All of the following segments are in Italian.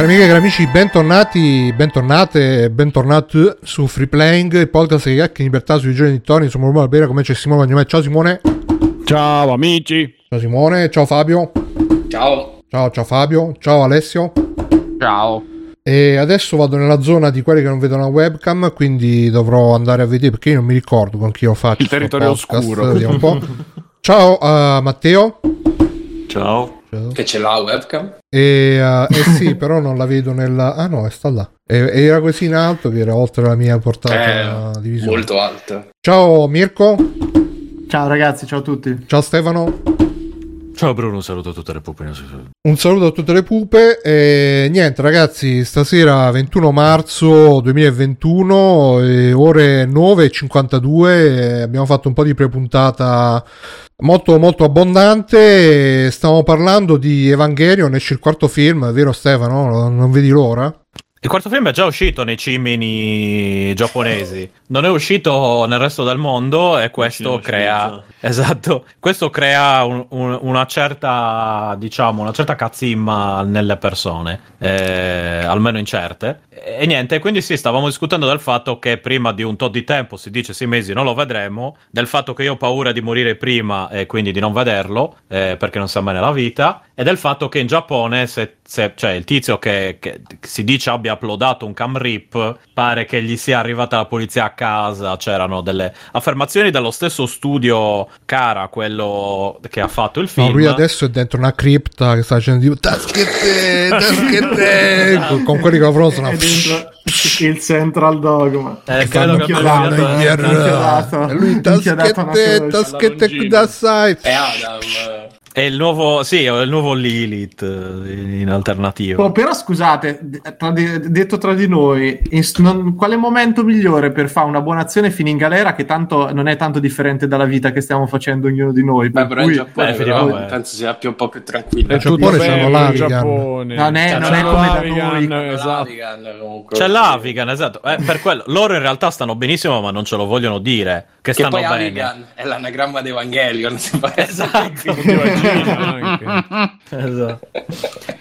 Cari amiche e cari amici, bentornati, bentornate bentornati su Free Playing, il podcast che chiacchiera in libertà sui giochi di Tony. Sono Romano Albera, come c'è Simone Vagnome. Ciao Simone. Ciao amici. Ciao Simone, ciao Fabio. Ciao. Ciao, ciao Fabio. Ciao Alessio. Ciao. E adesso vado nella zona di quelli che non vedono la webcam, quindi dovrò andare a vedere perché io non mi ricordo con chi ho fatto Il territorio podcast. oscuro. Vediamo un po'. Ciao uh, Matteo. Ciao. Ciao. Che ce l'ha webcam? E, uh, eh sì, però non la vedo nella... Ah no, sta là. E, era così in alto che era oltre la mia portata Eh, di visione. molto alto. Ciao Mirko. Ciao ragazzi, ciao a tutti. Ciao Stefano. Ciao Bruno, un saluto a tutte le pupe. Un saluto a tutte le pupe e niente ragazzi, stasera 21 marzo 2021, e ore 9.52, e abbiamo fatto un po' di prepuntata molto molto abbondante, stiamo parlando di Evangelion, esce il quarto film, vero Stefano? Non vedi l'ora? Il quarto film è già uscito nei cimini giapponesi, non è uscito nel resto del mondo e questo crea... Esatto, questo crea un- un- una certa, diciamo, una certa cazzimma nelle persone, eh, almeno in certe. E niente, quindi sì, stavamo discutendo del fatto che prima di un tot di tempo, si dice sei mesi, non lo vedremo, del fatto che io ho paura di morire prima e quindi di non vederlo, eh, perché non sa mai nella vita, e del fatto che in Giappone, se, se- cioè il tizio che, che si dice abbia uploadato un cam rip, pare che gli sia arrivata la polizia a casa, c'erano delle affermazioni dello stesso studio cara, quello che ha fatto il film. No, lui adesso è dentro una cripta che sta facendo tipo taschette, taschette, con, con quelli che lo. È dentro il Central Dogma. Eh, fanno credo che chiamare abbia- gli inchiodato. E lui taschette, taschette Alla kudasai. È Adam. È il nuovo, sì, è il nuovo Lilith eh, in alternativa. Oh, però scusate, tra di- detto tra di noi, in non- quale momento migliore per fare una buona azione fino in galera che tanto non è tanto differente dalla vita che stiamo facendo ognuno di noi? Beh, per però in cui- Giappone Beh, però, effettivamente. penso sia più un po' più tranquillo. È Giappone l'Avigan. Giappone. Non è- non è come da l'Avigan, noi. C'hanno esatto. l'Avigan, comunque. C'è l'Avigan, esatto. Eh, per quello, loro in realtà stanno benissimo, ma non ce lo vogliono dire. Che, Che stanno poi bene. Avigan è l'anagramma di Evangelion. Esatto. Esatto.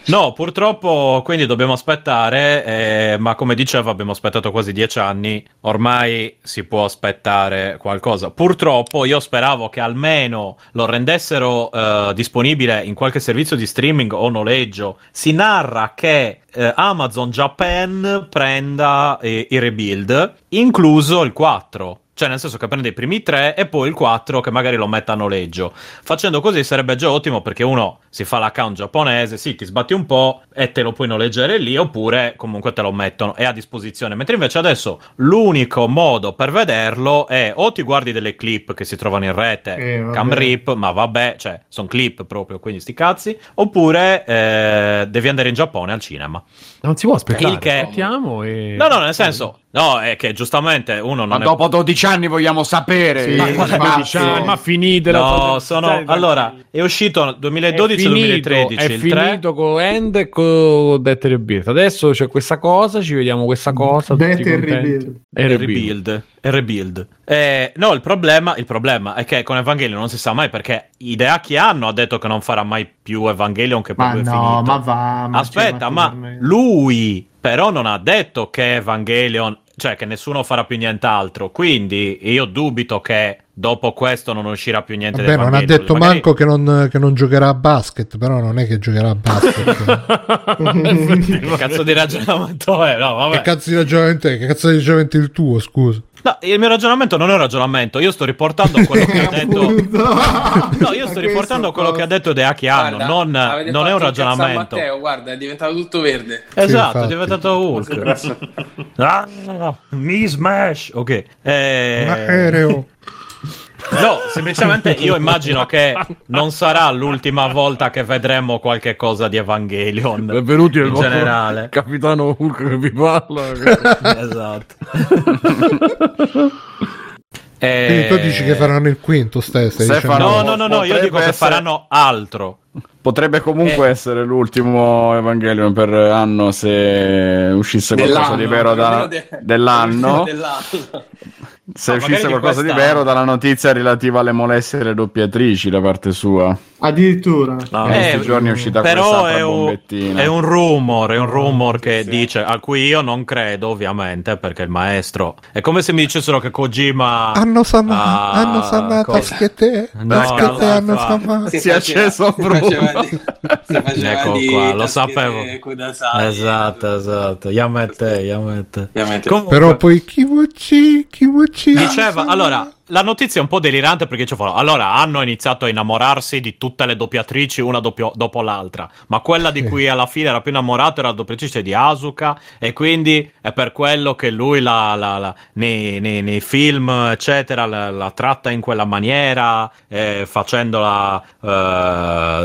No, purtroppo quindi dobbiamo aspettare, eh, ma come dicevo abbiamo aspettato quasi dieci anni, ormai si può aspettare qualcosa. Purtroppo io speravo che almeno lo rendessero eh, disponibile in qualche servizio di streaming o noleggio. Si narra che eh, Amazon Japan prenda eh, i rebuild, incluso il 4. Cioè, nel senso che prende i primi tre e poi il 4 che magari lo metta a noleggio. Facendo così sarebbe già ottimo perché uno si fa l'account giapponese, sì, ti sbatti un po' e te lo puoi noleggiare lì, oppure comunque te lo mettono, è a disposizione. Mentre invece adesso l'unico modo per vederlo è o ti guardi delle clip che si trovano in rete, Eh, cam rip, ma vabbè, cioè, sono clip proprio, quindi sti cazzi, oppure eh, devi andare in Giappone al cinema. Non si può aspettare. Il che- Aspettiamo e... No, no, nel senso, no, è che giustamente uno Ma non è... dopo 12 anni vogliamo sapere. Sì, ma. 12 anni? Ma finitela. No, sono... Allora, è uscito nel È 2012-2013 finito, è il 3. finito con End e con Death Rebirth. Adesso c'è questa cosa, ci vediamo questa cosa. Death e. Rebuild. E Rebuild. rebuild. E rebuild. Eh, no, il problema, il problema è che con Evangelion non si sa mai perché Hideaki Anno ha detto che non farà mai più Evangelion che Ma proprio è no, finito. ma va. ma Aspetta, ma lui però non ha detto che Evangelion, cioè che nessuno farà più nient'altro. Quindi io dubito che dopo questo non uscirà più niente Vabbè, non ha detto Magari- manco che non, che non giocherà a basket, però non è che giocherà a basket. Che cazzo di ragionamento è? No, vabbè. che cazzo di ragionamento è? Che cazzo di ragionamento è il tuo, scusa? No, il mio ragionamento non è un ragionamento, io sto riportando quello che ha detto. No, io sto riportando quello che ha detto Deaki Anno, Guarda, non, non è un ragionamento. Matteo, guarda, è diventato tutto verde. Esatto, è infatti. diventato Hulk. ah, mi smash. Ok. Eh, Un aereo. No, semplicemente io immagino che non sarà l'ultima volta che vedremo qualche cosa di Evangelion. Benvenuti in generale. Capitano Hulk che vi parla. esatto. Quindi tu Eh, dici che faranno il quinto, dicendo? No, no, no, no, io dico che essere- faranno altro. Potrebbe comunque Eh. essere l'ultimo Evangelion per anno se uscisse qualcosa di vero da- dell'anno. dell'anno. Se No, uscisse qualcosa di vero dalla notizia relativa alle molestie e alle doppiatrici da parte sua. Addirittura. In Eh, questi giorni è uscita però è un, è un rumor, è un rumor che dice, a cui io non credo ovviamente, perché il maestro è come se mi dicessero che Kojima... Hanno sama, Ah, hanno sama, taschete, No, taschete no, hanno no. sama. Si è acceso si faceva Bruno. si faceva Ecco qua, lo sapevo. Esatto, esatto, Yamete, Yamete. Ovviamente. Comunque- Però poi Kimuchi, Kimuchi. Diceva, allora, la notizia è un po' delirante perché diceva, allora hanno iniziato a innamorarsi di tutte le doppiatrici una doppio- dopo l'altra, ma quella di cui alla fine era più innamorato era la doppiatrice di Asuka e quindi è per quello che lui la, la- la- nei, nei- nei film, eccetera, la, la tratta in quella maniera, eh, facendola,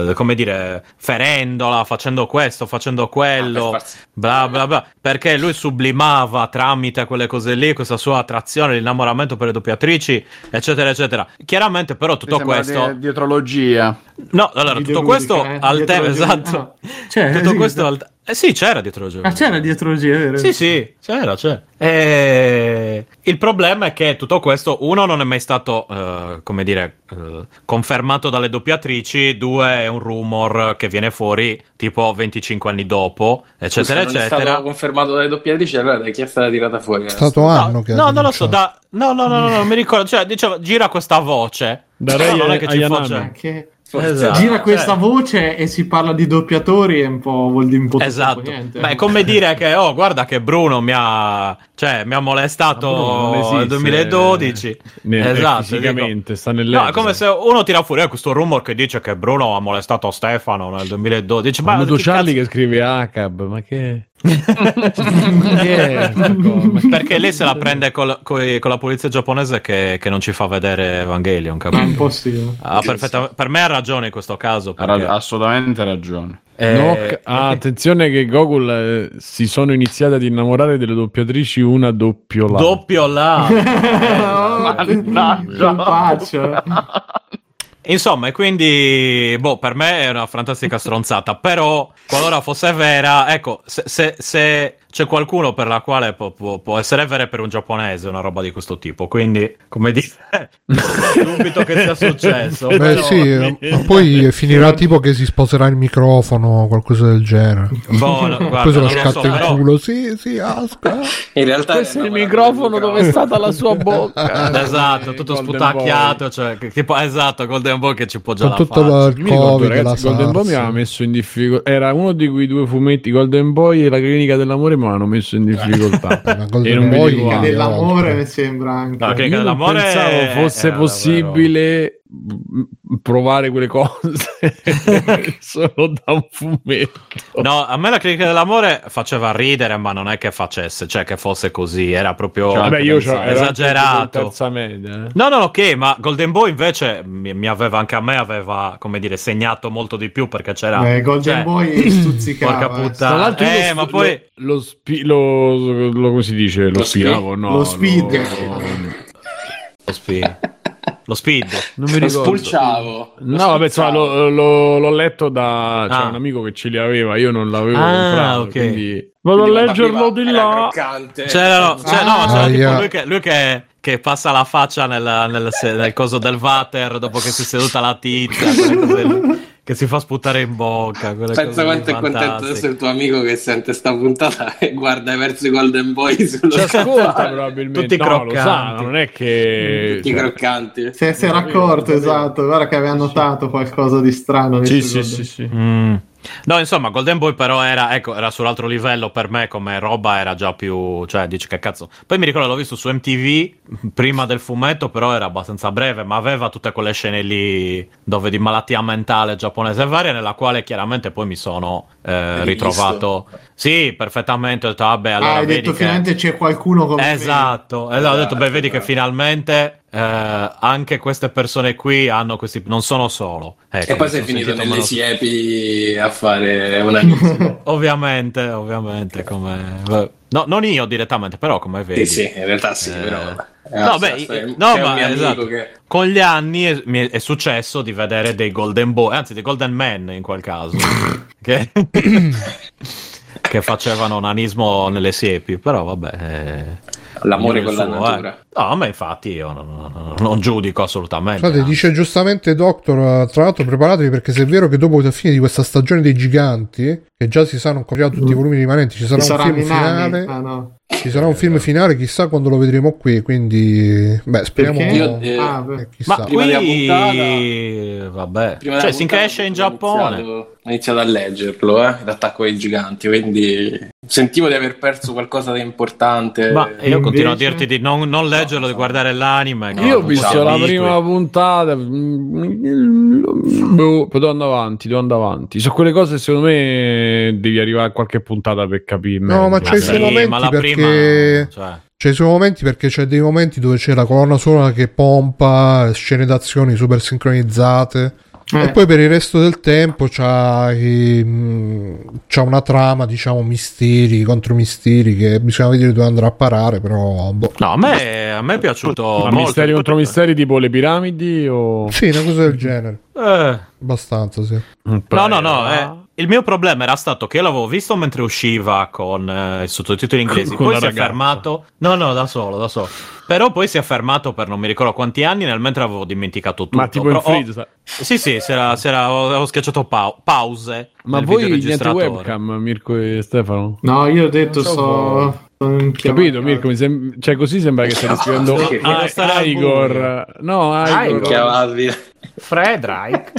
eh, come dire, ferendola, facendo questo, facendo quello, Ah, per bla bla bla, perché lui sublimava tramite quelle cose lì questa sua attrazione, l'innamoramento per le doppiatrici, eccetera, eccetera. Chiaramente, però, tutto questo. di- dietrologia. No, allora, tutto questo eh, al tempo, dietrologia. esatto. Ah, c'è, tutto questo al Eh sì, c'era dietro il gioco. Ah, c'era dietrologia, vero? Sì, sì, c'era, c'era. E... Il problema è che tutto questo, uno, non è mai stato, eh, come dire, eh, confermato dalle doppiatrici, due, è un rumor che viene fuori tipo 25 anni dopo, eccetera, Scusa, non è eccetera. stato confermato dalle doppiatrici, allora da chi è stata tirata fuori? È stato anno che No, non lo so, da... no, no, no, no, no, non mi ricordo, cioè, diceva, gira questa voce. Da Però Ray non è che ci fosse... Che Esatto. gira questa Cioè- voce e si parla di doppiatori è un po' vuol dire un po' Esatto, niente. Beh, è come dire che, oh, guarda che Bruno mi ha, cioè, mi ha molestato esiste, nel 2012. ne- esatto, fisicamente, dico. sta nel No, è come se uno tira fuori eh, questo rumor che dice che Bruno ha molestato Stefano nel 2012. Ma che Ciali cazzo- che scrive ACAB, ma che... Perché lei se la prende col- coi- con la polizia giapponese che, che non ci fa vedere Evangelion, Ma è capito? impossibile. Ah, perfetta- per me ha ragione in questo caso. Ha perché- ra- assolutamente ragione. eh, Noc- ah, attenzione che Gogol eh, si sono iniziati ad innamorare delle doppiatrici una doppio là. doppio là. Mannaggia. Colpaccio. Insomma, e quindi, boh, per me è una fantastica stronzata. Però, qualora fosse vera, ecco, se, se- se c'è qualcuno per la quale può, può- può essere vera è per un giapponese, una roba di questo tipo. Quindi, come dire, dubito che sia successo. Beh però- sì, ma poi finirà tipo che si sposerà il microfono o qualcosa del genere. Boh, no, Poi se lo lo so, scatta in però- culo, sì, sì, Asca. In realtà Questo è il microfono dove è stata la sua bocca. Esatto, tutto Golden sputacchiato, cioè, tipo, esatto, Golden Boy che ci poggia Con la tutto la- ricordo, Covid, ragazzi, la Golden Boy mi aveva messo in difficoltà. Era uno di quei due fumetti, Golden Boy e la clinica dell'amore, mi avevano messo in difficoltà. Ma Golden E non mi altro. dell'amore mi sembra anche. No, che- Io non l'amore pensavo fosse era possibile provare quelle cose solo da un fumetto. No, a me la critica dell'amore faceva ridere, ma non è che facesse, cioè che fosse così, era proprio Cioè, Vabbè, io in esagerato. terza media. eh. No, no, ok, ma Golden Boy invece mi, mi aveva anche a me aveva, come dire, segnato molto di più perché c'era Beh, Golden cioè, Boy stuzzicava. Porca eh. puttana. Tra l'altro, io eh, lo, ma poi lo, lo, spi- lo- lo- come si dice? Lo, Lo spiavo, no? Lo speed. lo speed. lo speed. Non mi Lo ricordo. spulciavo. No, vabbè, insomma, lo- lo- l'ho letto da c'è Ah. un amico che ce li aveva, io non l'avevo Ah, comprato, ok. quindi vado a leggerlo di là. C'era, no, c'è- no, c'era Ah, tipo yeah. lui, che, lui che, che passa la faccia nel, nel, nel coso del water dopo che si è seduta la tizia, che si fa sputare in bocca. Pensa quanto è contento adesso il tuo amico che sente sta puntata e guarda verso i Golden Boy sullo Ci ascolta probabilmente. Tutti no, lo sa, croccanti. non è che Tutti cioè, croccanti. Si è, si era accorto, esatto. Guarda che aveva notato qualcosa di strano. Sì, sì, Golden- sì, sì. Mm. No, insomma, Golden Boy però era, ecco, era sull'altro livello per me come roba, era già più, cioè, dici che cazzo. Poi mi ricordo l'ho visto su MTV prima del fumetto, però era abbastanza breve, ma aveva tutte quelle scene lì dove di malattia mentale giapponese varia, nella quale chiaramente poi mi sono eh, ritrovato. Sì, perfettamente, ho detto, vabbè, allora ah, hai vedi detto che... finalmente c'è qualcuno come me. Esatto, esatto, ho detto, beh, vedi che esatto. finalmente eh, anche queste persone qui hanno questi, non sono solo. Ecco, E poi sei finito nelle meno- siepi a fare una lista. Ovviamente, ovviamente, come... No, non io direttamente, però come vedi. Sì, sì, in realtà sì, Eh, però... è No, beh, eh, no, ma esatto. che- Con gli anni è, mi è- è successo di vedere dei Golden Boy, anzi dei Golden Men in quel caso, che, che facevano nanismo nelle siepi, però vabbè... eh. L'amore con la suo, eh. natura. No, a me infatti io non, non- non giudico assolutamente. Scusate, dice giustamente Doctor, tra l'altro preparatevi perché se è vero che dopo la fine di questa stagione dei giganti, che già si sanno ancora tutti i volumi rimanenti, ci sarà Ci un film i nani? finale. Ah, no. Ci sarà un film finale, chissà quando lo vedremo qui, quindi beh, speriamo? Io, eh, Ah, eh, chissà. Ma Prima della qui, vabbè, Prima cioè della sinché puntata esce in ho Giappone. iniziato- Ho iniziato a leggerlo, eh, l'attacco ai giganti, quindi sentivo di aver perso qualcosa di importante. Ma io Invece- continuo a dirti di non, non leggerlo, di guardare l'anime. che Io ho visto la prima puntata. mm, Boh, devo andare avanti, devo andare avanti. Su quelle cose, secondo me, devi arrivare a qualche puntata per capire. No, ma c'è i Sì, momenti la perché- prima, cioè, C'è i suoi momenti perché c'è dei momenti dove c'è la colonna sonora che pompa, scene d'azioni super sincronizzate. Eh. E poi per il resto del tempo c'ha, i- mh, c'ha una trama, diciamo, misteri contro misteri che bisogna vedere dove andrà a parare, però... boh. No, a me, a me è piaciuto Ma molto. misteri contro misteri tipo le piramidi o... Sì, una cosa del genere. Eh, Abbastanza, sì. No, no, no. eh, il mio problema era stato che io l'avevo visto mentre usciva con eh, i sottotitoli inglesi. Con poi si è ragazza. fermato. No, no, da solo, da solo. Però poi si è fermato per non mi ricordo quanti anni, nel mentre avevo dimenticato tutto. Ma tipo in Però ho- freeze. sai. Sì, sì, si era, si era- avevo schiacciato pau- pause. Ma nel voi niente webcam, Mirko e Stefano? No, io ho detto Non so so... in Capito. Mirko? Mi sem- cioè, così sembra che stai scrivendo Perché? Voglio stare al Igor. No, Igor. Chiamavi- Frederick.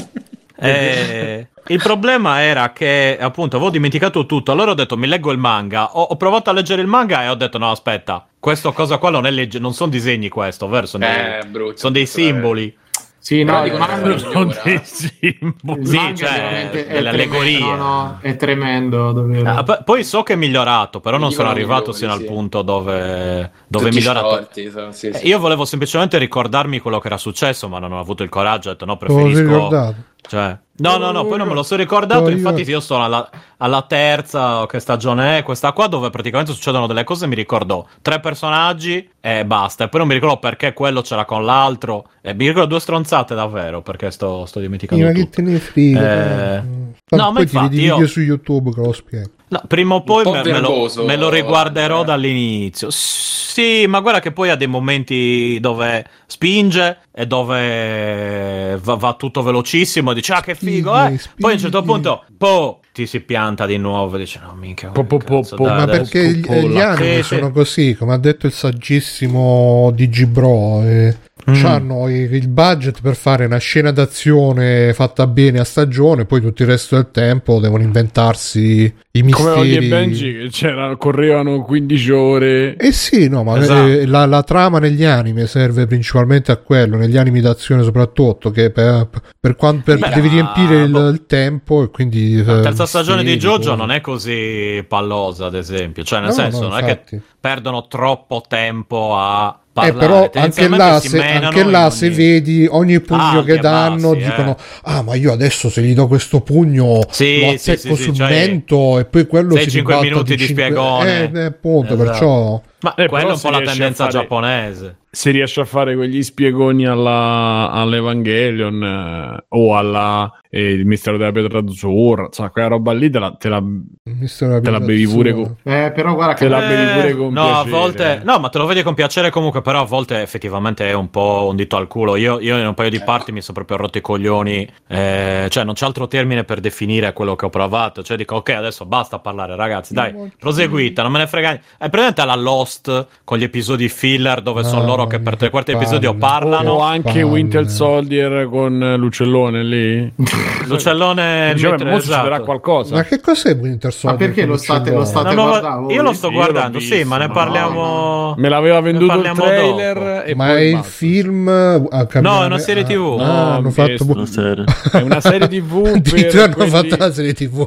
Eh, il problema era che appunto avevo dimenticato tutto. Allora ho detto mi leggo il manga. Ho, ho provato a leggere il manga e ho detto no, aspetta, questa cosa qua non, è legge- non sono disegni questo, vero? Sono, dei- Eh, brutto, sono dei brutto, simboli. Sì, no, il manga, Sono dei simboli. Sì, cioè, è delle allegorie. no, no, è tremendo davvero. Ah, p- poi so che è migliorato, però Mi non sono arrivato migliori, sino al sì. punto dove, dove è migliorato. storti, so- sì, Eh, sì. Io volevo semplicemente ricordarmi quello che era successo, ma non ho avuto il coraggio. Ho detto no, preferisco. Cioè, no, no, no, poi non me lo sono ricordato. No, Infatti, io sono alla, alla terza, che stagione è questa qua, dove praticamente succedono delle cose. Mi ricordo tre personaggi e basta. E poi non mi ricordo perché quello c'era con l'altro. E mi ricordo due stronzate davvero, perché sto, sto dimenticando. Sì, ma che te ne frega? Eh, no, ma poi ti infatti vedi io- video su YouTube che lo spiego. No, prima o poi po' me, me lo, me lo riguarderò eh. dall'inizio. Sì, ma guarda che poi ha dei momenti dove spinge e dove va, va tutto velocissimo. Dice, ah, che figo, Spingi, eh. Poi a un certo punto, po', ti si pianta di nuovo. e Dice, no, minchia, Po- po- po- cazzo, po- dai, Ma dai, perché gli, gli anime Sì, sì. sono così, come ha detto il saggissimo Digibro, eh, Mm. hanno il, il budget per fare una scena d'azione fatta bene a stagione, poi tutto il resto del tempo devono inventarsi i Come Oggi e misteri. Benji che c'erano, correvano 15 ore. Eh sì, no, ma Esatto. eh, la, la trama negli anime serve principalmente a quello, negli anime d'azione soprattutto, che per, per quando per- Beh, devi riempire il, boh. il tempo e quindi... La eh, terza stagione di misteri, JoJo non è così pallosa, ad esempio. Cioè, nel No, senso, no, non è che perdono troppo tempo a Eh, però anche là, se, anche là ogni- se vedi ogni pugno Ah, che danno bassi, dicono eh. ah ma io adesso se gli do questo pugno Sì, lo sì, attecco sì, sì, sul cioè, mento e poi quello si cinque ribalta minuti di cinque- spiegone. eh, eh, appunto Esatto. perciò Ma Eh, quella però è un po' la a tendenza fare- giapponese. Se riesce a fare quegli spiegoni alla, all'Evangelion eh, o alla eh, il mistero della pietra azzurra, insomma, quella roba lì te la, te la, te la bevi pure con, Eh, però guarda che te la bevi pure con no, a piacere. volte, no, ma te lo vedi con piacere comunque, però a volte effettivamente è un po' un dito al culo. Io, io in un paio di parti mi sono proprio rotto i coglioni, eh, cioè non c'è altro termine per definire quello che ho provato. Cioè dico, ok, adesso basta parlare, ragazzi, dai, proseguita, non me ne frega niente. È presente la Lost con gli episodi filler dove sono Mamma loro che per tre quarti episodio parlano. o anche Palle. Winter Soldier con l'uccellone lì L'uccellone Diceva, mentre- esatto. qualcosa ma che cos'è Winter Soldier perché con lo state- lo state- Una nuova- guardavo, Io lo io sto l'ho guardando, visto, sì, ma ne no, parliamo. me l'aveva venduto il trailer e ma poi è il basta. film a cambiare- No, è una serie ah, TV. ah, No, hanno fatto Una serie. è una serie tv addirittura hanno fatto la serie tv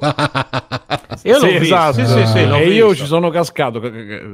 Io l'ho Sì, visto, esatto. sì, sì, sì, l'ho e io visto. ci sono cascato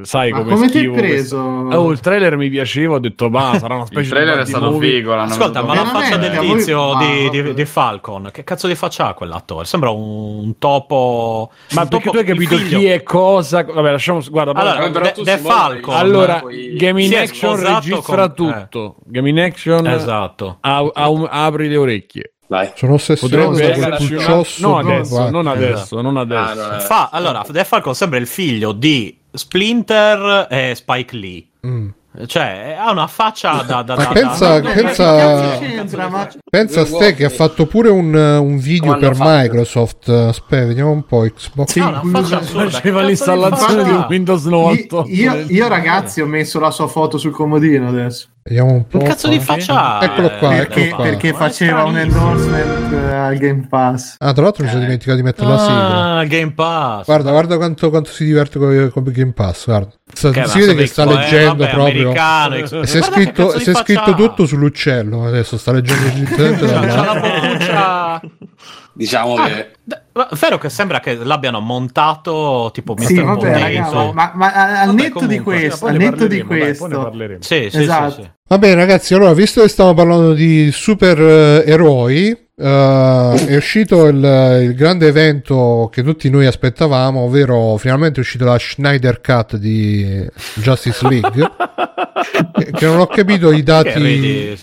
sai Ma come come ti hai schivo preso? questo. oh il trailer mi piaceva ho detto ma sarà una specie Il trailer di è stato movie. figo. Ascolta, ma la faccia del a voi- tizio Ah, di, di- di Falcon, che cazzo di faccia ha quell'attore? Sembra un topo. ma un perché topo- tu hai capito chi è cosa vabbè lasciamo guarda Allora, Però The, The Falcon. allora poi- Game in Action registra con- tutto Game in Action Esatto. ha- ha un- apri le orecchie Vai. sono ossessionato da quel no adesso non adesso non adesso Ah, eh. Fa, allora, The Falcon sembra il figlio di Splinter e Spike Lee. Mm. Cioè, ha una faccia da... da, da- pensa- da- pensa- ma- Pensa a ste che ha fatto pure un, un video hanno per? Microsoft. Aspetta, vediamo un po'. Xbox. Sì. Faceva l'installazione di un? Windows Io, 98. io- io, ragazzi ho messo la sua foto sul comodino adesso Vediamo un po'. Che cazzo di qua. faccia ha? Eccolo qua, eh, eccolo perché, qua. perché faceva un endorsement eh, al Game Pass. Ah, tra l'altro mi sono dimenticato di mettere la sigla. Ah, Game Pass. Guarda, guarda quanto, quanto si diverte con, con Game Pass. Guarda. Sta- Che si vede che sta di- eh, leggendo vabbè, proprio. americano, E si è scritto, di si è faccia scritto tutto sull'uccello. Adesso sta leggendo direttamente da C'ha la. Diciamo Ah, che d- ma vero che sembra che l'abbiano montato tipo Sì, Mr. vabbè, Potato. raga, ma, ma al Vabbè, netto di comunque, questo, Poi al ne netto di parleremo, dai, poi ne questo, parleremo. Sì, sì, Esatto. sì, sì. Va bene, ragazzi. Allora, visto che stiamo parlando di super eh, eh, è uscito il, il grande evento che tutti noi aspettavamo, ovvero finalmente è uscita la Schneider Cut di Justice League. che, che non ho capito i dati.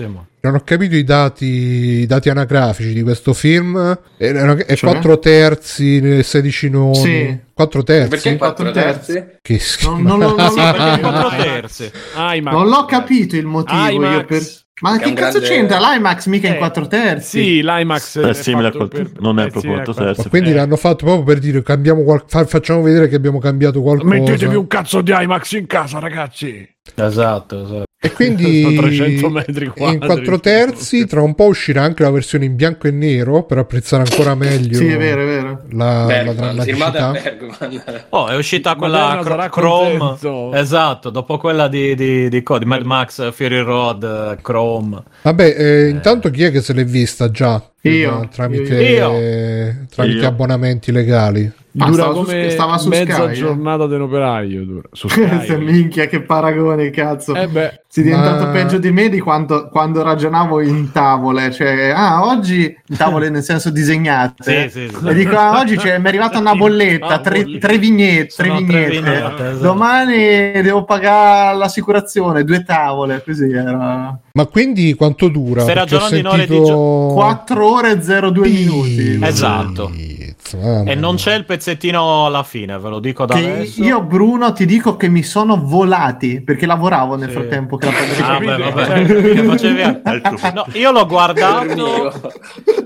Non ho capito i dati, i dati anagrafici di questo film. È, è Cioè? 4 terzi, 16 noni. Sì. 4 terzi? perché quattro quattro terzi? Che schifo. Non, non, non. IMAX. non l'ho capito il motivo. IMAX. Io per... Ma Che cazzo grande- c'entra l'IMAX mica in Eh, 4 terzi? Sì, l'IMAX È simile a per- non è eh, proprio simile a quattro quattro- terzi. Quindi l'hanno fatto proprio per dire cambiamo qual- fa- facciamo vedere che abbiamo cambiato qualcosa. Mettetevi un cazzo di IMAX in casa, ragazzi. Esatto, esatto. E quindi Sono 300 metri quadri. in 4 terzi, tra un po' uscirà anche la versione in bianco e nero per apprezzare ancora meglio Sì, è vero, è vero. la, la Bergman, firmata a drammaticità. Bergman. Oh, è uscita quella Cro- Chrome. contento. Esatto, dopo quella di, di, di, co- di Mad Max Fury Road eh, Chrome. Vabbè, eh, intanto chi è che se l'è vista già? Io. Eh, tramite, Io. tramite Io. abbonamenti legali. Ah, Dura stava su- come stava su mezza Sky, eh. giornata dell'operaio. Dura. Su Sky. minchia che paragone, cazzo. eh beh, Sei diventato Ma- peggio di me di quanto, quando ragionavo in tavole. Cioè, ah, oggi in tavole nel senso disegnate. Sì, sì, sì. E dico, ah, oggi c'è- mi è arrivata una bolletta, tre, tre vignette. Tre vignette. esatto. Domani devo pagare l'assicurazione, due tavole, così era. Ma quindi quanto dura? Perché ho ragionando in ore di sentito- 4 ore e 02 minuti. Esatto. Pizza, mamma E non c'è il pezzettino alla fine, ve lo dico da adesso. io, Bruno, ti dico che mi sono volati perché lavoravo nel Sì. frattempo che la Ah, beh, vabbè, che facevi No, io l'ho guardato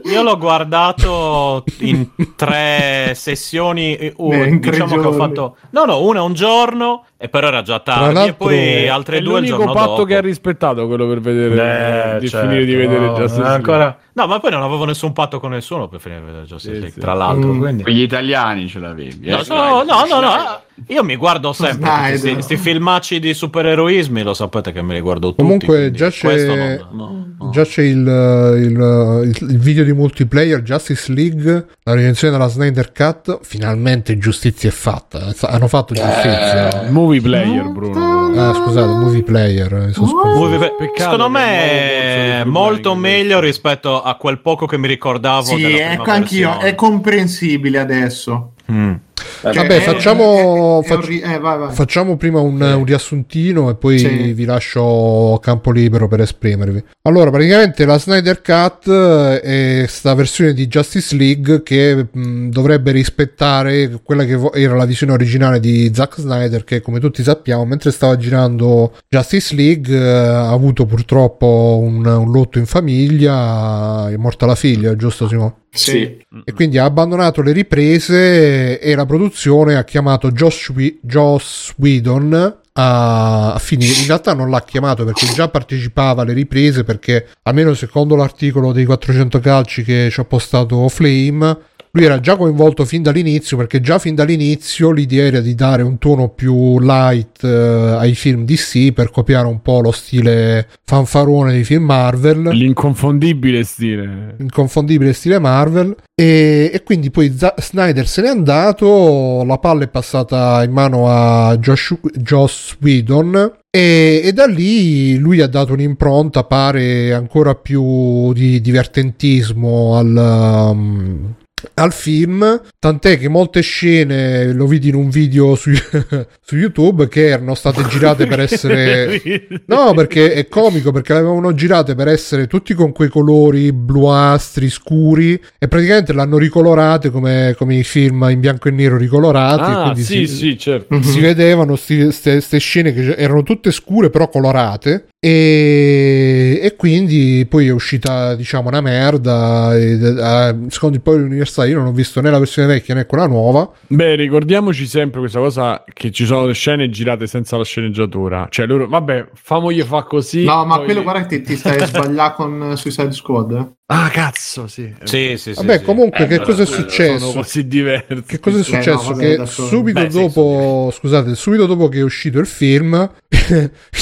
io l'ho guardato in tre sessioni eh, uh, Beh, in tre diciamo che ho fatto no no una un giorno e però era già tardi e poi altre è due il l'unico giorno patto dopo che ha rispettato quello per vedere Eh, di certo, finire di vedere no, Justice League. ancora... no ma poi non avevo nessun patto con nessuno per finire di vedere Justice Sì, League sì. tra l'altro Mm. quindi Con gli italiani ce l'avevi. No, eh, no, dai. no, no, no, io mi guardo sempre questi filmacci di supereroismi, lo sapete che me li guardo tutti. Comunque già c'è, non- no, no. già c'è il, il- il- il video di multiplayer Justice League, la recensione della Snyder Cut. Finalmente giustizia è fatta. Hanno fatto giustizia. Il movie player, Bruno. Ah, scusate, movie player. mi sono. Movie- Peccato Secondo me è molto meglio rispetto a quel poco che mi ricordavo. Sì, della prima ecco anch'io, versione. è comprensibile adesso. Mm. Cioè, Vabbè, facciamo- è- è fac- eh, vai, vai. Facciamo prima un, un riassuntino e poi Sì. vi lascio campo libero per esprimervi. Allora, praticamente la Snyder Cut è sta versione di Justice League che mh, dovrebbe rispettare quella che vo- era la visione originale di Zack Snyder che come tutti sappiamo mentre stava girando Justice League eh, ha avuto purtroppo un, un lutto in famiglia, è morta la figlia, giusto Simone? Sì. e quindi ha abbandonato le riprese e la produzione ha chiamato Josh, Whe- Joss Whedon a finire in realtà non l'ha chiamato perché già partecipava alle riprese perché almeno secondo l'articolo dei 400 calci che ci ha postato Flame lui era già coinvolto fin dall'inizio perché già fin dall'inizio l'idea era di dare un tono più light eh, ai film DC per copiare un po' lo stile fanfarone dei film Marvel L'inconfondibile stile. inconfondibile stile Marvel e, e quindi poi Z- Snyder se n'è andato la palla è passata in mano a Josh, Joss Whedon e, e da lì lui ha dato un'impronta pare ancora più di divertentismo al, um, al film, tant'è che molte scene lo vidi in un video su, su YouTube che erano state girate per essere No, perché è comico perché le avevano girate per essere tutti con quei colori bluastri scuri e praticamente l'hanno ricolorate come, come i film in bianco e nero ricolorati Ah, quindi sì, si, sì, certo. si vedevano queste scene che erano tutte scure però colorate e, e quindi poi è uscita diciamo una merda e, eh, secondo il poi l'università io non ho visto né la versione vecchia né quella nuova Beh, ricordiamoci sempre questa cosa che ci sono le scene girate senza la sceneggiatura. Cioè, loro, vabbè, famogli fa così. No, ma poi- quello guarda che ti, ti stai sbagliando con eh, Suicide Squad. Ah, cazzo, sì. Sì, sì, sì. vabbè sì. comunque Eh, che cosa è successo così diversi. Che cosa è Eh, successo? no, che subito Beh, sì, dopo, scusate, subito dopo che è uscito il film,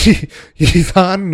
i, i fan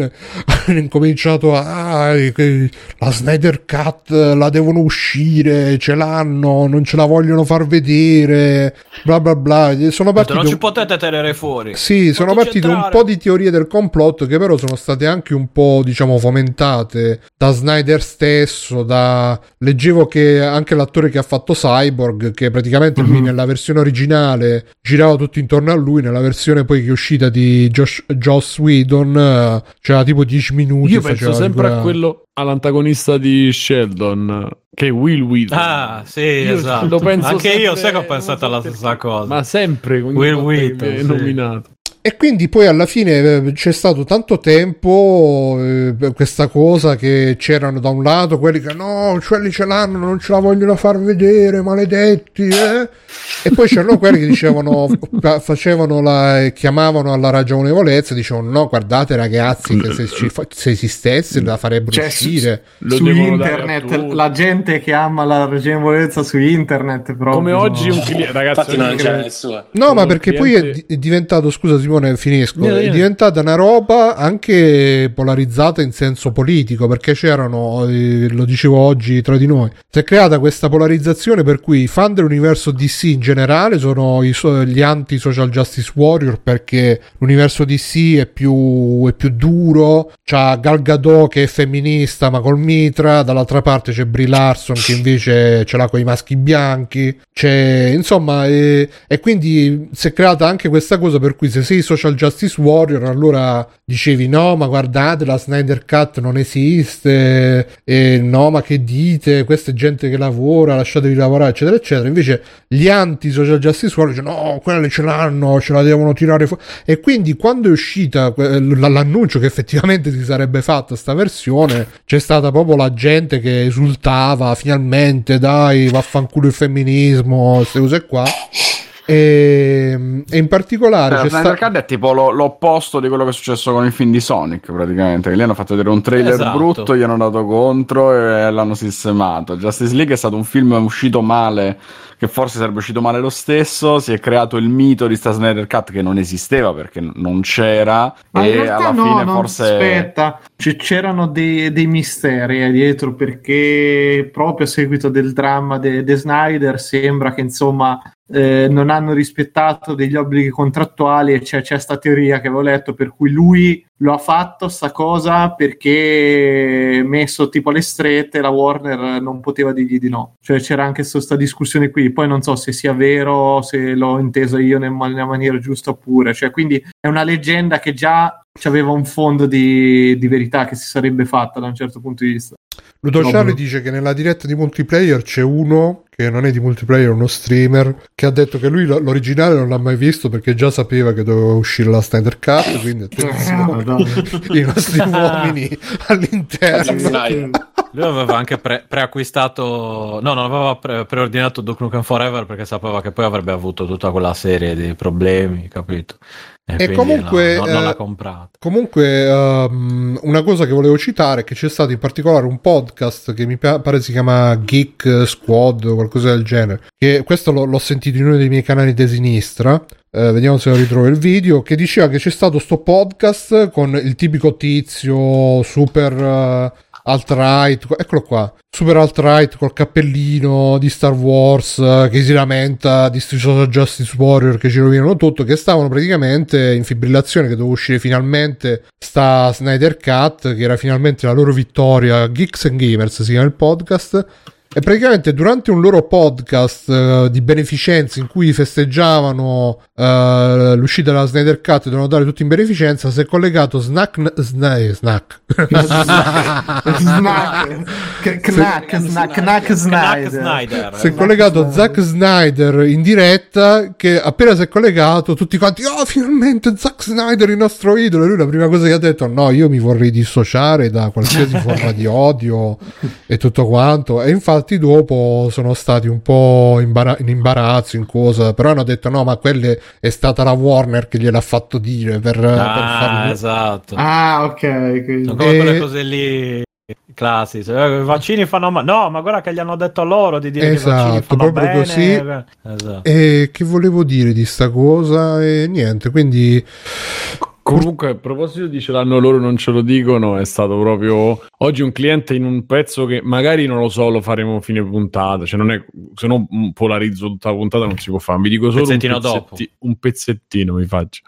hanno incominciato a. "Ah, la Snyder Cut la devono uscire, ce l'hanno, non ce la vogliono far vedere, bla bla bla. Sono partito. Non ci potete tenere fuori. Sì, sono partite un po' di teorie del complotto che però sono state anche un po', diciamo, fomentate da Snyder stesso, da... Leggevo che anche l'attore che ha fatto Cyborg, che praticamente lui nella versione originale girava tutto intorno a lui, nella versione poi che è uscita di Josh, Joss Whedon eh, c'era tipo 10 minuti. Io penso sempre a quello, all'antagonista di Sheldon, che è Will Wheaton. Ah, sì, Io esatto. lo penso Anche io, sempre- sai che ho pensato alla stessa cosa. Ma sempre Will Wheaton, sì. nominato. E quindi poi alla fine eh, c'è stato tanto tempo eh, per questa cosa che c'erano da un lato quelli che no, quelli ce l'hanno, non ce la vogliono far vedere, maledetti, eh? E poi c'erano quelli che dicevano, fa- facevano la, chiamavano alla ragionevolezza, dicevano no, guardate ragazzi, che se, ci fa- se esistesse la farebbero Cioè, su- uscire. Su a internet, la gente che ama la ragionevolezza su internet proprio. Come oggi un cliente, ragazzi, non c'è nessuno. No, ma perché poi è, cliente- di- è diventato, scusa Simone, finisco, Vieni, è vieni. diventata una roba anche polarizzata in senso politico, perché c'erano, eh, lo dicevo oggi tra di noi, si è creata questa polarizzazione per cui i fan dell'universo DC in generale sono so- gli anti-social justice warrior perché l'universo DC è più, è più duro, c'ha Gal Gadot che è femminista ma col mitra, dall'altra parte c'è Brie Larson che invece ce l'ha con i maschi bianchi, c'è insomma e, e quindi si è creata anche questa cosa per cui se sei social justice warrior allora dicevi no ma guardate la Snyder Cut non esiste e no ma che dite? Questa è gente che lavora lasciatevi lavorare eccetera eccetera. Invece gli anti social justice warrior dicono no quelle ce l'hanno ce la devono tirare fuori e quindi quando è uscita l'annuncio che effettivamente si sarebbe fatta sta versione c'è stata proprio la gente che esultava finalmente dai vaffanculo il femminismo queste cose qua e, e in particolare Cioè, c'è Snyder sta- Cut è tipo lo- l'opposto di quello che è successo con il film di Sonic, praticamente. Che lì hanno fatto vedere un trailer Esatto. brutto, gli hanno dato contro e l'hanno sistemato. Justice League è stato un film uscito male, che forse sarebbe uscito male lo stesso. Si è creato il mito di sta Snyder Cut che non esisteva perché non c'era. Ma e alla no, fine forse. aspetta, C- c'erano dei, dei misteri eh, dietro perché proprio a seguito del dramma di Snyder sembra che insomma eh, non hanno rispettato degli obblighi contrattuali e c'è, c'è sta teoria che avevo letto per cui lui lo ha fatto sta cosa perché messo tipo alle strette la Warner non poteva dirgli di no. Cioè c'era anche questa discussione qui. Poi non so se sia vero se l'ho inteso io nel- nella maniera giusta oppure. Cioè quindi è una leggenda che già aveva un fondo di, di verità che si sarebbe fatta da un certo punto di vista Ludo No, Charlie bro. dice che nella diretta di multiplayer c'è uno che non è di multiplayer, uno streamer, che ha detto che lui lo- l'originale non l'ha mai visto perché già sapeva che doveva uscire la Snyder Cut, quindi attenzione, i nostri uomini all'interno. Lui aveva anche pre- preacquistato, no, non aveva pre- preordinato Duke Nukem Forever perché sapeva che poi avrebbe avuto tutta quella serie di problemi, capito? Quindi comunque, no, non eh, l'ha comprato. Comunque, ehm, una cosa che volevo citare è che c'è stato in particolare un podcast che mi pa- pare si chiama Geek Squad o qualcosa del genere. Che questo l'ho, l'ho sentito in uno dei miei canali di sinistra. eh, vediamo se lo ritrovo il video. Che diceva che c'è stato sto podcast con il tipico tizio super eh, alt-right. Eccolo qua. Super alt-right col cappellino di Star Wars eh, che si lamenta di social justice warrior che ci rovinano tutto. Che stavano praticamente in fibrillazione. Che doveva uscire finalmente sta Snyder Cut. Che era finalmente la loro vittoria. Geeks and Gamers si chiama il podcast. E praticamente durante un loro podcast eh, di beneficenza in cui festeggiavano eh, l'uscita della Snyder Cut e dovevano dare tutto in beneficenza, si è collegato Snack. Sna- eh, snack. Snack, snack. Snyder. si è collegato Zack Snyder in diretta che appena si è collegato tutti quanti oh finalmente Zack Snyder il nostro idolo e lui la prima cosa che ha detto no io mi vorrei dissociare da qualsiasi forma di odio e tutto quanto e infatti dopo sono stati un po' imbara- in imbarazzo in cosa però hanno detto no ma quelle è stata la Warner che gliel'ha fatto dire per, per Ah, farlo esatto. Ah, ok. quindi- Sono come E- quelle cose lì classiche. Eh, I vaccini fanno male. No, ma guarda che gli hanno detto a loro di dire che i vaccini Esatto, fanno proprio bene. così. Esatto. e che volevo dire di sta cosa e niente quindi Comunque, a proposito di ce l'hanno loro, non ce lo dicono, è stato proprio oggi un cliente in un pezzo che magari non lo so, lo faremo fine puntata, cioè non è, se no mm, polarizzo tutta la puntata non si può fare, vi dico solo un, pezzetti- un pezzettino mi faccio.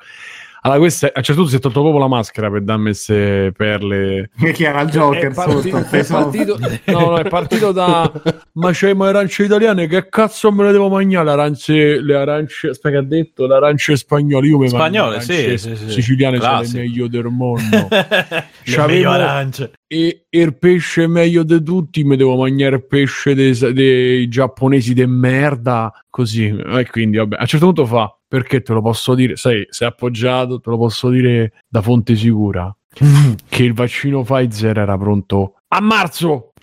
Allora, questo è- a un certo punto si è tolto proprio la maschera per darmi queste perle. Che era il Joker è partito, sotto. è partito- no, no, è partito da ma c'è le arance italiane che cazzo me le devo mangiare le arance le arance aspetta che ha detto le arance spagnole io mi mangio Spagnole, le sì, sì, sì. siciliane sono le meglio del mondo Le arance. e il pesce meglio di tutti mi devo mangiare il pesce dei, dei giapponesi de merda così e quindi vabbè a un certo punto fa perché te lo posso dire sai sei appoggiato te lo posso dire da fonte sicura che il vaccino Pfizer era pronto a marzo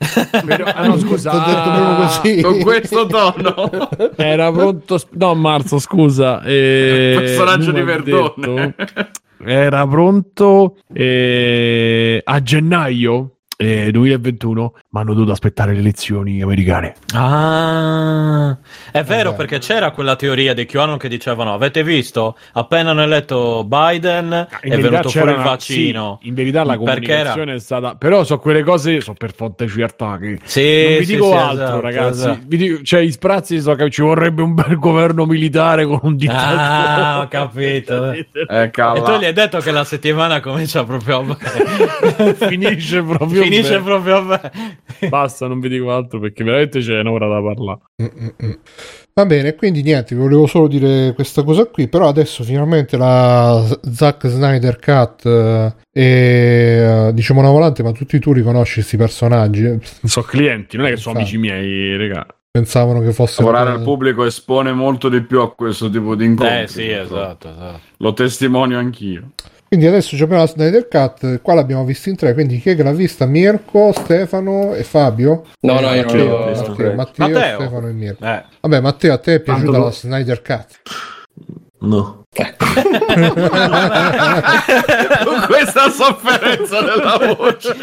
Però- ah, no, scusa T'ho detto proprio così. Con questo tono. era pronto no a marzo scusa eh, Personaggio di Verdone. detto- era pronto eh, a gennaio eh, 2021 ma hanno dovuto aspettare le elezioni americane Ah, è vero Eh perché c'era quella teoria di QAnon che dicevano: Avete visto? Appena hanno eletto Biden è venuto fuori il vaccino. in verità la Perché era- comunicazione è stata però so quelle cose so per fonte certa che Sì, non vi sì, dico sì, altro esatto, ragazzi esatto. Vi dico- cioè i sprazzi so che ci vorrebbe un bel governo militare con un dittatore Ah, ho capito. Eh, E tu gli hai detto che la settimana comincia proprio bene. finisce proprio Finisce proprio bene. basta non vi dico altro perché veramente c'è un'ora da parlare Mm-mm. Va bene, quindi niente, vi volevo solo dire questa cosa qui, però adesso finalmente la Zack Snyder Cut eh, è eh, diciamo una volante, ma tutti tu riconosci questi personaggi? sono clienti non è che sono Infatti. amici miei raga Pensavano che fosse Lavorare al pubblico espone molto di più a questo tipo di incontri. Eh sì, esatto, esatto. Lo testimonio anch'io. Quindi adesso abbiamo la Snyder Cut, qua l'abbiamo vista in tre, quindi chi è che l'ha vista? Mirko, Stefano e Fabio? No, no, io non Matteo, l'ho Matteo, visto. Matteo, Matteo. Stefano e Mirko. Eh. Vabbè, Matteo, a te è piaciuta Tanto- la Snyder Cut? No. Con questa sofferenza della voce.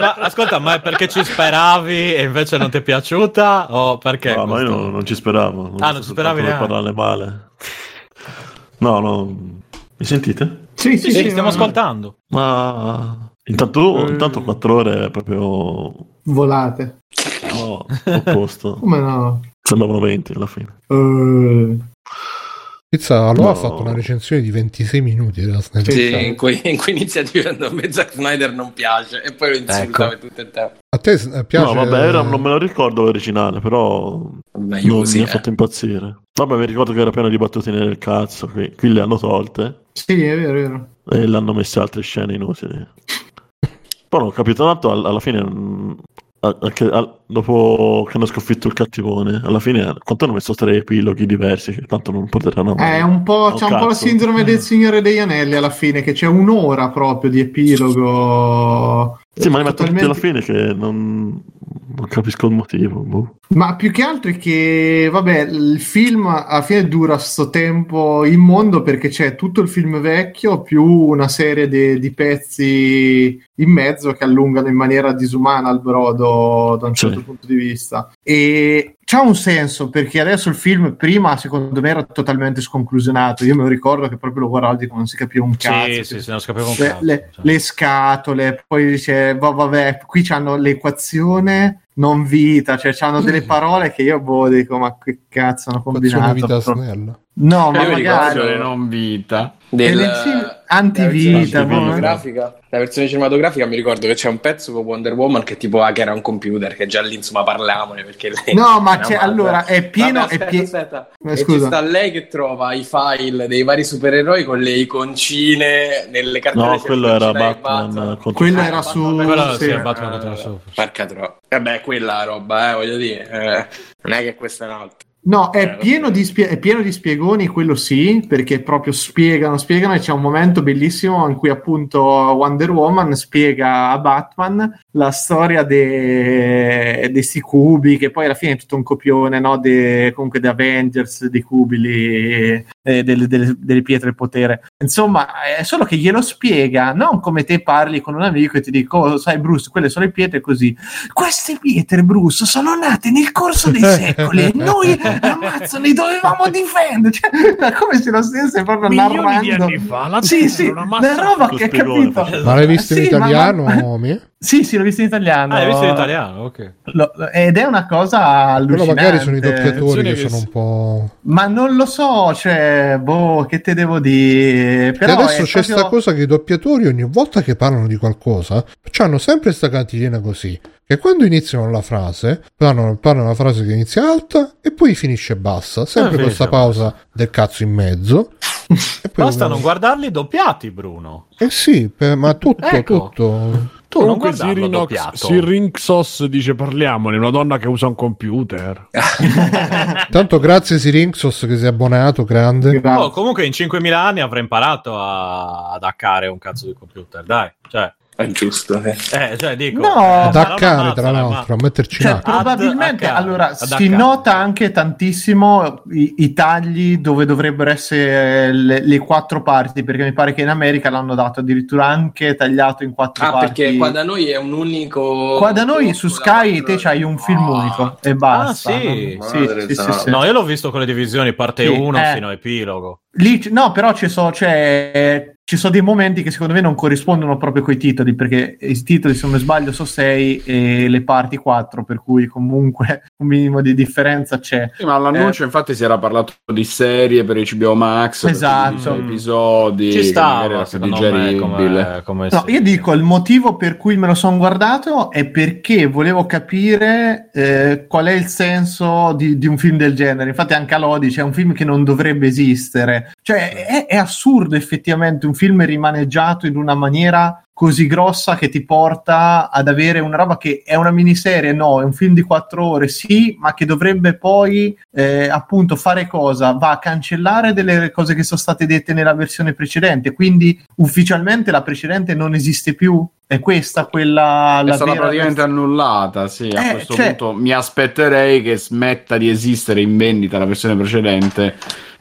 Ma ascolta, ma è perché ci speravi e invece non ti è piaciuta? O perché? No, ma io non, non ci speravo. Ah, non ci speravi per neanche? parlarne male. No, no. Mi sentite? Sì, sì, Sì, sì, stiamo ma- ascoltando. Ma intanto, Eh. intanto 4 ore è proprio Volate. no, opposto. Come no? Sembravano 20 alla fine. Eh, Pizza allora No. ha fatto una recensione di 26 minuti della Snyder Sì, in cui, in cui inizia dicendo a me Zack Snyder non piace e poi lo insulta Ecco. tutto il tempo. A te eh, piace? No, vabbè, era- non me lo ricordo l'originale, però Meglio non così. mi ha eh. fatto impazzire. Vabbè, mi ricordo che era pieno di battutine del cazzo. Qui, qui le hanno tolte sì, è vero, è vero. e le hanno messe altre scene inutili. Poi non ho capito tanto all- alla fine. mm, anche dopo che hanno sconfitto il cattivone, alla fine quanto hanno messo tre epiloghi diversi che tanto non potranno mai. È un po', c'è un po' la cazzo. sindrome del Signore degli Anelli alla fine, che c'è un'ora proprio di epilogo. Sì, ma metto tutti Totalmente- alla fine che non, non capisco il motivo. boh. Ma più che altro è che, vabbè, il film alla fine dura sto tempo immondo perché c'è tutto il film vecchio più una serie de- di pezzi in mezzo che allungano in maniera disumana il brodo da un Sì. certo punto di vista. E c'ha un senso perché adesso il film prima secondo me era totalmente sconclusionato. Io me lo ricordo che proprio lo guardi come non si capiva un cazzo. Sì, sì, sì, non capivo un le, cazzo. le- Cioè. le scatole, poi dice, va- vabbè, qui c'hanno l'equazione non vita, cioè c'hanno delle parole che io boh, dico, ma che cazzo hanno combinato? vita snella. No, ma Io magari... ricordo- Versione non vita. del, la antivita, versione cinematografica, la versione cinematografica mi ricordo che c'è un pezzo con Wonder Woman che tipo hackera un computer che già lì insomma parliamone perché lei No, ma è c'è- madre. allora, è pieno- Vabbè, è aspetta, pie- aspetta. Eh, E scusa. ci sta lei che trova i file dei vari supereroi con le iconcine nelle cartelle No, quello era dei Batman, contro- Quello Ah, era Batman su... Quello sì. è Batman contro la. Porca troppo. Vabbè, quella roba, eh, voglio dire. eh, non è che questa è un'altra. No, è Eh, pieno, spie- è pieno di spiegoni, quello sì, perché proprio spiegano, spiegano e c'è un momento bellissimo in cui appunto Wonder Woman spiega a Batman la storia de- dei sti cubi, che poi alla fine è tutto un copione, no? De- comunque di Avengers, dei cubi, lì, eh, delle, delle- delle pietre del potere. Insomma, è solo che glielo spiega, non come te parli con un amico e ti dico, "Oh, sai Bruce, quelle sono le pietre così. Queste pietre, Bruce, sono nate nel corso dei secoli e noi ammazzo, li dovevamo difendere. Cioè, è come se lo stesse proprio Milioni di narrando. anni fa, la sì, sì, una roba che ha spiegone capito. Ma l'hai visto in Sì, italiano, ma- Mi? Sì, sì, l'ho visto in italiano. Ah, hai visto in italiano? Ok. Lo- ed è una cosa Però allucinante. magari sono i doppiatori che sono un po'... Ma non lo so, cioè, boh, che te devo dire? E Però adesso è c'è proprio- sta cosa che i doppiatori ogni volta che parlano di qualcosa hanno sempre sta cantilena così che quando iniziano la frase parlano, parlano la frase che inizia alta e poi finisce bassa sempre Ah, con questa pausa del cazzo in mezzo e poi Basta non guardarli doppiati, Bruno. eh sì per- ma tutto Ecco. tutto Tu non Comunque guardarlo Sirinox, doppiato. Sirinxos dice parliamone, una donna che usa un computer. tanto grazie Sirinxos che si è abbonato grande Grazie. Oh, comunque in 5.000 anni avrei imparato a- ad hackare un cazzo di computer, dai. Cioè, È giusto. eh. eh, cioè dico... No, eh, non haccare tra l'altro a metterci Cioè, probabilmente Ad- allora ad si nota anche tantissimo i, i tagli dove dovrebbero essere le, le quattro parti, perché mi pare che in America l'hanno dato addirittura anche tagliato in quattro Ah, parti. perché qua da noi è un unico. Qua da noi su da Sky te c'hai un film Ah. unico e basta. Ah, sì? No? sì, sì, sì, sì. No, io l'ho visto con le divisioni parte Sì, 1 eh. fino a epilogo. Lì, no, però ci sono, cioè, ci sono dei momenti che secondo me non corrispondono proprio coi titoli, perché i titoli, se non mi sbaglio, sono 6 e le parti 4, per cui comunque un minimo di differenza c'è. Sì, ma all'annuncio infatti si era parlato di serie per HBO Max, Esatto. episodi, Ci che magari stava, era come, come No, io dico il motivo per cui me lo sono guardato è perché volevo capire eh, qual è il senso di, di un film del genere. Infatti, anche a Lodi c'è un film che non dovrebbe esistere. Cioè, è, è assurdo effettivamente un film rimaneggiato in una maniera così grossa che ti porta ad avere una roba che è una miniserie, no, è un film di quattro ore, sì, ma che dovrebbe poi eh, appunto fare cosa? Va a cancellare delle cose che sono state dette nella versione precedente, quindi ufficialmente la precedente non esiste più. È questa quella È la stata vera praticamente annullata, sì. A Eh, questo cioè- punto mi aspetterei che smetta di esistere in vendita la versione precedente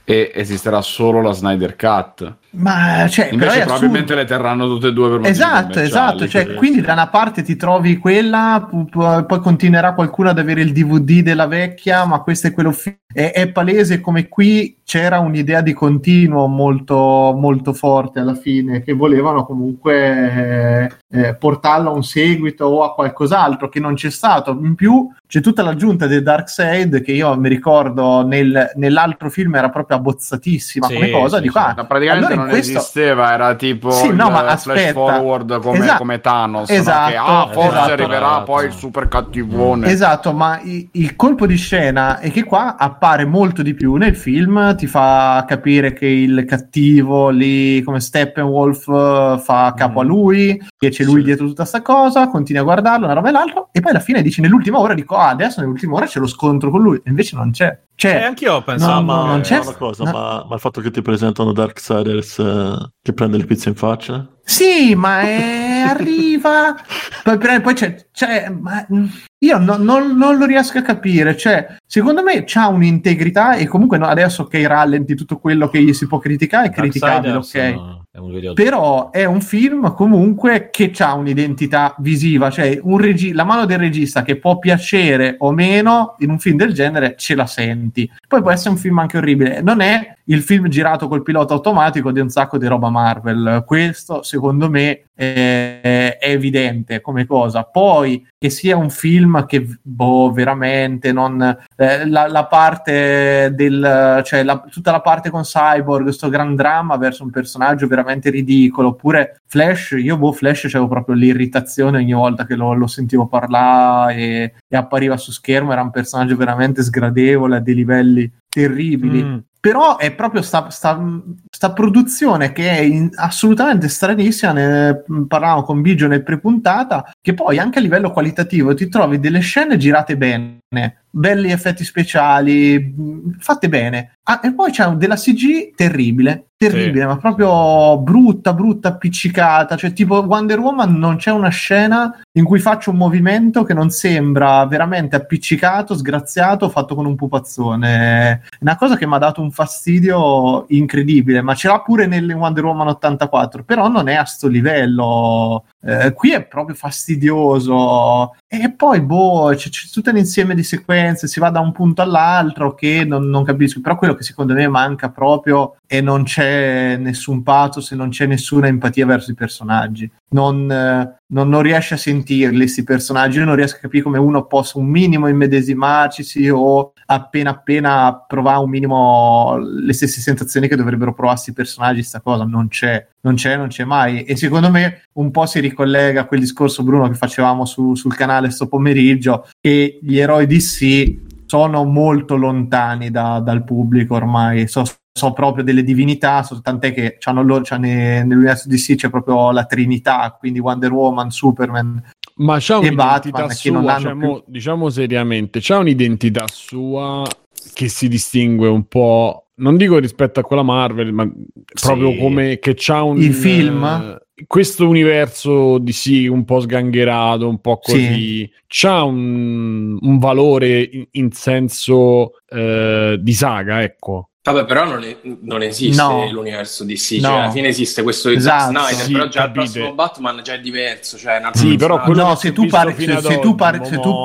e esisterà solo la Snyder Cut. Ma cioè, Invece probabilmente assurdo. le terranno tutte e due per Esatto, esatto. Cioè, quindi- da una parte ti trovi quella, pu- pu- poi continuerà qualcuno ad avere il DVD della vecchia, ma questo è quello. fi- è, è palese come qui c'era un'idea di continuo molto, molto forte alla fine, che volevano comunque eh, eh, portarlo a un seguito o a qualcos'altro che non c'è stato. In più c'è tutta l'aggiunta del Dark Side che io mi ricordo nel- nell'altro film era proprio abbozzatissima Sì, come cosa. sì, Dico, sì. ah, praticamente allora non questo- esisteva, era tipo Sì, no, ma flash aspetta. forward come, Esatto. come Thanos, no? Esatto, che ah, forse esatto. arriverà poi il super cattivone. Esatto, ma i- il colpo di scena è che qua appare molto di più nel film, ti fa capire che il cattivo lì come Steppenwolf eh, fa capo a lui, che c'è lui Sì. dietro tutta sta cosa, continui a guardarlo, una roba e l'altro, e poi alla fine dici nell'ultima ora dico ah, adesso nell'ultima ora c'è lo scontro con lui, e invece non c'è. E C'è. anch'io pensavo... No, no, non c'è- Ma una cosa, no. ma, ma il fatto che ti presentano Darksiders eh, che prende le pizze in faccia? Sì, ma è... arriva. Poi, poi c'è. c'è- ma, mm, io no- non, non lo riesco a capire. Cioè, secondo me c'ha un'integrità e comunque no, adesso che rallenti tutto quello che gli si può criticare è criticabile, ok? No. È però è un film comunque che ha un'identità visiva, cioè un regi- la mano del regista che può piacere o meno in un film del genere ce la senti. Poi può essere un film anche orribile, non è il film girato col pilota automatico di un sacco di roba Marvel. Questo secondo me è, è evidente come cosa. Poi che sia un film che boh, veramente non eh, la, la parte del cioè la- tutta la parte con Cyborg, questo gran dramma verso un personaggio veramente ridicolo. Oppure Flash, io boh, Flash c'avevo proprio l'irritazione ogni volta che lo, lo sentivo parlare e, e appariva su schermo. Era un personaggio veramente sgradevole a dei livelli terribili. Mm. Però è proprio sta, sta- sta produzione che è in- assolutamente stranissima. Ne parlavamo con Bigio nel prepuntata. Che poi anche a livello qualitativo ti trovi delle scene girate bene, belli effetti speciali, fatte bene. Ah, e poi c'è della CG terribile, terribile, ma proprio brutta, brutta, appiccicata. Cioè, tipo Wonder Woman non c'è una scena in cui faccio un movimento che non sembra veramente appiccicato, sgraziato, fatto con un pupazzone. È una cosa che mi ha dato un fastidio incredibile, ma ce l'ha pure nelle Wonder Woman 84, però non è a sto livello. Eh, qui è proprio fastidioso. E poi, boh, c'è, c'è tutto un insieme di sequenze, si va da un punto all'altro che non, non capisco. Però quello che secondo me manca proprio e non c'è nessun pathos e non c'è nessuna empatia verso i personaggi. Non, eh, non, non riesce a sentirli questi personaggi. Io non riesco a capire come uno possa un minimo immedesimarci o appena appena provare un minimo le stesse sensazioni che dovrebbero provarsi i personaggi. Sta cosa non c'è, non c'è, non c'è mai. E secondo me un po' si ricollega a quel discorso, Bruno, che facevamo su- sul canale sto pomeriggio, che gli eroi DC sono molto lontani da- dal pubblico ormai. So, so proprio delle divinità, so- tant'è che c'hanno loro, nell'universo DC c'è proprio la Trinità, quindi Wonder Woman, Superman, Ma E un'identità Batman, sua, hanno cioè, più- mo- diciamo seriamente, c'ha un'identità sua che si distingue un po', non dico rispetto a quella Marvel, ma proprio come che c'ha un... Il film? eh, questo universo di sì, un po' sgangherato, un po' così, c'ha un, un valore in, in senso eh, di saga, ecco. Vabbè, però non, è- non esiste No. l'universo DC, No. cioè alla fine esiste questo di Esatto. Zack Snyder, Sì, però già capite. il prossimo Batman già è diverso, cioè è Sì, però quello No, se tu parli- se- se tu parli- se tu-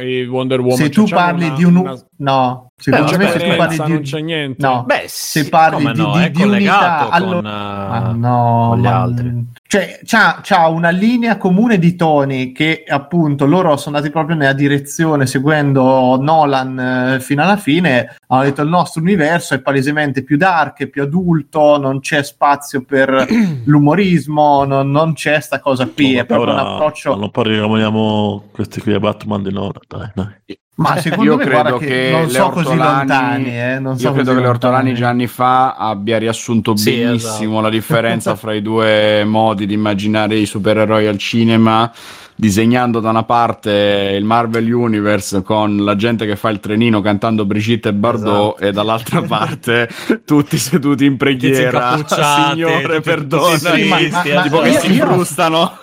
e Wonder Woman, se cioè, tu c'hanno parli una- di un una- no Beh, secondo me se tu parli non di c'è niente. no Beh, se sì, parli come di, no, di- è di unità collegato allora con, Ma eh, no, con gli ma- altri. Cioè, c'ha, c'ha una linea comune di toni che appunto loro sono andati proprio nella direzione seguendo Nolan eh, fino alla fine. Hanno detto il nostro universo è palesemente più dark, è più adulto, non c'è spazio per l'umorismo, non, non c'è sta cosa qui. No, è proprio ora un approccio. Non parliamo questi qui a Batman di Nora, dai, dai. Ma secondo Io me, credo che, che non le so così Ortolani- lontani. Eh, non so Io credo che le Ortolani lontani. già anni fa abbia riassunto Sì, benissimo esatto. la differenza fra i due modi di immaginare i supereroi al cinema, disegnando da una parte il Marvel Universe con la gente che fa il trenino cantando Brigitte e Bardot Esatto. e dall'altra parte tutti seduti in preghiera, signore perdona, ma- ma- tipo ma che io- si frustano.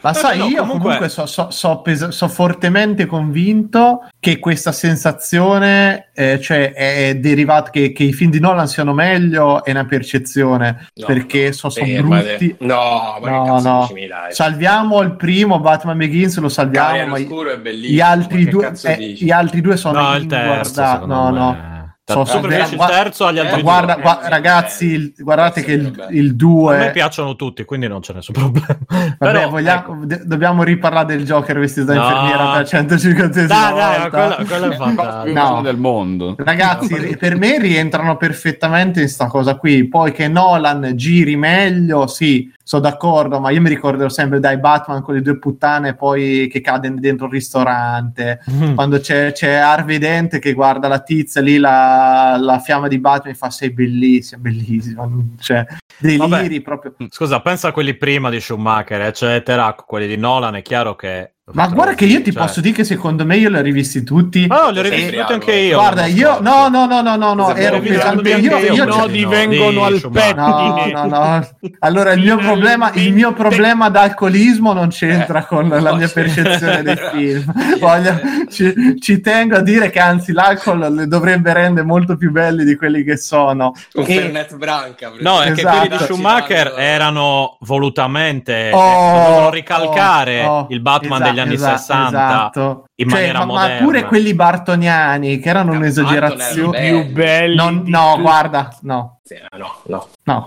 Ma sai, No, io comunque- comunque so, so- so pes- so fortemente convinto che questa sensazione, eh, cioè, è derivata che, che i film di Nolan siano meglio, è una percezione, No, perché no, so- sono fermate. brutti. No, ma No, che cazzo no. dai? Salviamo il primo Batman Begins, lo salviamo, Cavaliere ma Oscuro è bellissimo. gli altri, due, eh, gli altri due sono No, il terzo, inguardabili. secondo No, me. No. Tu So- preferisci il guarda- terzo agli altri eh, guarda, due? gua- Eh, ragazzi, il- guardate che il, Bello. il A 2 me piacciono tutti, quindi non c'è nessun problema. Vabbè, Però, vogliamo- ecco. dobbiamo riparlare del Joker vestito da No. infermiera per 150 Dai, dai, volta. quella, quella è No. bella del mondo. Ragazzi, per me rientrano perfettamente in sta cosa qui. Poi che Nolan giri meglio, sì, sono d'accordo, ma io mi ricorderò sempre dai Batman con le due puttane poi che cade dentro il ristorante. Quando c'è, c'è Harvey Dent che guarda la tizia lì, la, la fiamma di Batman fa sei bellissima, bellissima. Cioè, deliri Vabbè. proprio. Scusa, pensa a quelli prima di Schumacher, eccetera, quelli di Nolan, è chiaro che Ma guarda che io ti Cioè- posso dire che secondo me io li ho rivisti tutti. Oh, li ho rivisti tutti anche io. Guarda, io no, no, no, no, no, no, ero pesante. Io, io, io, no, io- di vengono al pettine. No, no, no. Allora il mio problema, il mio problema d'alcolismo non c'entra Eh, con la no, mia percezione dei film. Voglio- ci, ci tengo a dire che anzi l'alcol li dovrebbe rendere molto più belli di quelli che sono. Con E- Fernet Branca. No, è esempio. che quelli di Esatto. Schumacher erano volutamente Oh, eh, ricalcare oh, oh, il Batman esatto, degli anni esatto, 60 esatto. in Cioè, maniera ma, ma moderna. pure quelli bartoniani che erano No, un'esagerazione. Più belli. Non- no, guarda, no, no, no.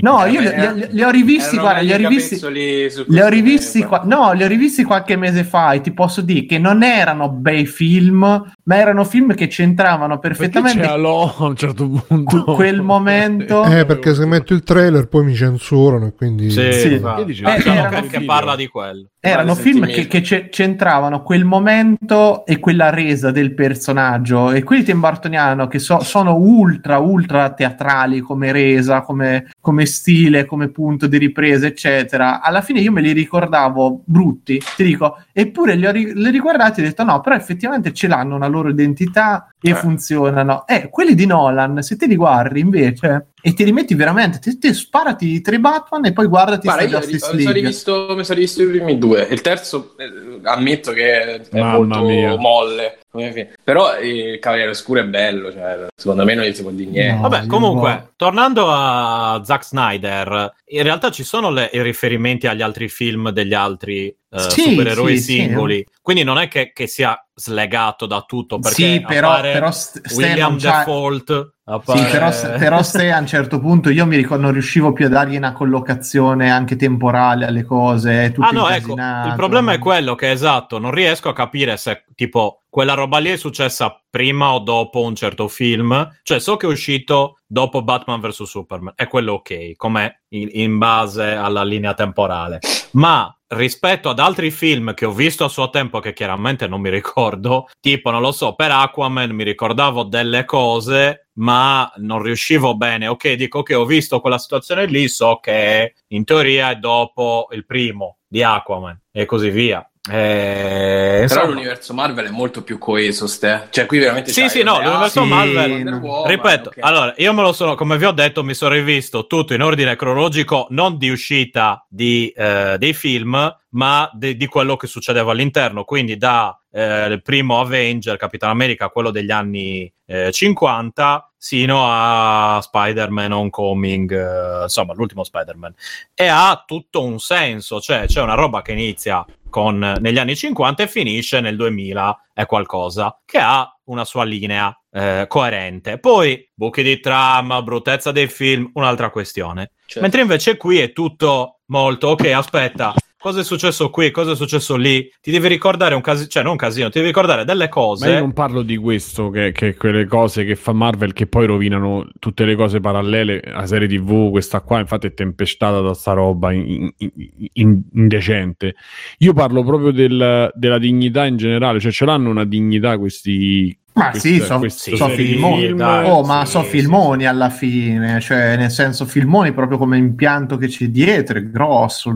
no. io li, li- li ho rivisti, guarda, li ho rivisti. Li ho rivisti, qua- no, li ho rivisti qualche mese fa e ti posso dire che non erano bei film, ma erano film che c'entravano Perché perfettamente c'è a un certo punto? quel momento. Eh, perché se metto il trailer poi mi censurano e quindi... Sì, Sì. dicevo, Ah, Eh, erano che- parla di quello. Erano film che, che ce- c'entravano quel momento e quella resa del personaggio. E quelli Tim Burtoniano che so- sono ultra, ultra teatrali come resa, come, come stile, come punto di ripresa, eccetera. Alla fine io me li ricordavo brutti, ti dico, eppure li ho ri- li riguardati e ho detto no, però effettivamente ce l'hanno una loro identità e Eh. funzionano. Eh, quelli di Nolan, se te li guardi invece e ti rimetti veramente, te, te sparati i tre Batman e poi guardati Guarda, io ri- Justice mi sono, League. rivisto, mi sono rivisto i primi due. Il terzo, eh, ammetto che è Mamma molto mia. molle. Però eh, il Cavaliere Oscuro è bello. Cioè, secondo me non gli si può dire niente. No. Vabbè, comunque, no. tornando a Zack Snyder, in realtà ci sono le- i riferimenti agli altri film degli altri eh, Sì, supereroi sì, sì. singoli. Quindi non è che, che sia slegato da tutto, perché Sì, però, però st- William non Default. Sì, appare- però, però se a un certo punto io mi ricordo non riuscivo più a dargli una collocazione anche temporale alle cose, tutto Ah no, ecco, il problema è quello che esatto, non riesco a capire se tipo quella roba lì è successa prima o dopo un certo film, cioè so che è uscito dopo Batman vs Superman, è quello ok, come in, in base alla linea temporale, ma rispetto ad altri film che ho visto a suo tempo che chiaramente non mi ricordo, tipo non lo so, per Aquaman mi ricordavo delle cose ma non riuscivo bene. Ok, dico che ho visto quella situazione lì, so che in teoria è dopo il primo di Aquaman e così via. Eh, Però l'universo Marvel è molto più coeso, ste. Cioè, qui veramente. Sì, sì, no, Real, l'universo Sì, Marvel- Woman, ripeto, ok. allora io me lo sono, come vi ho detto, mi sono rivisto tutto in ordine cronologico, non di uscita di, eh, dei film, ma de- di quello che succedeva all'interno. Quindi da eh, il primo Avenger, Capitan America, quello degli anni eh, 50, sino a Spider-Man Homecoming, eh, insomma, l'ultimo Spider-Man. E ha tutto un senso, cioè c'è una roba che inizia con, negli anni 50 e finisce nel 2000 è qualcosa che ha una sua linea eh, coerente. Poi buchi di trama, bruttezza dei film, un'altra questione. Cioè, Mentre invece qui è tutto molto ok, aspetta. Cosa è successo qui? Cosa è successo lì? Ti devi ricordare un casino, cioè non un casino, ti devi ricordare delle Ma cose. io non parlo di questo, che, che quelle cose che fa Marvel che poi rovinano tutte le cose parallele. La serie TV, questa qua, infatti, è tempestata da sta roba in- in- in- indecente. Io parlo proprio del- della dignità in generale, cioè ce l'hanno una dignità questi. Ma queste- sì, so, queste so filmoni. film. dai. Oh, ma sì, so sì, filmoni alla fine, cioè nel senso filmoni proprio come impianto che c'è dietro, è grosso.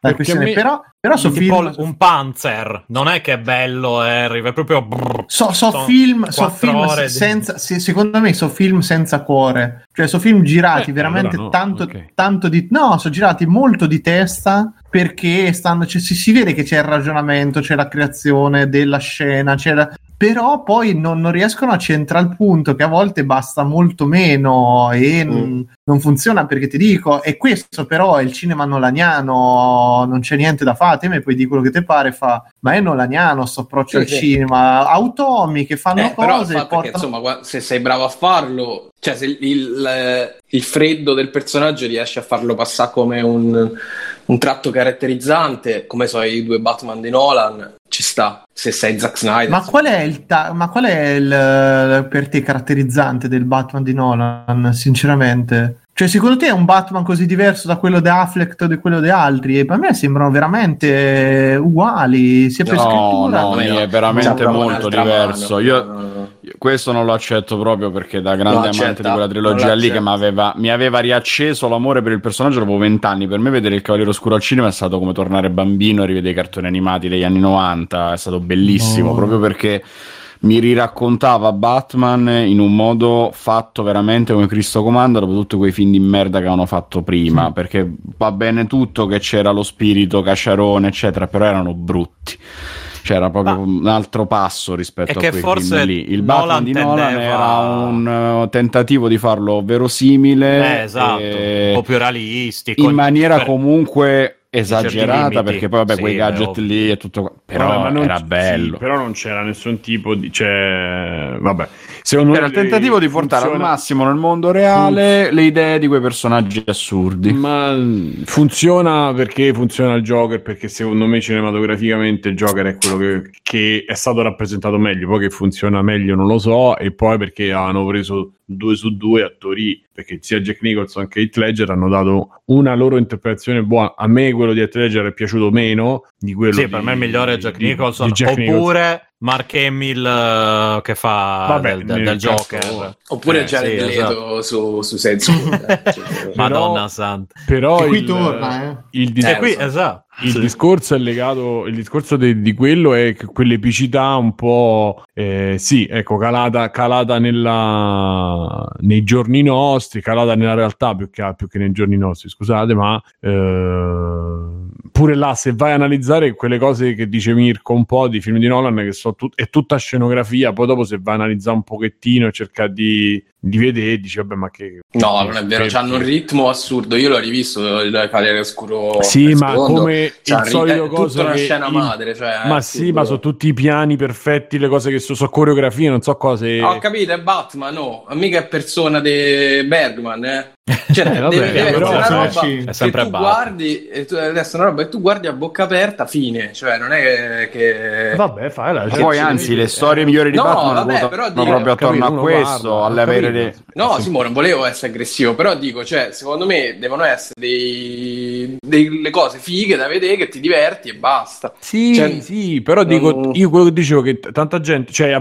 La Perché questione. me- Però, però so film, un panzer, non è che è bello, Harry, è proprio brrr. so, so Sono film, so film di- senza, sì, secondo me so film senza cuore, cioè so film girati Eh, veramente allora no, tanto, ok. tanto di, no, sono girati molto di testa perché stanno, cioè, si, si vede che c'è il ragionamento, c'è la creazione della scena, c'è la- però poi non, non riescono a centrare il punto che a volte basta molto meno e Mm. n- non funziona perché ti dico e questo però è il cinema nolaniano non c'è niente da fare te mi puoi dire quello che ti pare fa ma è nolaniano sto approccio Sì, al sì. cinema automi che fanno Eh, però cose fatto è che, portano insomma, se sei bravo a farlo, cioè se il, il- freddo del personaggio riesci a farlo passare come un, un tratto caratterizzante, come so i due Batman di Nolan, ci sta. Se sei Zack Snyder, ma qual è il ta- ma qual è il per te caratterizzante del Batman di Nolan sinceramente cioè secondo te è un Batman così diverso da quello di Affleck o di quello di altri e per me sembrano veramente uguali sia per No, scrittura no, no. è veramente molto diverso. mano, Io- no, no, no. questo non lo accetto proprio perché da grande amante di quella trilogia lo lì che accetta. mi aveva, mi aveva riacceso l'amore per il personaggio dopo vent'anni. Per me vedere il Cavaliere Oscuro al cinema è stato come tornare bambino e rivedere i cartoni animati degli anni 90. È stato bellissimo No. proprio perché mi riraccontava Batman in un modo fatto veramente come Cristo comanda dopo tutti quei film di merda che avevano fatto prima. Perché va bene tutto che c'era lo spirito, Caciarone, eccetera, però erano brutti. C'era proprio Ma- un altro passo rispetto a che quei forse lì. Il Nolan Batman di Nolan tendeva- era un uh, tentativo di farlo verosimile Eh, esatto, e un po' più realistico. in maniera per- comunque esagerata perché poi vabbè Sì, quei gadget ovvio. lì e tutto però Vabbè, ma non- era sì, bello. però non c'era nessun tipo di. Cioè, vabbè. Secondo Era il tentativo di portare al funziona- massimo nel mondo reale le idee di quei personaggi assurdi. Ma funziona perché funziona il Joker? Perché secondo me cinematograficamente il Joker è quello che, che è stato rappresentato meglio. Poi che funziona meglio non lo so. E poi perché hanno preso due su due attori. Perché sia Jack Nicholson che Heath Ledger hanno dato una loro interpretazione buona. A me quello di Heath Ledger è piaciuto meno di quello Sì, di- per me il migliore è Jack di- Nicholson. di Jack Nicholson. oppure Mark Hamill eh, che fa Vabbè, del, del- del caso- Joker. Oppure Eh, Jared sì, Leto su, su Sense Cioè, Madonna santa. Però qui il, torna, eh. il dis- E Eh, qui, so. esatto. Il Sì. discorso è legato, il discorso de- di quello è che quell'epicità un po', eh, sì, ecco, calata, calata nella, nei giorni nostri, calata nella realtà più che, più che nei giorni nostri, scusate, ma eh, pure là se vai a analizzare quelle cose che dice Mirko un po' di film di Nolan, che so tut- è tutta scenografia, poi dopo se vai a analizzare un pochettino e cercare di, di vedere, dici vabbè ma che... No, non è vero, perché- c'hanno un ritmo assurdo. Io l'ho rivisto il Cavaliere Oscuro. Sì, ma secondo. come C'ha il solito è tutta una scena il- madre. Cioè, Ma è sì, tutto- ma sono tutti i piani perfetti, le cose che so, so coreografie, non so cose. Ho capito, è Batman, no, mica è persona di Bergman, eh. Cioè, Eh, vabbè, però- essere una roba sì, è sempre tu Batman. guardi e tu, adesso è una roba che tu guardi a bocca aperta, fine, cioè non è che, che... Vabbè, fai la E poi anzi le storie migliori di No, Batman vabbè, però proprio attorno a questo, all'avere le... No, Simone, non volevo essere aggressivo, però dico, cioè, secondo me devono essere dei, delle cose fighe da vedere che ti diverti e basta. Sì, Cioè, sì, però dico, non- io quello che dicevo che t- tanta gente, cioè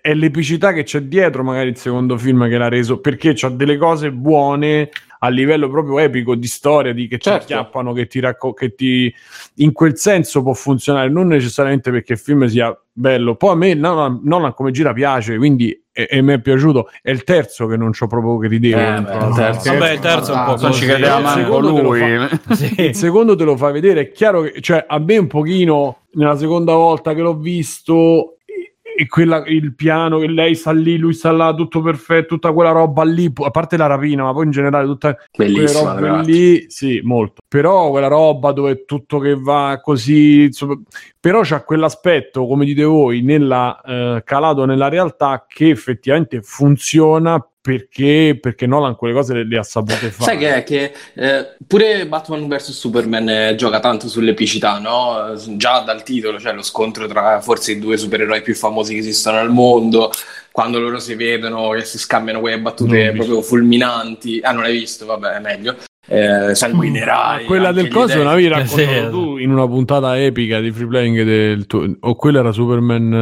è l'epicità che c'è dietro magari il secondo film che l'ha reso, perché c'ha delle cose buone a livello proprio epico di storia, di che Certo. ti acchiappano, che ti racco- che ti in quel senso può funzionare, non necessariamente perché il film sia bello. Poi a me Nolan, Nolan come gira piace, quindi e, e mi è piaciuto. È il terzo che non c'ho proprio che ridevo. Eh, sala. terzo. Vabbè, il terzo è un po' Non ci credeva manco lui. Sì. Il secondo te lo fa vedere, è chiaro che, cioè, a me un pochino, nella seconda volta che l'ho visto, e- quella, il piano che lei sta lì, lui sta là, tutto perfetto, tutta quella roba lì, a parte la rapina, ma poi in generale tutta Bellissima, robe ragazzi. lì, sì, molto. Però quella roba dove tutto che va così, insomma, però c'ha quell'aspetto, come dite voi, nella, eh, calato nella realtà che effettivamente funziona perché, perché Nolan quelle cose le, le ha sapute fare. Sai che è che eh, pure Batman vs Superman eh, gioca tanto sull'epicità, no? Già dal titolo c'è lo scontro tra forse i due supereroi più famosi che esistono al mondo, quando loro si vedono che si scambiano quelle battute proprio fulminanti. Ah, non l'hai visto? Vabbè, è meglio. Eh, sanguinerai. Ah, quella anche del coso dei. l'avevi raccontato Sì. tu in una puntata epica di free playing del tuo o quello era Superman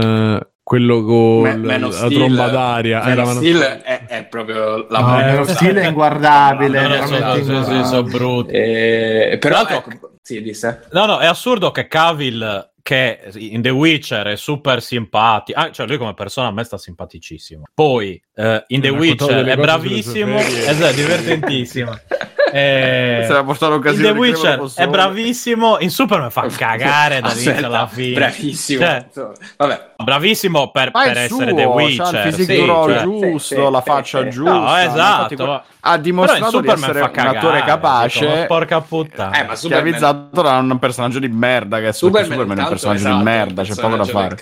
eh, quello con Man- la, la Steel- tromba d'aria Man era of Man Steel è, è proprio la No, Eh, Man of. Steel è inguardabile, No, no, inguardabile. sono brutti. Eh, però l'altro- ecco, sì, disse. No, no, è assurdo che Cavill, che in The Witcher è super simpatico, ah, cioè lui come persona a me sta simpaticissimo. Poi eh, in The Mi Witcher è bravissimo, esatto, è divertentissimo. Eh, Se la portare in The Witcher è bravissimo, in Superman fa cagare dall'inizio alla fine. Bravissimo. Cioè, Vabbè, Bravissimo per, per essere suo, The Witcher. il physique sì, cioè- giusto, sì, la sì, faccia sì. giusta. No, esatto. Infatti, ha dimostrato di Superman essere fa un cagare, attore dico, capace ma porca puttana. eh, ma Superman, avvizzato da un personaggio di merda che è Superman, Superman, Personaggio esatto, di merda c'è poco da fare.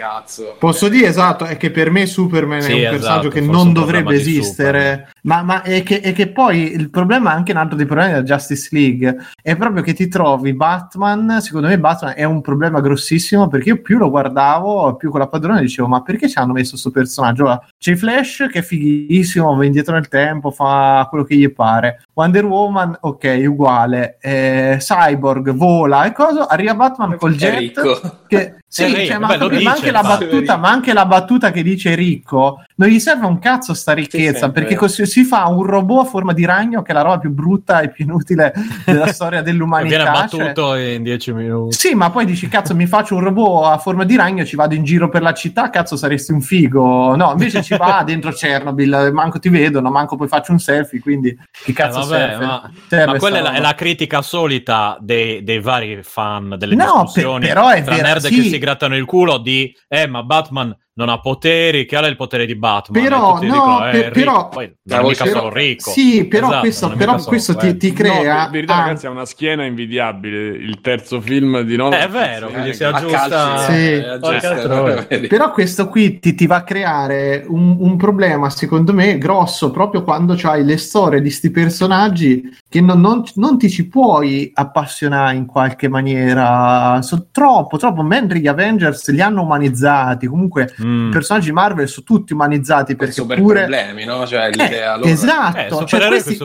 Posso dire esatto, è che per me Superman Sì, è un esatto, personaggio che non dovrebbe esistere, ma, ma è, che, è che poi il problema, anche un altro dei problemi della Justice League, è proprio che ti trovi Batman, secondo me Batman è un problema grossissimo perché io più lo guardavo, più con la padrona dicevo ma perché ci hanno messo questo personaggio? Allora, c'è Flash che è fighissimo, va indietro nel tempo, fa quello che gli pare. Wonder Woman, ok, uguale. Eh, Cyborg vola e cosa? Arriva Batman col È jet ricco. Che Sì, Eh, cioè, ma, vabbè, ma dice, anche la battuta, ma anche la battuta che dice ricco non gli serve un cazzo sta ricchezza sì, perché vero. così si fa un robot a forma di ragno che è la roba più brutta e più inutile della storia dell'umanità. viene cioè- battuto in 10 minuti. Sì, ma poi dici, cazzo, mi faccio un robot a forma di ragno, ci vado in giro per la città, cazzo, saresti un figo. No, invece ci va dentro Chernobyl, manco ti vedono, manco poi faccio un selfie, quindi che Eh, cazzo vabbè, serve? ma, Serve ma quella è la, è la critica solita dei, dei vari fan delle No, discussioni per- però è tra vera- nerd sì. Grattano il culo di eh ma Batman non ha poteri che ha il potere di Batman Però, E tutti no, dicono, eh, per- è ricco. però- poi non è mica voce- solo ricco Sì, però Esatto, questo, però questo ti, ti No, crea... in verità, ah, ragazzi, ha una schiena invidiabile. Il terzo film di Nolan. Eh, è vero quindi si A aggiusta calci, Sì. eh, aggiusta. Però questo qui ti, ti va a creare un, un problema, secondo me, grosso proprio quando hai le storie di sti personaggi che non, non- non ti ci puoi appassionare in qualche maniera. So, troppo, troppo. Mentre gli Avengers li hanno umanizzati, comunque Mm. i personaggi Marvel sono tutti umanizzati perché super pure... problemi, no? Cioè, Eh, l'idea loro. esatto, eh, cioè, questi-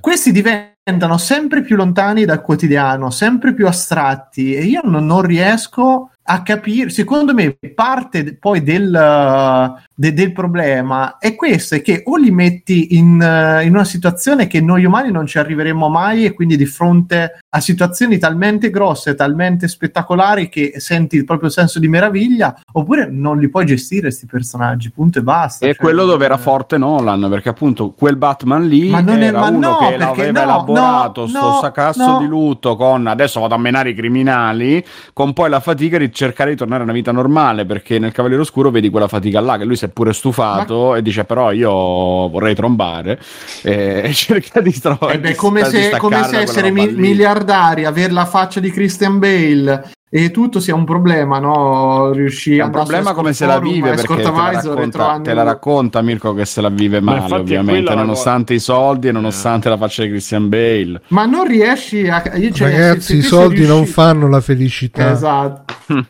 questi diventano sempre più lontani dal quotidiano, sempre più astratti e io non, non riesco a capire, secondo me parte poi del, uh, de- del problema è questo, è che o li metti in, uh, in una situazione che noi umani non ci arriveremo mai e quindi di fronte a situazioni talmente grosse, talmente spettacolari che senti il proprio senso di meraviglia, oppure non li puoi gestire questi personaggi, punto e basta. E Cioè, quello dove era eh, forte Nolan, perché appunto quel Batman lì Ma non è- era ma uno no, che l'aveva no, elaborato no, sto no, sacasso di lutto con adesso vado a menare i criminali, con poi la fatica di cercare di tornare a una vita normale, perché nel Cavaliere Oscuro vedi quella fatica là, che lui si è pure stufato e dice però io vorrei trombare e cerca di trovare... Eh beh, come se, come se essere mi- miliardari, avere la faccia di Christian Bale e tutto sia un problema, no? Riuscì È un problema come se la vive perché te la, racconta, te la racconta Mirko che se la vive Ma male è ovviamente nonostante i soldi e nonostante la faccia di Christian Bale Ma non riesci a. io- cioè, se- Ragazzi, se i tu sei soldi non riuscito- fanno la felicità. Esatto.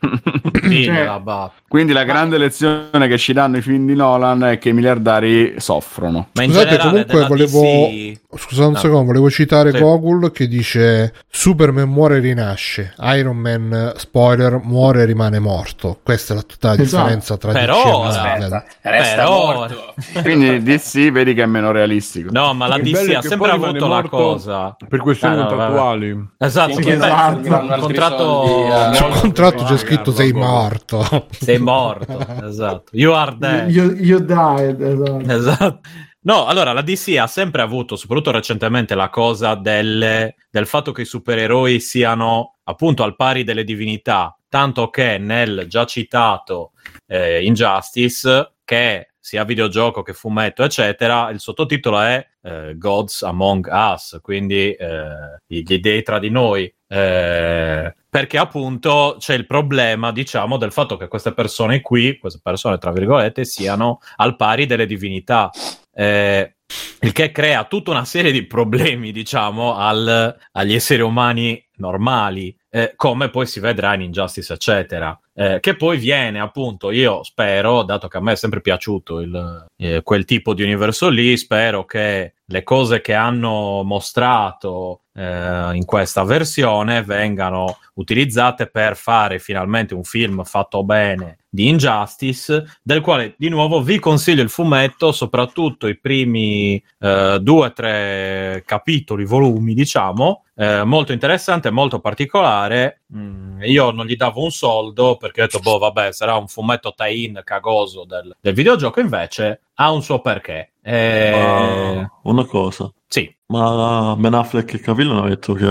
Cioè- Quindi la grande lezione che ci danno i film di Nolan è che i miliardari soffrono. ma in Scusate, comunque volevo- DC Scusa un No. secondo, volevo citare Sì. Gogol che dice Superman muore e rinasce, Iron Man, spoiler, muore e rimane morto. Questa è la totale Esatto. differenza tra Però, DC e Marvel. Aspetta, resta Però- morto. Quindi DC vedi che è meno realistico. no ma la DC ha sempre avuto la cosa Per questioni Ah, no, vabbè. contrattuali. esatto che- esatto. altri contratto soldi, eh, Sul molto- contratto c'è scritto sei morto. sei morto esatto you are dead You, you died, esatto. Esatto. No, allora la DC ha sempre avuto, soprattutto recentemente, la cosa delle- del fatto che i supereroi siano appunto al pari delle divinità, tanto che nel già citato eh, Injustice, che sia videogioco che fumetto, eccetera, il sottotitolo è eh, Gods Among Us, quindi eh, gli dei tra di noi. Eh, perché appunto c'è il problema, diciamo, del fatto che queste persone qui, queste persone tra virgolette, siano al pari delle divinità. Eh, il che crea tutta una serie di problemi, diciamo, al- agli esseri umani normali, eh, come poi si vedrà in Injustice, eccetera. Eh, che poi viene, appunto, io spero, dato che a me è sempre piaciuto il- eh, quel tipo di universo lì, spero che le cose che hanno mostrato eh, in questa versione vengano utilizzate per fare finalmente un film fatto bene di Injustice, del quale di nuovo vi consiglio il fumetto, soprattutto i primi eh, due o tre capitoli, volumi, diciamo, eh, molto interessante, molto particolare. Mm, io non gli davo un soldo perché ho detto, boh, vabbè, sarà un fumetto tie-in cagoso del, del videogioco, invece ha un suo perché. Ma una cosa, Sì. ma Ben Affleck e Cavill hanno detto che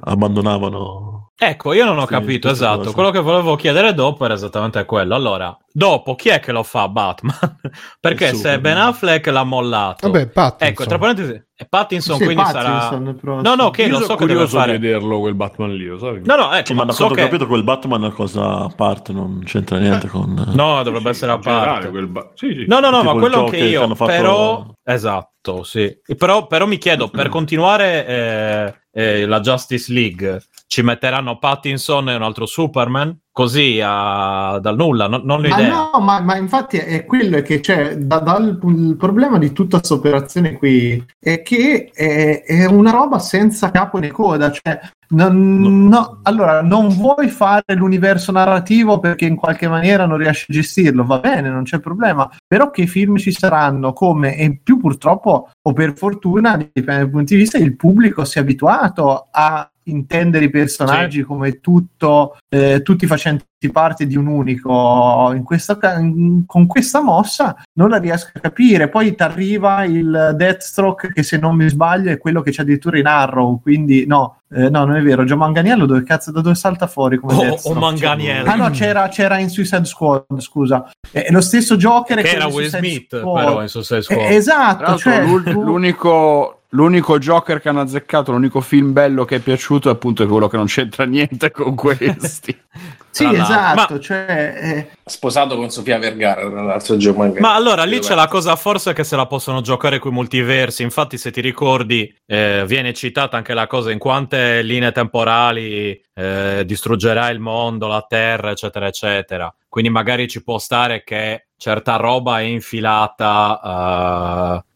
abbandonavano. Ecco, io non ho Sì, capito esatto. cosa. Quello che volevo chiedere dopo era esattamente quello. Allora, dopo chi è che lo fa Batman? Perché se. Ben Affleck l'ha mollato, Vabbè, Pattinson. ecco, tra parentesi, è Pattinson, Sì, quindi Pattinson sarà. No, no, che Io lo so che deve fare. di vederlo quel Batman lì, lo sai? No, no, ecco, ma da so che... ho capito quel Batman è una cosa a parte, non c'entra niente con... No, dovrebbe essere a parte. quel ba- sì, sì. No, no, no, Tipo ma quello anche che io. fatto- Però, esatto, sì. Però, però mi chiedo, per continuare eh, eh, la Justice League ci metteranno Pattinson e un altro Superman così a- dal nulla, no- non ho Ma idea. no, ma, ma infatti è quello che c'è, da- dal- il problema di tutta questa operazione qui è che è, è una roba senza capo né coda, cioè non, no, allora non vuoi fare l'universo narrativo perché in qualche maniera non riesci a gestirlo, va bene, non c'è problema, però che film ci saranno, come e più purtroppo o per fortuna, dipende dal punto di vista, il pubblico si è abituato a intendere i personaggi come tutto, eh, tutti facenti parte di un unico. In questa, in- con questa mossa non la riesco a capire. Poi ti arriva il Deathstroke, che se non mi sbaglio è quello che c'è addirittura in Arrow. Quindi, no, eh, no, non è vero. Gio Manganiello, dove cazzo da dove salta fuori? Come O, o Deathstroke? Manganiello. Ah no, c'era, c'era in Suicide Squad, scusa. È è lo stesso Joker che era Will Smith, Squad. però in Suicide Squad. Eh, esatto, cioè, l'unico, l'unico Joker che hanno azzeccato, l'unico film bello che è piaciuto è appunto quello che non c'entra niente con questi. Sì, esatto, Ma- cioè, eh, Sposato con Sofia Vergara, tra l'altro. Ma allora lì c'è la cosa forse che se la possono giocare coi multiversi. Infatti, se ti ricordi, eh, viene citata anche la cosa in quante linee temporali eh, distruggerà il mondo, la terra, eccetera, eccetera. Quindi magari ci può stare che certa roba è infilata.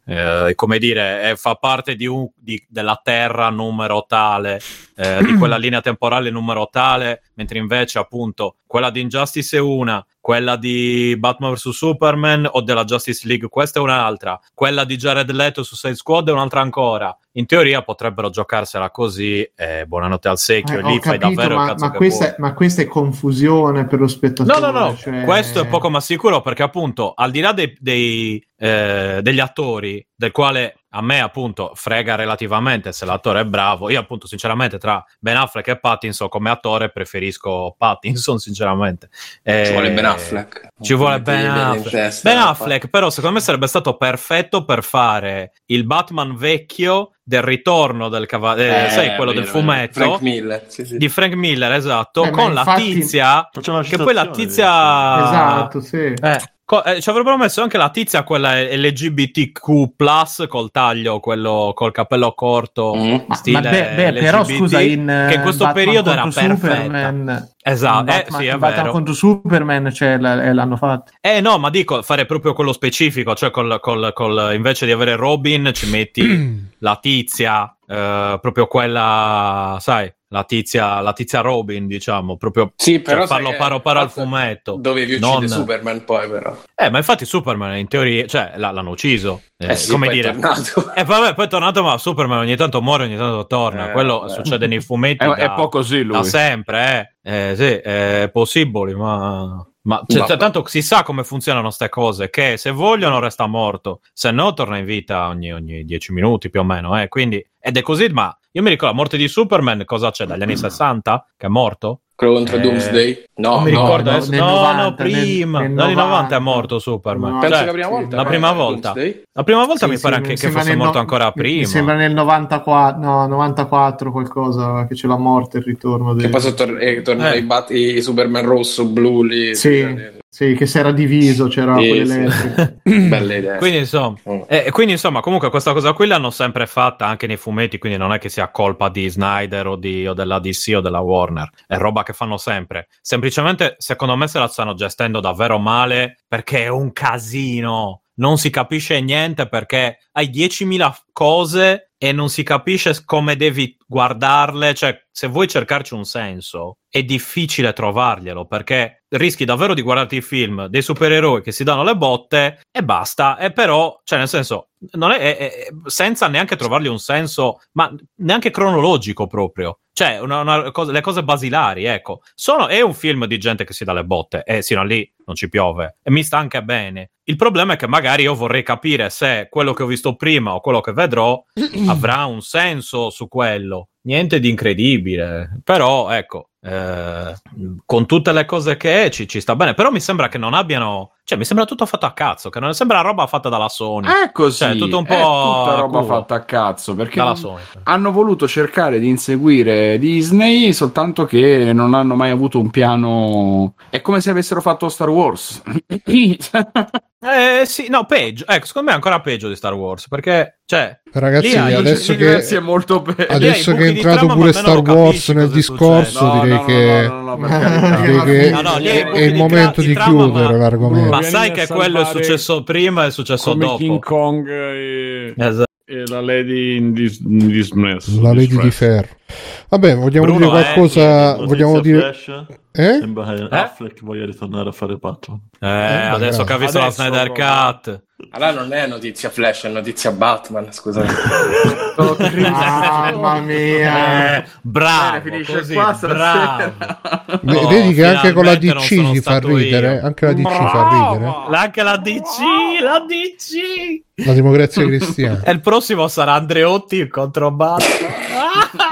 Eh, come dire, eh, fa parte di un- di- della Terra numero tale, eh, di quella linea temporale numero tale, mentre invece appunto quella di Injustice è una, quella di Batman vs Superman o della Justice League questa è un'altra, quella di Jared Leto su Suicide Squad è un'altra ancora. In teoria potrebbero giocarsela così e buonanotte al secchio, eh, lì ho fai capito, davvero ma, ma questa, ma questa è confusione per lo No, spettatore. no, no, cioè- questo è poco ma sicuro perché appunto al di là dei, dei, eh, degli attori, del quale a me appunto frega relativamente se l'attore è bravo, io appunto sinceramente tra Ben Affleck e Pattinson come attore preferisco Pattinson sinceramente. Eh, Ci vuole Ben Affleck. Ci vuole Ben Affleck. testa. Ben Affleck, però, secondo me sarebbe stato perfetto per fare il Batman vecchio del ritorno del cavaliere, Eh, sai, quello vero, del fumetto Frank Miller, sì, sì. di Frank Miller, esatto, Eh, con la infatti- tizia, Facciamo una che poi la tizia... Esatto, sì. Eh, co- eh, ci avrebbero messo anche la tizia, quella LGBTQ+, col taglio, quello col capello corto, Mm. Ma, stile ma beh, beh, però LGBT, scusa, in che eh, in questo Batman periodo era perfetta. Superman, Esatto, in eh, Batman, sì, è Batman vero. contro Superman cioè, l- eh, l'hanno fatto. Eh no, ma dico, fare proprio quello specifico, cioè col, col- col- invece di avere Robin ci metti la tizia, eh, proprio quella, sai, la tizia, la tizia Robin, diciamo, proprio Sì, cioè, però sai farlo paro paro al fumetto. Dovevi uccidere Non- Superman poi però. Eh, ma infatti Superman in teoria, cioè, l- l'hanno ucciso. Eh, Eh sì, come poi è dire... tornato. Eh, vabbè, poi è tornato, ma Superman ogni tanto muore, ogni tanto torna. Eh, Quello vabbè. succede nei fumetti È, da, è po' così lui. da sempre, eh. Eh, sì, è possibile, ma... Ma cioè, Vabbè. tanto si sa come funzionano queste cose, che se vogliono resta morto, se no torna in vita ogni, ogni 10 minuti più o meno, eh. Quindi, ed è così, ma io mi ricordo la morte di Superman, cosa c'è, dagli anni 60? Che è morto? Quello contro Eh, Doomsday? No, non mi ricordo no, adesso. nel No, 90, no, prima. nel- nel Dagli 90 è 90. morto Superman. No, Penso Cioè, che la prima volta. la prima Eh, volta. La prima volta Sì, mi sì, pare anche che fosse morto no- ancora prima. Mi sembra nel 94, no, 94 qualcosa che c'è la morte, il ritorno Che del... poi sono tor- eh, tornano Eh. i, bat- i Superman rosso, blu lì. Sì, sì, che si era diviso, c'era Sì, quelle sì. Belle idee. Quindi insomma, Mm. eh, quindi insomma, comunque questa cosa qui l'hanno sempre fatta anche nei fumetti, quindi non è che sia colpa di Snyder o, di, o della DC o della Warner, è roba che fanno sempre. Semplicemente, secondo me, se la stanno gestendo davvero male perché è un casino. Non si capisce niente perché hai 10.000 cose e non si capisce come devi guardarle. Cioè, se vuoi cercarci un senso, è difficile trovarglielo perché rischi davvero di guardarti i film dei supereroi che si danno le botte e basta. E però, cioè, nel senso, non è, è- è- senza neanche trovargli un senso, ma neanche cronologico proprio. Cioè, una- una cosa- le cose basilari, ecco. Sono, è un film di gente che si dà le botte e sino a lì non ci piove e mi sta anche bene. Il problema è che magari io vorrei capire se quello che ho visto prima o quello che vedrò avrà un senso su quello. Niente di incredibile, però ecco, eh, con tutte le cose che è ci, ci sta bene. Però mi sembra che non abbiano, cioè mi sembra tutto fatto a cazzo, che non sembra roba fatta dalla Sony. È così, Cioè, tutto un po' tutta roba culo. fatta a cazzo, perché dalla Sony. hanno voluto cercare di inseguire Disney soltanto che non hanno mai avuto un piano. È come se avessero fatto Star Wars. Eh sì, no, peggio. Ecco, secondo me è ancora peggio di Star Wars, perché, cioè, Ragazzi, Lì hai- adesso diversi è che, molto peggio. adesso lì che è di entrato trama, pure Star Wars nel discorso, No, direi no, che... no, direi che è buchi il di momento tra- di di trama, chiudere ma- l'argomento. ma sai che quello è successo prima e è successo come dopo. King Kong e, Esatto. e la Lady in dis- in dismess. La Lady di Ferro. Vabbè, vogliamo Bruno, dire eh, qualcosa? Notizia vogliamo dire... flash, Eh? Sembra che Eh? Affleck voglia ritornare a fare Batman. Eh, beh, adesso che ha visto Adesso la Snyder. Cut. Allora non è notizia Flash, è notizia Batman, scusate. Mamma mia. Eh, bravo, Bene, finisce così, qua bravo. No, Vedi che anche con la DC gli fa ridere. io. Anche la DC fa ridere. Anche la DC, la DC. La democrazia cristiana. E il prossimo sarà Andreotti contro Batman.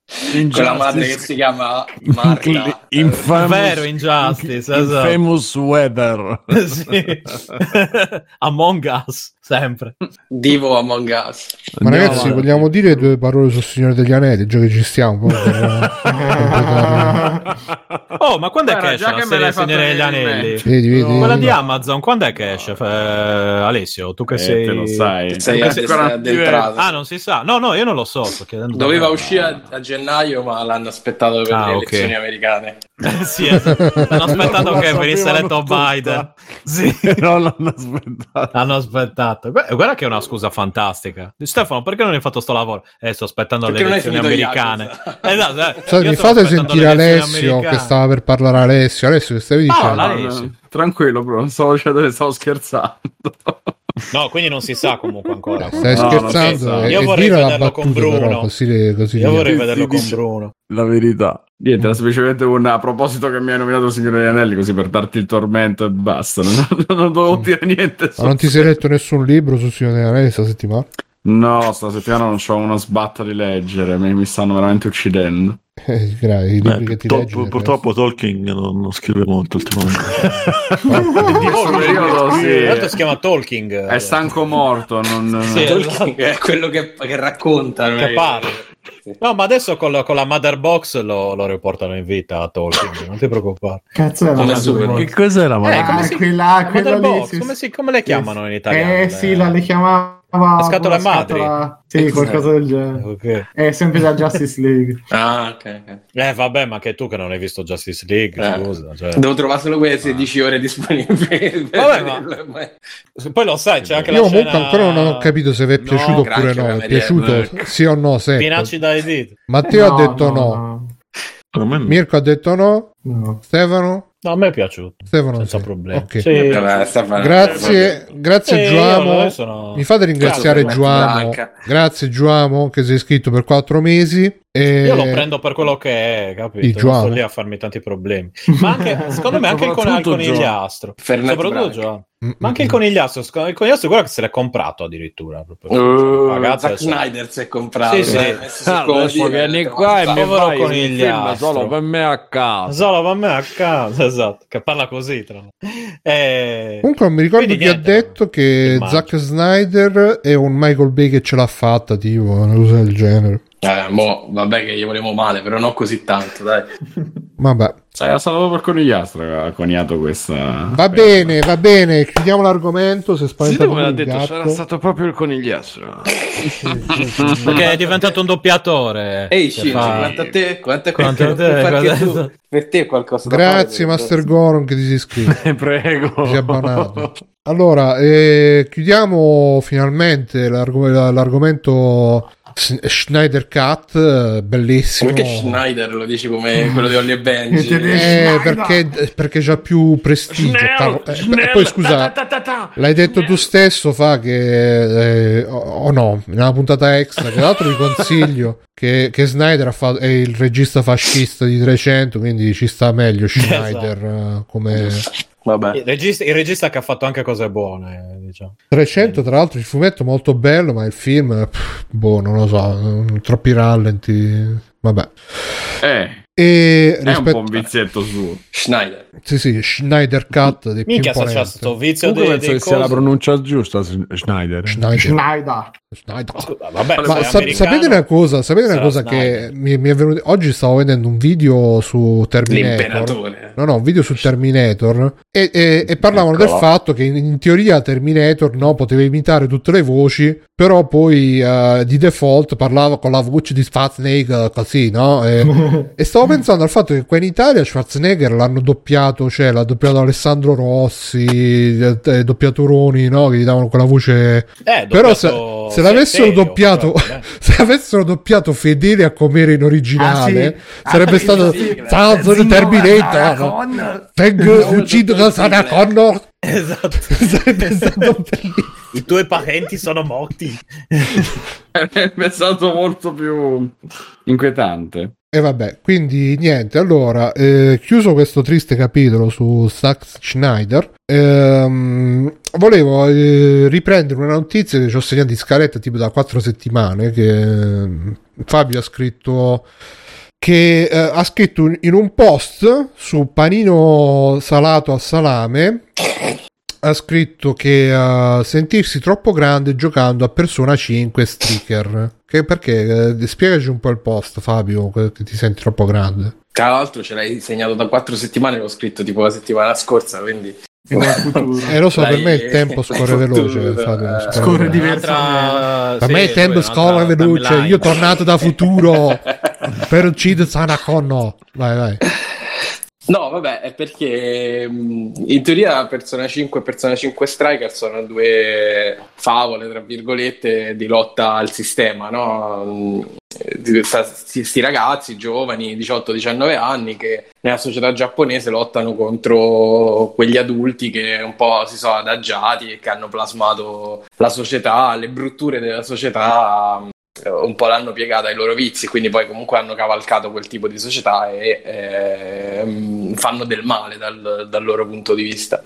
Quella madre che si chiama Marta. Infamous, Vero Injustice, esatto. Infamous Weather. sì. Among Us, sempre. Divo Among Us. Ma Andiamo ragazzi, avanti. vogliamo dire due parole sul Signore degli Anelli? Già che ci stiamo. per completare- Oh, ma quando è Guarda, che esce la Signore degli in Anelli? Vedi, vedi. Quella di Amazon, quando è che esce? Eh, Alessio, tu che Eh, sei... te lo sai. Sei sei- adesso addentrato. Ah, non si sa. No, no, io non lo so, sto chiedendo. Doveva uscire a, a gennaio, ma l'hanno aspettato per Ah, le ok. elezioni americane. sì, esatto. Hanno aspettato che venisse eletto. Biden. Sì. non l'hanno aspettato. Hanno aspettato. Guarda, guarda che è una scusa fantastica. Stefano, perché non hai fatto sto lavoro? Eh, sto aspettando Perché le non elezioni americane. Esatto, eh. Io mi fate sentire Alessio americane. che stava per parlare Alessio. Alessio, che stavi No, dicendo? No, Alessio. no, Tranquillo, bro. Stavo dicendo che stavo scherzando. No, quindi non si sa comunque ancora. Stai No, non scherzando? Io e vorrei vederlo con Bruno. però, così, così Io vorrei vederlo con Bruno. La verità. Niente, era semplicemente un a proposito che mi hai nominato il Signore degli Anelli, così per darti il tormento e basta. Non, non dovevo dire niente. Ma non ti sei letto nessun libro sul Signore degli Anelli questa settimana? No, sta settimana non c'ho uno sbatta di leggere, mi, mi stanno veramente uccidendo. Eh, gra- I libri Eh, che ti to- leggi. purtroppo Tolkien non, non scrive molto ultimamente. Periodo sì, l'altro si chiama Talking. è stanco morto, non... Sì, Tolkien è quello che, che racconta. Che parla. No, ma adesso con la, con la Mother Box lo, lo riportano in vita a Tolkien, non ti preoccupare. Cazzo è la super- Mother Che Box? cos'era? Ma Eh, come Ah, si- quella, quella Mother lì, Box, sì, come, si- come le chiamano in italiano? Eh sì, la le chiamava La scatola la madri. scatola- Sì, Eh, qualcosa del genere. Ok. È sempre da Justice League. Ah, ok. ok. Eh, vabbè, ma che tu che non hai visto Justice League, Eh. scusa. cioè. Devo trovare solo quelle 16 ore disponibili. Vabbè, ma- Poi lo sai, c'è anche Io la comunque scena... ancora non ho capito se vi è No, piaciuto oppure Granchio no. È piaciuto sì o no? Secco. Pinacci dai diti. Matteo No, ha detto no. no. No. Mirko ha detto no. no. Stefano? No, a me è piaciuto. Stefano Senza sì. problemi. Ok. Sì. Vabbè, Stefano. Grazie, grazie Sì, Giuamo. sono- Mi fate ringraziare Grazie, Giuamo. Grazie Giuamo che sei iscritto per quattro mesi. E... Io lo prendo per quello che è, capito? Di Non sto lì a farmi tanti problemi. Ma anche, secondo me, anche il, con- il conigliastro. Fernando Soprattutto Branca. Mm, Ma anche il mm, conigliastro. secondo- Il conigliastro, guarda che se l'è comprato addirittura. Proprio. Uh, Zack. Snyder si è comprato. Sì, sì. messo sul Adesso comodino, vieni qua e "Ma mi fai conigliastro. film solo per me a casa. Solo per me a casa, esatto, che parla così. Tra l'altro. Eh, Comunque non mi ricordo Quindi chi ha niente, detto che. Zack Snyder è un Michael Bay che ce l'ha fatta, tipo, una cosa del genere. Eh, mo, vabbè che gli volevamo male, però non così tanto, dai. Vabbè, era stato proprio per conigliastro che ha coniato questa... va bene, va bene, chiudiamo l'argomento. Se Sì, spaventato me l'ha il detto, gatto. sarà stato proprio il conigliastro. perché è diventato un doppiatore. Ehi, Shinji, fa- quanto a te, quanto a Quanto a te, quanto- per te è qualcosa da Grazie fare, Master Goron che ti sei iscritto. Prego. Si è abbonato. Allora, eh, chiudiamo finalmente l'arg- l'argomento Schneider Cut, eh, bellissimo. Perché Schneider lo dici come quello di Ollie e Benji? Eh, perché, perché c'ha più prestigio. Cavolo. Eh, e poi scusa, l'hai detto tu stesso, fa che eh, o o no, nella puntata extra. Che tra l'altro vi consiglio che, che Snyder fatto, è il regista fascista di 300, quindi ci sta meglio Schneider eh, come Vabbè. Il regista, il regista che ha fatto anche cose buone, diciamo. 300. Tra l'altro, il fumetto è molto bello, ma il film, pff, boh, non lo so, troppi rallenti. Vabbè. Eh, E È un rispetto- po' un vizietto suo. Schneider. Sì, sì, Schneider Cut dei più Minchia, sta c'ha sto vizio dei, penso dei che sia la pronuncia giusta, Schneider. Schneider. Schneider. Schneider. Scusa, Vabbè, Ma sa- sapete una cosa, sapete una cosa che mi, mi è venuto oggi stavo vedendo un video su Terminator. No, no, un video su Terminator e, e- e parlavano Eccola. del fatto che in, in teoria Terminator no, poteva imitare tutte le voci, però poi eh, di default parlava con la voce di Schwarzenegger così, no? E, e stavo pensando al fatto che qua in Italia Schwarzenegger l'hanno doppiato, cioè l'ha doppiato Alessandro Rossi, eh, eh, doppiatoroni, no? Che gli davano quella voce Eh, però se, se l'avessero serio, doppiato però, eh. se avessero doppiato fedele a com'era in originale Ah, sì. sarebbe Ah, stato sono Zinno Terminator vengo uccido da Sarah Connor Esatto. sarebbe stato bellissimo I tuoi parenti sono morti. È stato molto più inquietante. e vabbè quindi niente allora eh, chiuso questo triste capitolo su Zack Schneider ehm, volevo eh, riprendere una notizia che ci ho segnato in scaletta tipo da quattro settimane che eh, Fabio ha scritto che eh, ha scritto un- in un post su panino salato a salame ha scritto che eh, sentirsi troppo grande giocando a Persona 5 Striker. Che perché? Eh, spiegaci un po' il post Fabio che ti senti troppo grande. Tra l'altro ce l'hai segnato da quattro settimane, l'ho scritto tipo la settimana scorsa, quindi... eh lo so per me il tempo scorre veloce Fabio. Scorre. Un'altra- per sì, me il tempo scorre veloce. Io tornato da futuro per uccidere Sana Connor vai vai No, vabbè, è perché mh, in teoria Persona 5 e Persona 5 Striker sono due favole, tra virgolette, di lotta al sistema, no? Mh, di sta- sti, sti ragazzi giovani, 18-19 anni, che nella società giapponese lottano contro quegli adulti che un po' si sono adagiati e che hanno plasmato la società, le brutture della società un po' l'hanno piegata ai loro vizi, quindi poi comunque hanno cavalcato quel tipo di società e ehm, fanno del male dal, dal loro punto di vista.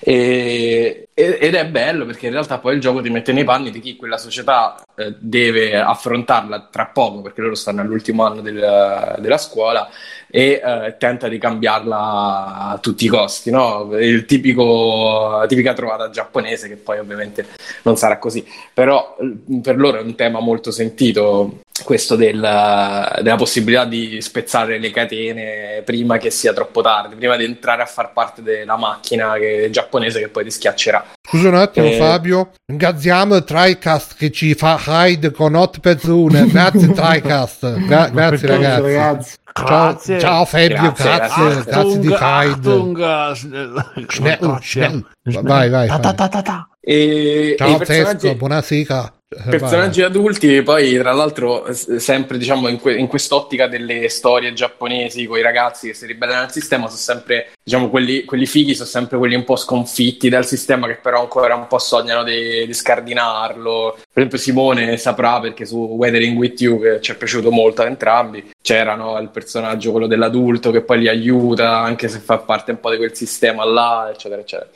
E- ed è bello perché in realtà poi il gioco ti mette nei panni di chi quella società eh, deve affrontarla tra poco, perché loro stanno all'ultimo anno del- della scuola e eh, tenta di cambiarla a tutti i costi, no? Il tipico, tipica trovata giapponese che poi ovviamente non sarà così, però eh, per loro è un tema molto sentito questo del- della possibilità di spezzare le catene prima che sia troppo tardi, prima di entrare a far parte della macchina che- giapponese che poi ti schiaccerà. Scusa un attimo Eh. Fabio, ringraziamo TriCast che ci fa hide con 8 persone, grazie TriCast, Gra- grazie ragazzi. ragazzi. Ciao, ciao Fabio, Grazie, grazie, grazie. grazie, di hide. Achtung, Schnell, schnell. Vai, vai, Ta, vai. ta, ta, ta, ta. E, e Ciao Tesco, personaggi, buonasera. Personaggi adulti, poi tra l'altro sempre diciamo in, que- in quest'ottica delle storie giapponesi con i ragazzi che si ribellano al sistema, sono sempre diciamo quelli, quelli fighi, sono sempre quelli un po' sconfitti dal sistema che però ancora un po' sognano di, di scardinarlo. Per esempio Simone saprà perché su Weathering With You che ci è piaciuto molto a entrambi c'era no, il personaggio quello dell'adulto che poi li aiuta anche se fa parte un po' di quel sistema là eccetera eccetera.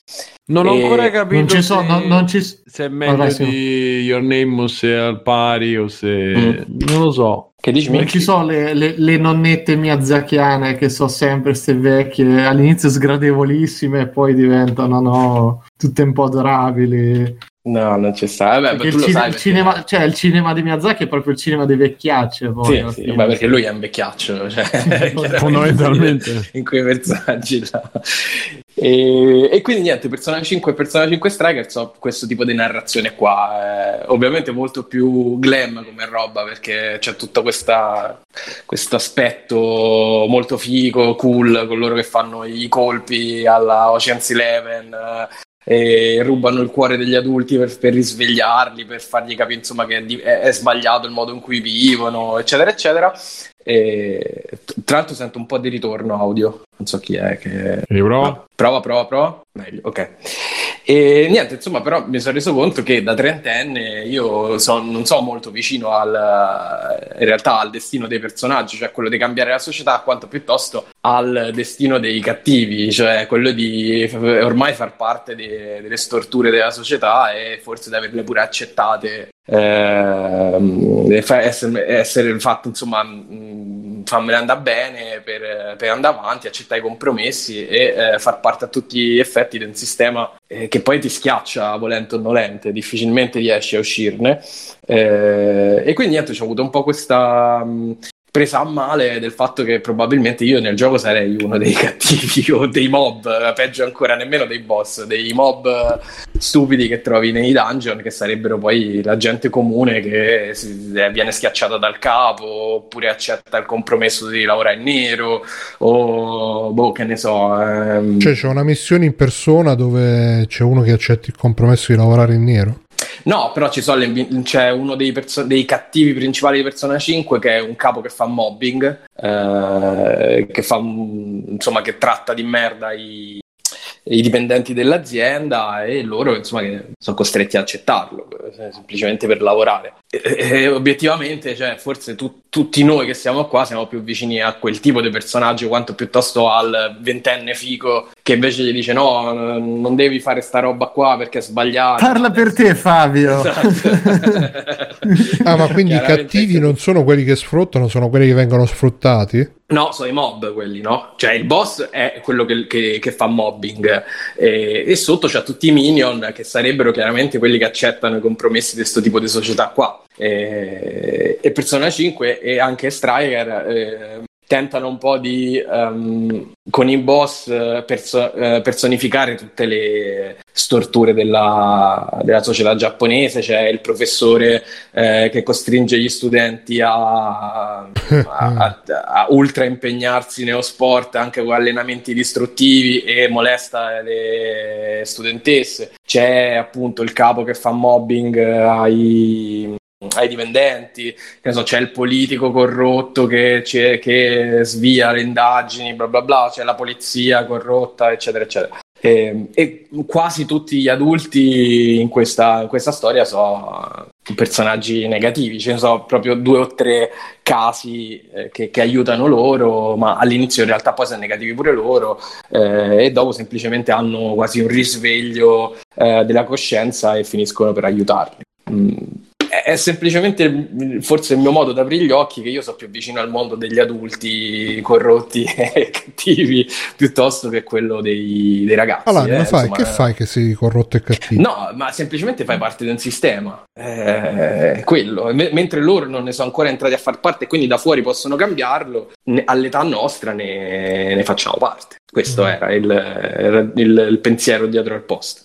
Non ho ancora capito Non ci so, se, non, non ci se è meglio Vabbè, sì. di Your Name o se è al pari o se... Mm. Non lo so. Che dici Non Minchi? ci sono le, le- le nonnette miyazakiane che sono sempre queste vecchie, all'inizio sgradevolissime e poi diventano no, tutte un po' adorabili. No, non c'è sta. Vabbè, tu il, lo cine- sai il perché- cinema, cioè, il cinema di Miyazaki è proprio il cinema dei vecchiacce. Poi, Sì, sì, vabbè, perché lui è un vecchiaccio, cioè, Fondamentalmente. in quei personaggi là. E, e quindi niente, Persona 5 e Persona 5 Striker so questo tipo di narrazione qua, eh, ovviamente molto più glam come roba perché c'è tutto questa, questo aspetto molto figo, cool, con loro che fanno i colpi alla Ocean's Eleven. Eh, rubano il cuore degli adulti per, per risvegliarli, per fargli capire insomma che è, è- sbagliato il modo in cui vivono, eccetera, eccetera. E, tra l'altro sento un po' di ritorno audio, non so chi è che... Riprova? Prova, prova, prova. Meglio, ok. E niente, insomma, però mi sono reso conto che da trentenne io son- non sono molto vicino al, in realtà al destino dei personaggi, cioè quello di cambiare la società, quanto piuttosto al destino dei cattivi, cioè quello di ormai far parte de- delle storture della società e forse di averle pure accettate. ehm, e fa- essere, essere fatto insomma mh, fammene andare bene per, per andare avanti, accettare i compromessi e eh, far parte a tutti gli effetti di un sistema eh, che poi ti schiaccia volente o nolente, difficilmente riesci a uscirne. Eh, e quindi niente, ho avuto un po' questa, mh, presa a male del fatto che probabilmente io nel gioco sarei uno dei cattivi o dei mob, peggio ancora nemmeno dei boss, dei mob stupidi che trovi nei dungeon che sarebbero poi la gente comune che eh, viene schiacciata dal capo oppure accetta il compromesso di lavorare in nero o boh che ne so. Ehm... Cioè c'è una missione in persona dove c'è uno che accetta il compromesso di lavorare in nero? No, però sono c'è uno dei, perso- dei, cattivi principali di Persona 5 che è un capo che fa mobbing, eh, che, fa, insomma, che tratta di merda i, i dipendenti dell'azienda e loro insomma che sono costretti a accettarlo eh, semplicemente per lavorare. E, e obiettivamente cioè, forse tu, tutti noi che siamo qua siamo più vicini a quel tipo di personaggio quanto piuttosto al ventenne fico che invece gli dice no non devi fare sta roba qua perché è sbagliato. Parla per te Fabio. Esatto. ah ma quindi i cattivi non sono quelli che sfruttano sono quelli che vengono sfruttati No, sono i mob quelli, no? Cioè il boss è quello che, che, che fa mobbing e, e, sotto c'ha tutti i minion che sarebbero chiaramente quelli che accettano i compromessi di questo tipo di società qua. E, e Persona 5 e anche Striker eh, tentano un po' di um, con i boss perso- eh, personificare tutte le storture della, della, società giapponese. C'è il professore eh, che costringe gli studenti a, a, a, a, ultra impegnarsi nello sport anche con allenamenti distruttivi e molesta le studentesse. C'è appunto il capo che fa mobbing ai ai dipendenti, so, c'è il politico corrotto che, che, svia le indagini, bla bla bla, c'è la polizia corrotta, eccetera, eccetera. E, ehm, e quasi tutti gli adulti in questa, in questa storia sono personaggi negativi, ce ne sono proprio due o tre casi eh, che, che, aiutano loro, ma all'inizio in realtà poi sono negativi pure loro eh, e dopo semplicemente hanno quasi un risveglio eh, della coscienza e finiscono per aiutarli. Mm è semplicemente forse il mio modo di aprire gli occhi che io sono più vicino al mondo degli adulti corrotti e cattivi piuttosto che quello dei, dei ragazzi. Allora, eh, fai, che fai che sei corrotto e cattivo? No, ma semplicemente fai parte di un sistema. Eh, quello. M- mentre loro non ne sono ancora entrati a far parte e quindi da fuori possono cambiarlo, ne- all'età nostra ne, ne facciamo parte. Questo mm. era, il, era il, il, pensiero dietro al post.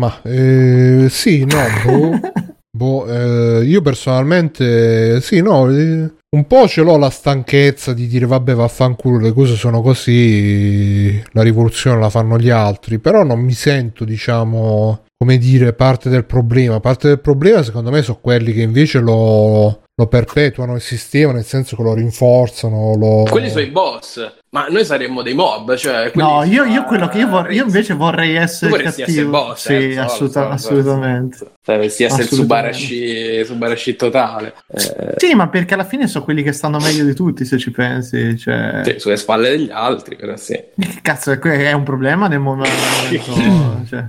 Ma eh, sì, no, boh. Eh, io personalmente sì, no, eh, un po' ce l'ho la stanchezza di dire vabbè vaffanculo le cose sono così, la rivoluzione la fanno gli altri, però non mi sento diciamo come dire parte del problema, parte del problema secondo me sono quelli che invece lo, lo perpetuano il sistema, nel senso che lo rinforzano. Lo... Quelli sono i boss, ma noi saremmo dei mob. Cioè no, io, io, quello che io, vor- io invece vorrei essere cattivo. Essere boss, sì, eh, assoluta- so, assolutamente. So, Dovresti essere Subarashi, Subarashi totale. Eh... Sì, ma perché alla fine sono quelli che stanno meglio di tutti, se ci pensi. Cioè... Sì, sulle spalle degli altri, però sì. Che cazzo, è un problema nel momento... cioè...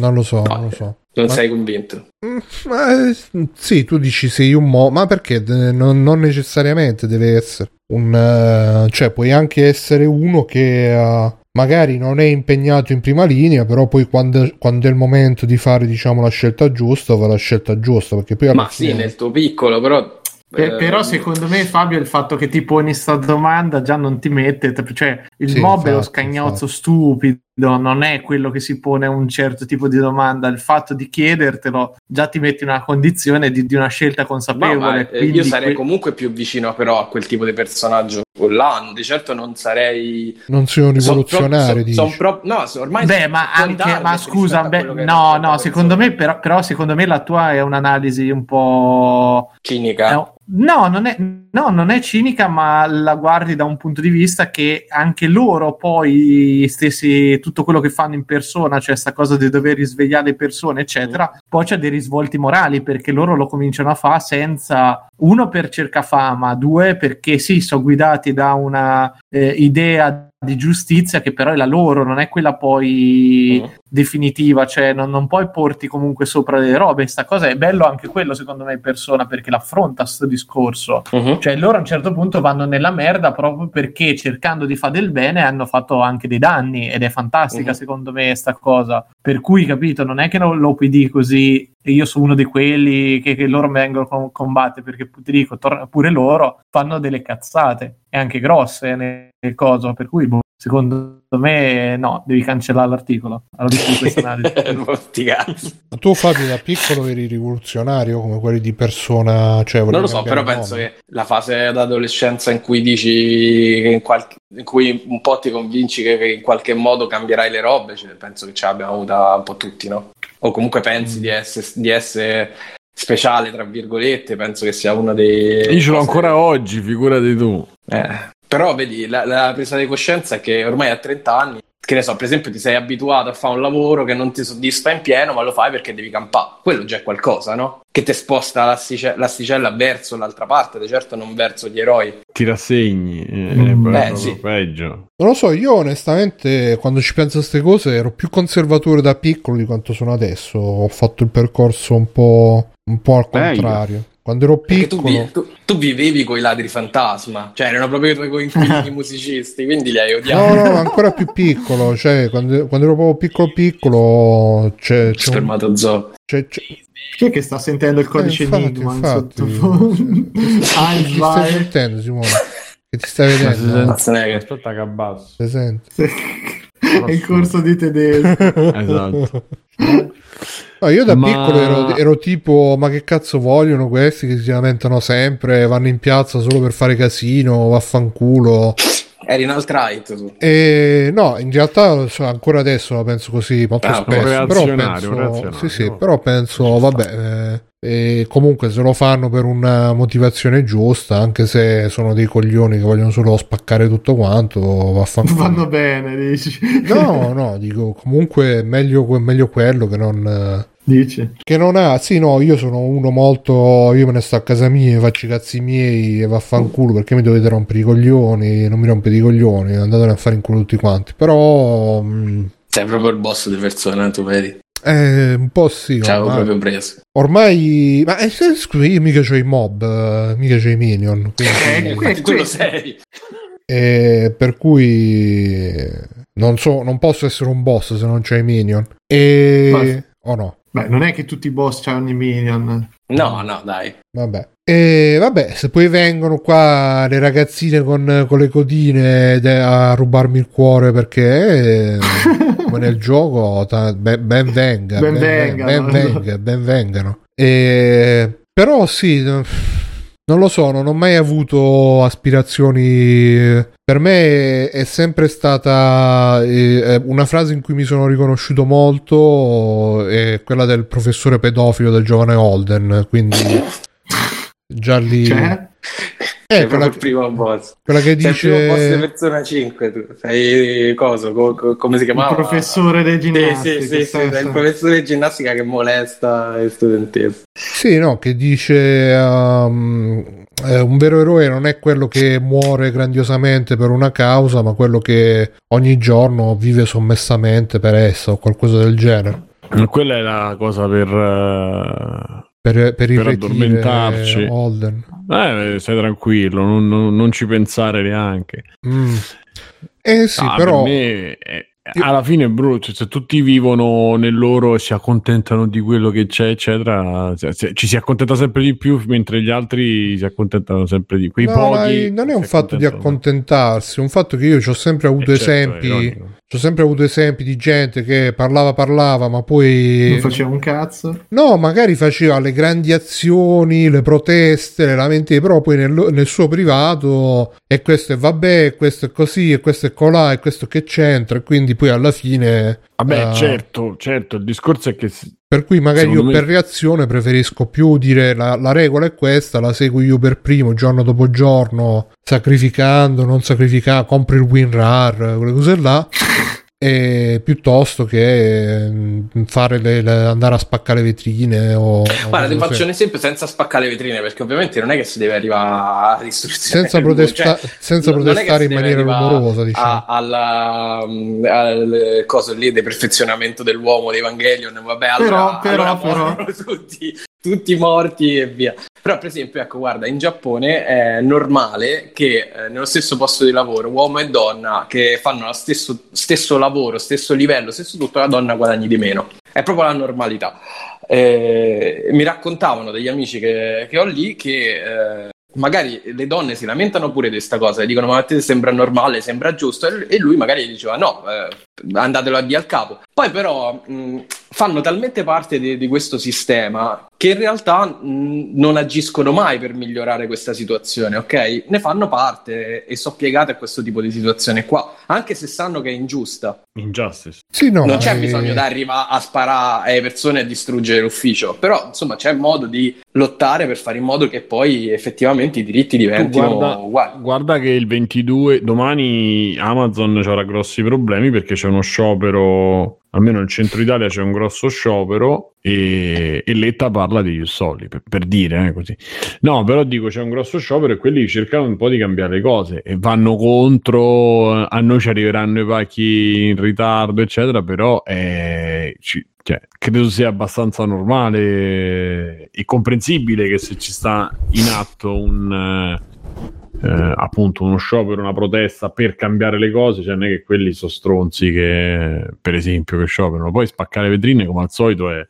Non lo so, no, non lo so. Non ma... sei convinto? Mm, ma, eh, sì, tu dici sei un mo, ma perché non, non necessariamente deve essere un... Uh, cioè puoi anche essere uno che uh, magari non è impegnato in prima linea, però poi quando, quando, è il momento di fare diciamo la scelta giusta, fa la scelta giusta. Perché poi ma fine... sì, nel tuo piccolo, però per, eh, però secondo me Fabio il fatto che ti poni sta domanda già non ti mette, cioè il sì, mob infatti, è lo scagnozzo infatti. stupido, non è quello che si pone un certo tipo di domanda, il fatto di chiedertelo già ti metti in una condizione di, di una scelta consapevole. No, io sarei que- comunque più vicino però a quel tipo di personaggio là, di certo non sarei... Non sei un rivoluzionario, son, son, son pro- no, ormai... Beh, ma anche, ma scusa, beh, no, no, secondo me però, però secondo me la tua è un'analisi un po'... Cinica. No non, è, no, non è cinica, ma la guardi da un punto di vista che anche loro poi stessi, tutto quello che fanno in persona, cioè questa cosa di dover risvegliare le persone, eccetera, mm. poi c'è dei risvolti morali perché loro lo cominciano a fare senza, uno per cerca fama, due perché sì, sono guidati da una eh, idea di giustizia che però è la loro, non è quella poi Mm. definitiva, cioè non, non puoi porti comunque sopra delle robe. Sta cosa è bello anche quello, secondo me, in persona, perché l'affronta sto discorso. Mhm. Cioè, loro a un certo punto vanno nella merda proprio perché cercando di fare del bene hanno fatto anche dei danni ed è fantastica, Mhm. secondo me, sta cosa. Per cui, capito, non è che no- l'OPD così e io sono uno di quelli che, che loro vengono a combattere perché ti dico, tor- pure loro fanno delle cazzate e anche grosse nel, nel coso. Per cui, boh, secondo me, no, devi cancellare l'articolo. Ma tu Fabio da piccolo eri rivoluzionario come quelli di persona, cioè Non lo so, però penso che la fase d'adolescenza in cui dici che in, qualche- in cui un po' ti convinci che, che in qualche modo cambierai le robe, cioè, penso che ce l'abbiamo avuta un po' tutti, no? O comunque pensi di, essere, di essere speciale, tra virgolette, penso che sia una dei... Io ce l'ho cose- ancora oggi, figurati tu. Eh, Però vedi, la, la presa di coscienza è che ormai a 30 anni, che ne so, per esempio ti sei abituato a fare un lavoro che non ti soddisfa in pieno, ma lo fai perché devi campare. Quello già è qualcosa, no? Che ti sposta l'astice- l'asticella verso l'altra parte, di certo non verso gli eroi. Ti rassegni, eh, Mm. è Eh, sì. peggio. Non lo so, io onestamente quando ci penso a queste cose ero più conservatore da piccolo di quanto sono adesso. Ho fatto il percorso un po', un po' al Meglio. Quando ero Perché tu, piccolo... vi- tu- tu vivevi con i ladri fantasma, cioè erano proprio i tuoi coinquilini musicisti, quindi li hai odiati. No, no, ancora più piccolo, cioè quando, quando ero proprio piccolo piccolo c'è, c'è un- Spermatozoo. c'è- c'è- Chi è che sta sentendo il codice Eh, infatti, Enigma in infatti. sottofondo? Ah, Chi stai sentendo Simone? Che ti stai vedendo? Aspetta che abbasso. Ti senti? È il corso di tedesco. Esatto. No, io da Ma- piccolo ero, ero tipo, ma che cazzo vogliono questi che si lamentano sempre, vanno in piazza solo per fare casino, vaffanculo. Eri in alt-right tu. E no, in realtà so, ancora adesso la penso così molto Ah, un spesso. Però penso, un reazionario. sì, sì, però penso, vabbè, eh, e comunque se lo fanno per una motivazione giusta, anche se sono dei coglioni che vogliono solo spaccare tutto quanto, vaffanculo. Vanno bene, dici. No, no, dico comunque meglio, meglio quello che non, Dici. che non ha. Sì, no, io sono uno molto. Io me ne sto a casa mia, faccio i cazzi miei e vaffanculo perché mi dovete rompere i coglioni. Non mi rompete i coglioni, andatene a fare in culo tutti quanti. Però. mh, Sei proprio il boss di persona, tu vedi. Eh, un po' sì. Ci avevo ormai, proprio preso. ormai- ma eh, scusa, io mica c'ho i mob, eh, mica c'ho i minion. quindi- Eh, tu lo sei. E per cui non so, non posso essere un boss se non c'ho i minion. E Ma- o no? Beh, non è che tutti i boss hanno i minion. No, no, dai. Vabbè. E vabbè, se poi vengono qua le ragazzine con, con le codine de- a rubarmi il cuore perché eh, come nel gioco ta- ben, ben venga, Ben ben, vengano. ben venga, ben vengano. E, però sì, no- non lo so, non ho mai avuto aspirazioni. Per me è sempre stata eh, una frase in cui mi sono riconosciuto molto, è quella del professore pedofilo del giovane Holden, quindi già lì... Cioè? Eh, sei quella, il primo boss. quella che Sei il primo boss di dice... persona 5, tu. Sei coso, co- co- come si Il chiamava? professore dei Sì, ginnastica. sì, sì, sì, sei il professore di ginnastica che molesta le studentesse. Sì, no, che dice um, eh, un vero eroe non è quello che muore grandiosamente per una causa, ma quello che ogni giorno vive sommessamente per essa o qualcosa del genere. Quella è la cosa per... eh, Per, per irretire addormentarci. Holden. Eh, stai tranquillo, non, non- non ci pensare neanche. Mm. Eh sì, Ah, però... per me, eh, alla fine è brutto. cioè, se tutti vivono nel loro e si accontentano di quello che c'è, eccetera, se- ci si accontenta sempre di più, mentre gli altri si accontentano sempre di quei No, non è un fatto di accontentarsi, è un fatto che io ci ho sempre avuto Eh, certo, è esempi. ironico. Ci ho sempre avuto esempi di gente che parlava, parlava, ma poi Non faceva un cazzo. No, magari faceva le grandi azioni, le proteste, le lamentele, però poi nel, nel suo privato e questo è vabbè, e questo è così, e questo è colà, e questo che c'entra, e quindi poi alla fine... Vabbè, eh, certo, certo. Il discorso è che Per cui magari io me- per reazione preferisco più dire la, la regola è questa, la seguo io per primo, giorno dopo giorno, sacrificando, non sacrificando, compro il win rar, quelle cose là. e piuttosto che fare le, le- andare a spaccare vetrine o, o Guarda, ti faccio un esempio senza spaccare le vetrine, perché ovviamente non è che si deve arrivare a distruzione. senza, protesta- cioè, senza protestare in maniera rumorosa diciamo alla, mm, al coso lì del perfezionamento dell'uomo di Evangelion. Vabbè, allora, Però, però, allora però. tutti, tutti morti e via. Però, per esempio, ecco, guarda, in Giappone è normale che eh, nello stesso posto di lavoro, uomo e donna che fanno lo stesso, stesso lavoro, stesso livello, stesso tutto, la donna guadagni di meno. È proprio la normalità. Eh, mi raccontavano degli amici che, che ho lì che eh, magari le donne si lamentano pure di questa cosa, e dicono ma a te sembra normale, sembra giusto, e lui magari diceva no, eh, andatelo a dire al capo. Poi però mh, fanno talmente parte di, di questo sistema che in realtà mh, non agiscono mai per migliorare questa situazione, ok? Ne fanno parte e sono piegate a questo tipo di situazione qua, anche se sanno che è ingiusta. Injustice. sì no non c'è eh, bisogno di arrivare a sparare alle persone e distruggere l'ufficio, però insomma c'è modo di lottare per fare in modo che poi effettivamente i diritti diventino guarda, uguali. guarda che il 22 domani Amazon avrà grossi problemi perché c'è uno sciopero almeno nel centro Italia c'è un grosso sciopero e, e Letta parla degli soldi per, per dire eh, così. No però dico c'è un grosso sciopero e quelli cercano un po' di cambiare le cose e vanno contro a noi ci arriveranno i pacchi in ritardo eccetera però eh, ci- cioè, credo sia abbastanza normale e comprensibile che se ci sta in atto un eh, eh, appunto uno sciopero, una protesta per cambiare le cose, cioè non è che quelli sono stronzi che per esempio che scioperano, poi spaccare vetrine come al solito è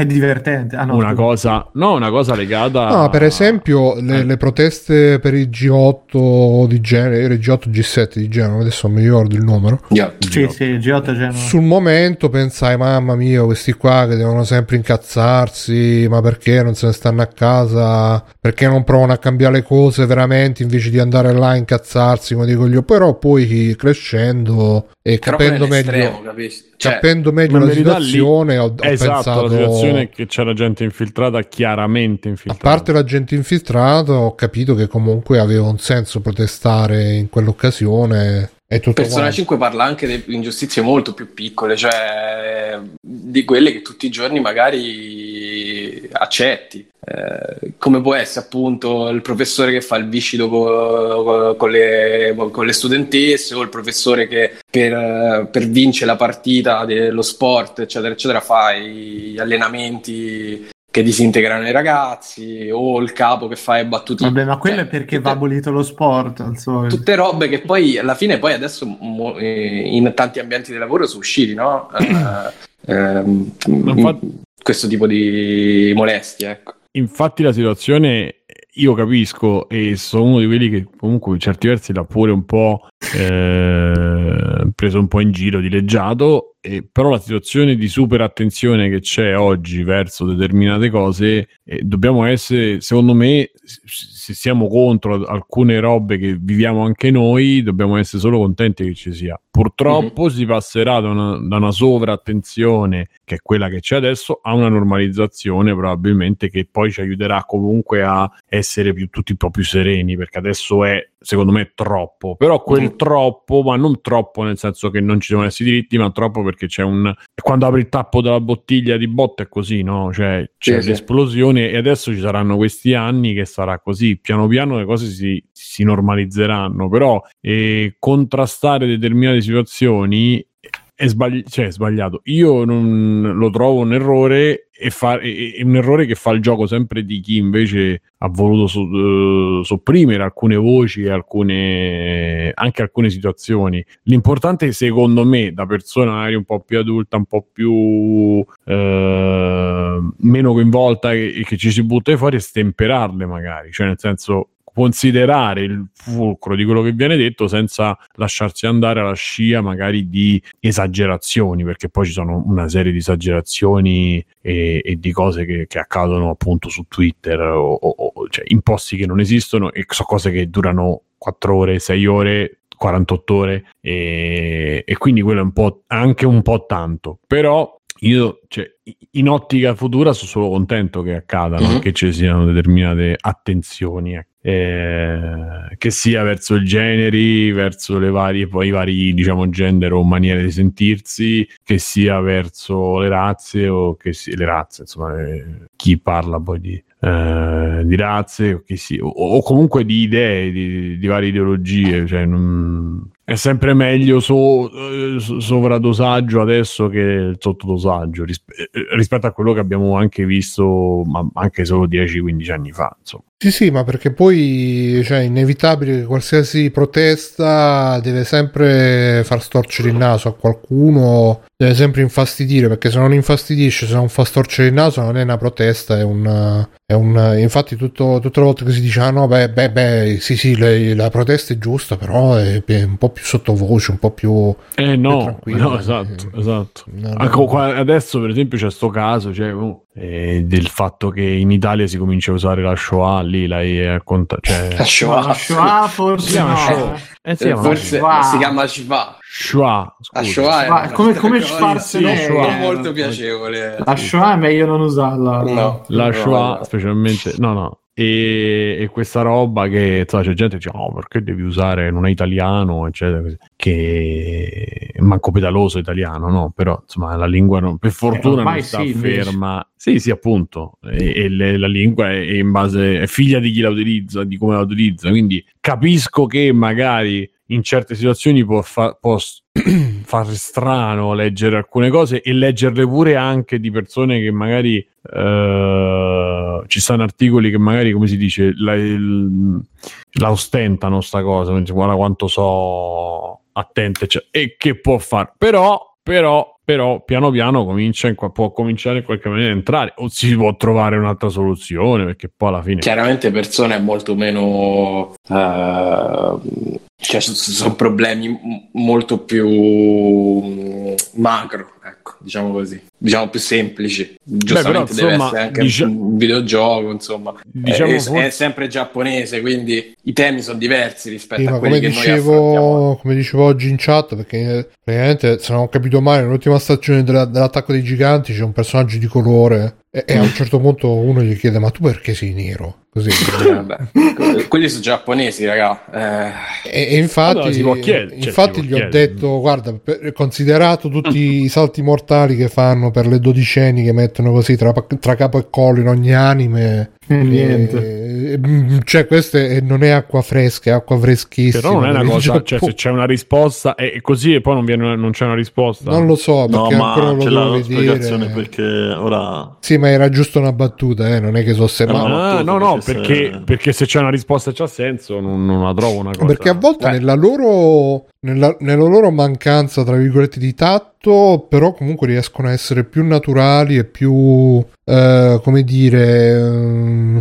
È divertente. Ah, no, una scusa. cosa, no, una cosa legata No, per esempio le, eh. le proteste per il G8 di Genova, il G8 G7 di Genova, adesso non mi ricordo il numero. Yeah. Sì, sì, G8 Genova. Sul momento pensai, mamma mia, questi qua che devono sempre incazzarsi, ma perché non se ne stanno a casa? Perché non provano a cambiare le cose veramente invece di andare là a incazzarsi come dico io? Però poi crescendo e Però capendo meglio, capisci? Cioè, capendo meglio la verità lì- situazione, ho, ho esatto, pensato... la situazione è che c'era gente infiltrata, chiaramente A infiltrata. parte la gente infiltrata, ho capito che comunque aveva un senso protestare in quell'occasione e tutto Persona quanto. 5 parla anche di ingiustizie molto più piccole, cioè di quelle che tutti i giorni magari accetti. Eh, come può essere appunto il professore che fa il viscido co- co- con, le, con le studentesse o il professore che per, per vincere la partita dello sport, eccetera, eccetera, fa gli allenamenti che disintegrano i ragazzi o il capo che fa le battute. Vabbè, ma quello è perché va abolito lo sport, al solito. tutte robe che poi alla fine poi adesso eh, in tanti ambienti di lavoro sono usciti no? Eh, ehm, Infatti- questo tipo di molestie ecco. Infatti la situazione io capisco e sono uno di quelli che comunque in certi versi l'ha pure un po' eh, preso un po' in giro, dileggiato, e, però la situazione di super attenzione che c'è oggi verso determinate cose, eh, dobbiamo essere, secondo me, se siamo contro alcune robe che viviamo anche noi, dobbiamo essere solo contenti che ci sia. Purtroppo si passerà da una, da una sovraattenzione, che è quella che c'è adesso, a una normalizzazione probabilmente che poi ci aiuterà comunque a essere più, tutti un po' più sereni, perché adesso è, secondo me, troppo. Però quel Mhm. troppo, ma non troppo nel senso che non ci devono essere diritti, ma troppo perché c'è un... Quando apri il tappo della bottiglia di botto è così, no? Cioè c'è Sì, sì. l'esplosione e adesso ci saranno questi anni che sarà così. Piano piano le cose si, si normalizzeranno, però eh, contrastare determinate situazioni è, sbagli- cioè, è sbagliato. Io non lo trovo un errore e fa- è un errore che fa il gioco sempre di chi invece ha voluto so- eh, sopprimere alcune voci e alcune anche alcune situazioni. L'importante, secondo me, da persona magari un po' più adulta, un po' più eh, meno coinvolta e che ci si butta fuori è stemperarle, magari, cioè nel senso considerare il fulcro di quello che viene detto senza lasciarsi andare alla scia magari di esagerazioni perché poi ci sono una serie di esagerazioni e, e di cose che, che accadono appunto su Twitter o, o- o- cioè in posti che non esistono e sono cose che durano 4 ore, 6 ore 48 ore e, e quindi quello è un po' anche un po' tanto però io cioè, in ottica futura sono solo contento che accadano Mhm. che ci siano determinate attenzioni ecco. Eh, che sia verso i generi, verso le varie, poi i vari, diciamo, gender o maniere di sentirsi, che sia verso le razze o che sia le razze, insomma, eh, chi parla poi di, eh, di razze o, chi si- o- o comunque di idee, di, di varie ideologie, cioè, non- è sempre meglio so- eh, so- sovradosaggio adesso che sottodosaggio risp- eh, rispetto a quello che abbiamo anche visto, ma anche solo 10-15 anni fa, insomma. Sì, sì, ma perché poi cioè, è inevitabile che qualsiasi protesta deve sempre far storcere il naso a qualcuno, deve sempre infastidire, perché se non infastidisce, se non fa storcere il naso, non è una protesta, è un... È un infatti tutto, tutte le volte che si dice, ah no, beh, beh, beh sì, sì, le- la protesta è giusta, però è, è un po' più sottovoce, un po' più... Eh no, tranquillo, no, eh, esatto, eh, esatto. no, no, Ecco, qua- adesso per esempio c'è sto caso cioè, oh, eh, del fatto che in Italia si comincia a usare la Shoah, lì l'hai raccontato, cioè... La Shoah. La Shoah forse Si chiama no. Shoah. eh. Sì, ma forse Shoah. si chiama Shiva. Shoah, La. Shoah è Ma come- come cosa Schwarzenegger. non molto piacevole. La Shoah è meglio non usarla. No. La No, Shoah, no. specialmente... No, no. E, e questa roba che insomma, c'è gente che dice oh perché devi usare non è italiano eccetera che manco pedaloso italiano no? Però insomma la lingua non- per fortuna ormai non sta sì, ferma. Sì sì appunto. E, e le- la lingua è, è in base è figlia di chi la utilizza di come la utilizza. Quindi capisco che magari in certe situazioni può, fa- può far strano leggere alcune cose e leggerle pure anche di persone che magari eh, ci stanno articoli che magari come si dice la, il- la ostentano sta cosa guarda quanto so attente cioè, e che può fare però però però piano piano comincia in può cominciare in qualche maniera a entrare o si può trovare un'altra soluzione perché poi alla fine Chiaramente persone molto meno... eh, cioè ci sono problemi molto più mm, macro, ecco, diciamo così. Diciamo più semplici. Giustamente però, deve insomma, essere anche dicia- un videogioco, insomma. Diciamo è, è forse- sempre giapponese, quindi i temi sono diversi rispetto Sì, a quelli come che noi affrontiamo. dicevo, come dicevo oggi in chat, perché eh, praticamente se non ho capito male, nell'ultima stagione della- dell'attacco dei giganti c'è un personaggio di colore e, e a un certo punto uno gli chiede: Ma tu perché sei nero? Così. Eh, vabbè. quelli sono giapponesi, raga. Eh, E, e infatti, Allora, si cioè, infatti si gli ho detto: Guarda, per- considerato tutti i salti mortali che fanno per le dodicenni che mettono così tra, tra capo e collo in ogni anime, E niente. eh, mm, cioè, questa è- non è acqua fresca, è acqua freschissima. però non è una cosa cioè Giappone. se c'è una risposta e e così e poi non, viene, non c'è una risposta Non lo so, No, perché ancora ma lo c'è devo la spiegazione perché ora Sì, ma era giusto una battuta, eh, non è che so se No, ma- no. No, no, perché perché, se- perché se c'è una risposta e c'ha senso, non, non la trovo una cosa. Perché a volte Eh. nella loro, nella, nella loro mancanza, tra virgolette, di tatto, però comunque riescono a essere più naturali e più, eh, come dire, ehm,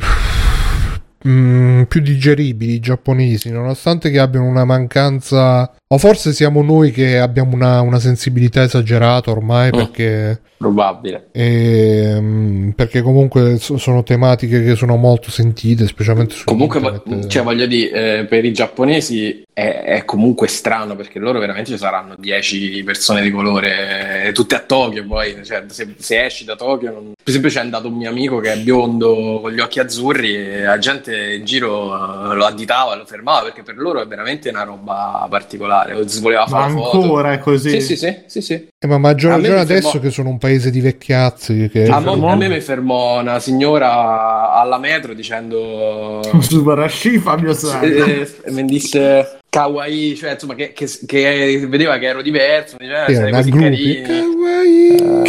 mm, più digeribili i giapponesi, nonostante che abbiano una mancanza, o forse siamo noi che abbiamo una, una sensibilità esagerata ormai Mm. perché... probabile. Ehm, perché comunque so- sono tematiche che sono molto sentite, specialmente su Comunque, internet. cioè, voglio dire, eh, per i giapponesi è, è comunque strano perché loro veramente ci saranno 10 persone di colore, eh, tutte a Tokyo. Poi, cioè, se, se esci da Tokyo, non- per esempio, c'è andato un mio amico che è biondo con gli occhi azzurri e la gente in giro eh, lo additava, lo fermava perché per loro è veramente una roba particolare. O si voleva Ma fare la foto. ancora è così. Sì, sì, sì, sì, sì. Eh, ma maggior A me ragione adesso fermò- che sono un paese di vecchiazzi. Che... A, mo- fermò? a me mi fermò una signora alla metro dicendo Subarashi Fabio Sai. eh, mi disse kawaii, cioè insomma che, che- che vedeva che ero diverso, mi diceva, Era sei così gruppi. carini. Kawaii.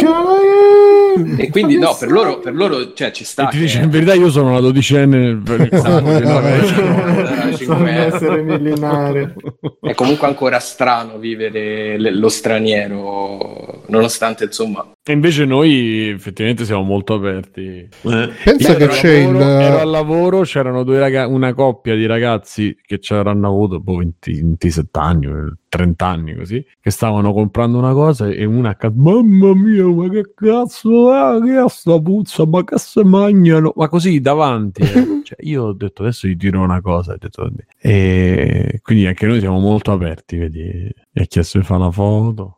E quindi no, per loro, per loro cioè, ci sta. E ti che- dice in verità io sono una dodicenne per il Esatto, cavolo, no, no? eh, Sono cinque euro. essere millenario. È comunque ancora strano vivere lo straniero, nonostante insomma. E invece noi effettivamente siamo molto aperti. eh, Pensa che ero c'è il. lavoro, ero al lavoro, c'erano due raga- una coppia di ragazzi che ci avranno avuto boh, 20 27 anni, eh, 30 anni così, che stavano comprando una cosa e una ca- mamma mia, ma che cazzo è? Che è sta puzza? Ma che se mangiano? Ma così davanti. eh. Cioè, io ho detto adesso gli dirò una cosa. ho detto, e quindi anche noi siamo molto aperti, vedi? Mi ha chiesto di fare una foto.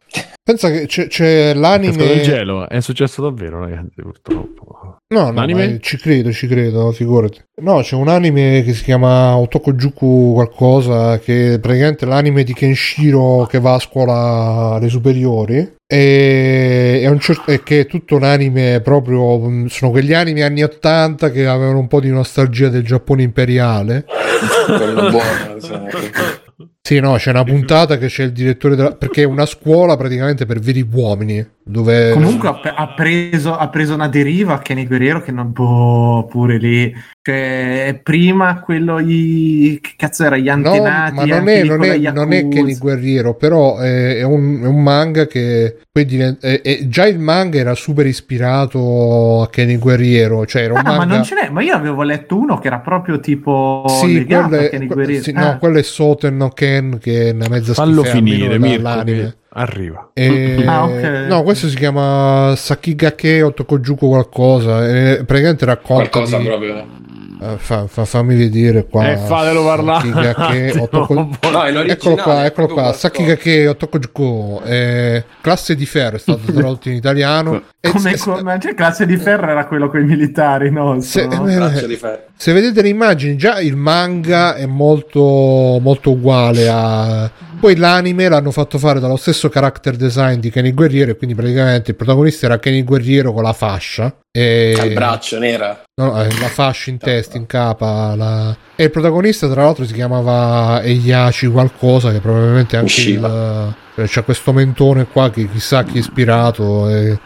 Pensa che c'è, c'è del l'anime gelo è successo davvero, ragazzi, purtroppo. No, no, L'anime? ma ci credo, ci credo, figurati. No, c'è un anime che si chiama Otokojuku qualcosa, che è praticamente l'anime di Kenshiro che va a scuola alle superiori. E, è un cer- e che è tutto un anime proprio. mh, Sono quegli anime anni 80 che avevano un po' di nostalgia del Giappone imperiale. Quello buono. insomma. Sì, no, c'è una puntata che c'è il direttore della. perché è una scuola praticamente per veri uomini. Dove Comunque ha, ha preso, ha preso una deriva a Kenny Guerriero che non può pure lì. Cioè, prima quello gli che cazzo era gli No, antenati. ma non è, non, è, non è. Kenny Guerriero, però è, è un, è un manga che poi diventa. è- è- già il manga era super ispirato a Kenny Guerriero, cioè era un Ah, ma manga. non ce n'è, ma io avevo letto uno che era proprio tipo sì, legato quello a è, Kenny que- Guerriero. sì, Ah. no, quello è Soten no Ken, che è una mezza Fallo schifezza, finire, Mirko, che arriva. E- Ah, ok. No, questo si chiama Sakigake Otokojuku qualcosa. E praticamente racconta. Qualcosa di- proprio. Eh, fa- fa- fammi vedere qua. Eh, fatelo parlare. Sakigake Otoko- No. Eccolo qua, eccolo qua. Sakigake Otokojuku, eh, classe di ferro, è stato tradotto in italiano. E Come, come cioè, classe di ferro era quello con i militari, no? se- no? eh, Braccio di ferro. se vedete le immagini, già il manga è molto, molto uguale a. Poi l'anime l'hanno fatto fare dallo stesso character design di Kenny Guerriero, e quindi praticamente il protagonista era Kenny Guerriero con la fascia. E... Al braccio nera. No, la fascia in testa, in capa. la- E il protagonista, tra l'altro, si chiamava Eiyachi qualcosa, che probabilmente anche il, eh, c'è questo mentone qua che chissà chi è ispirato. E...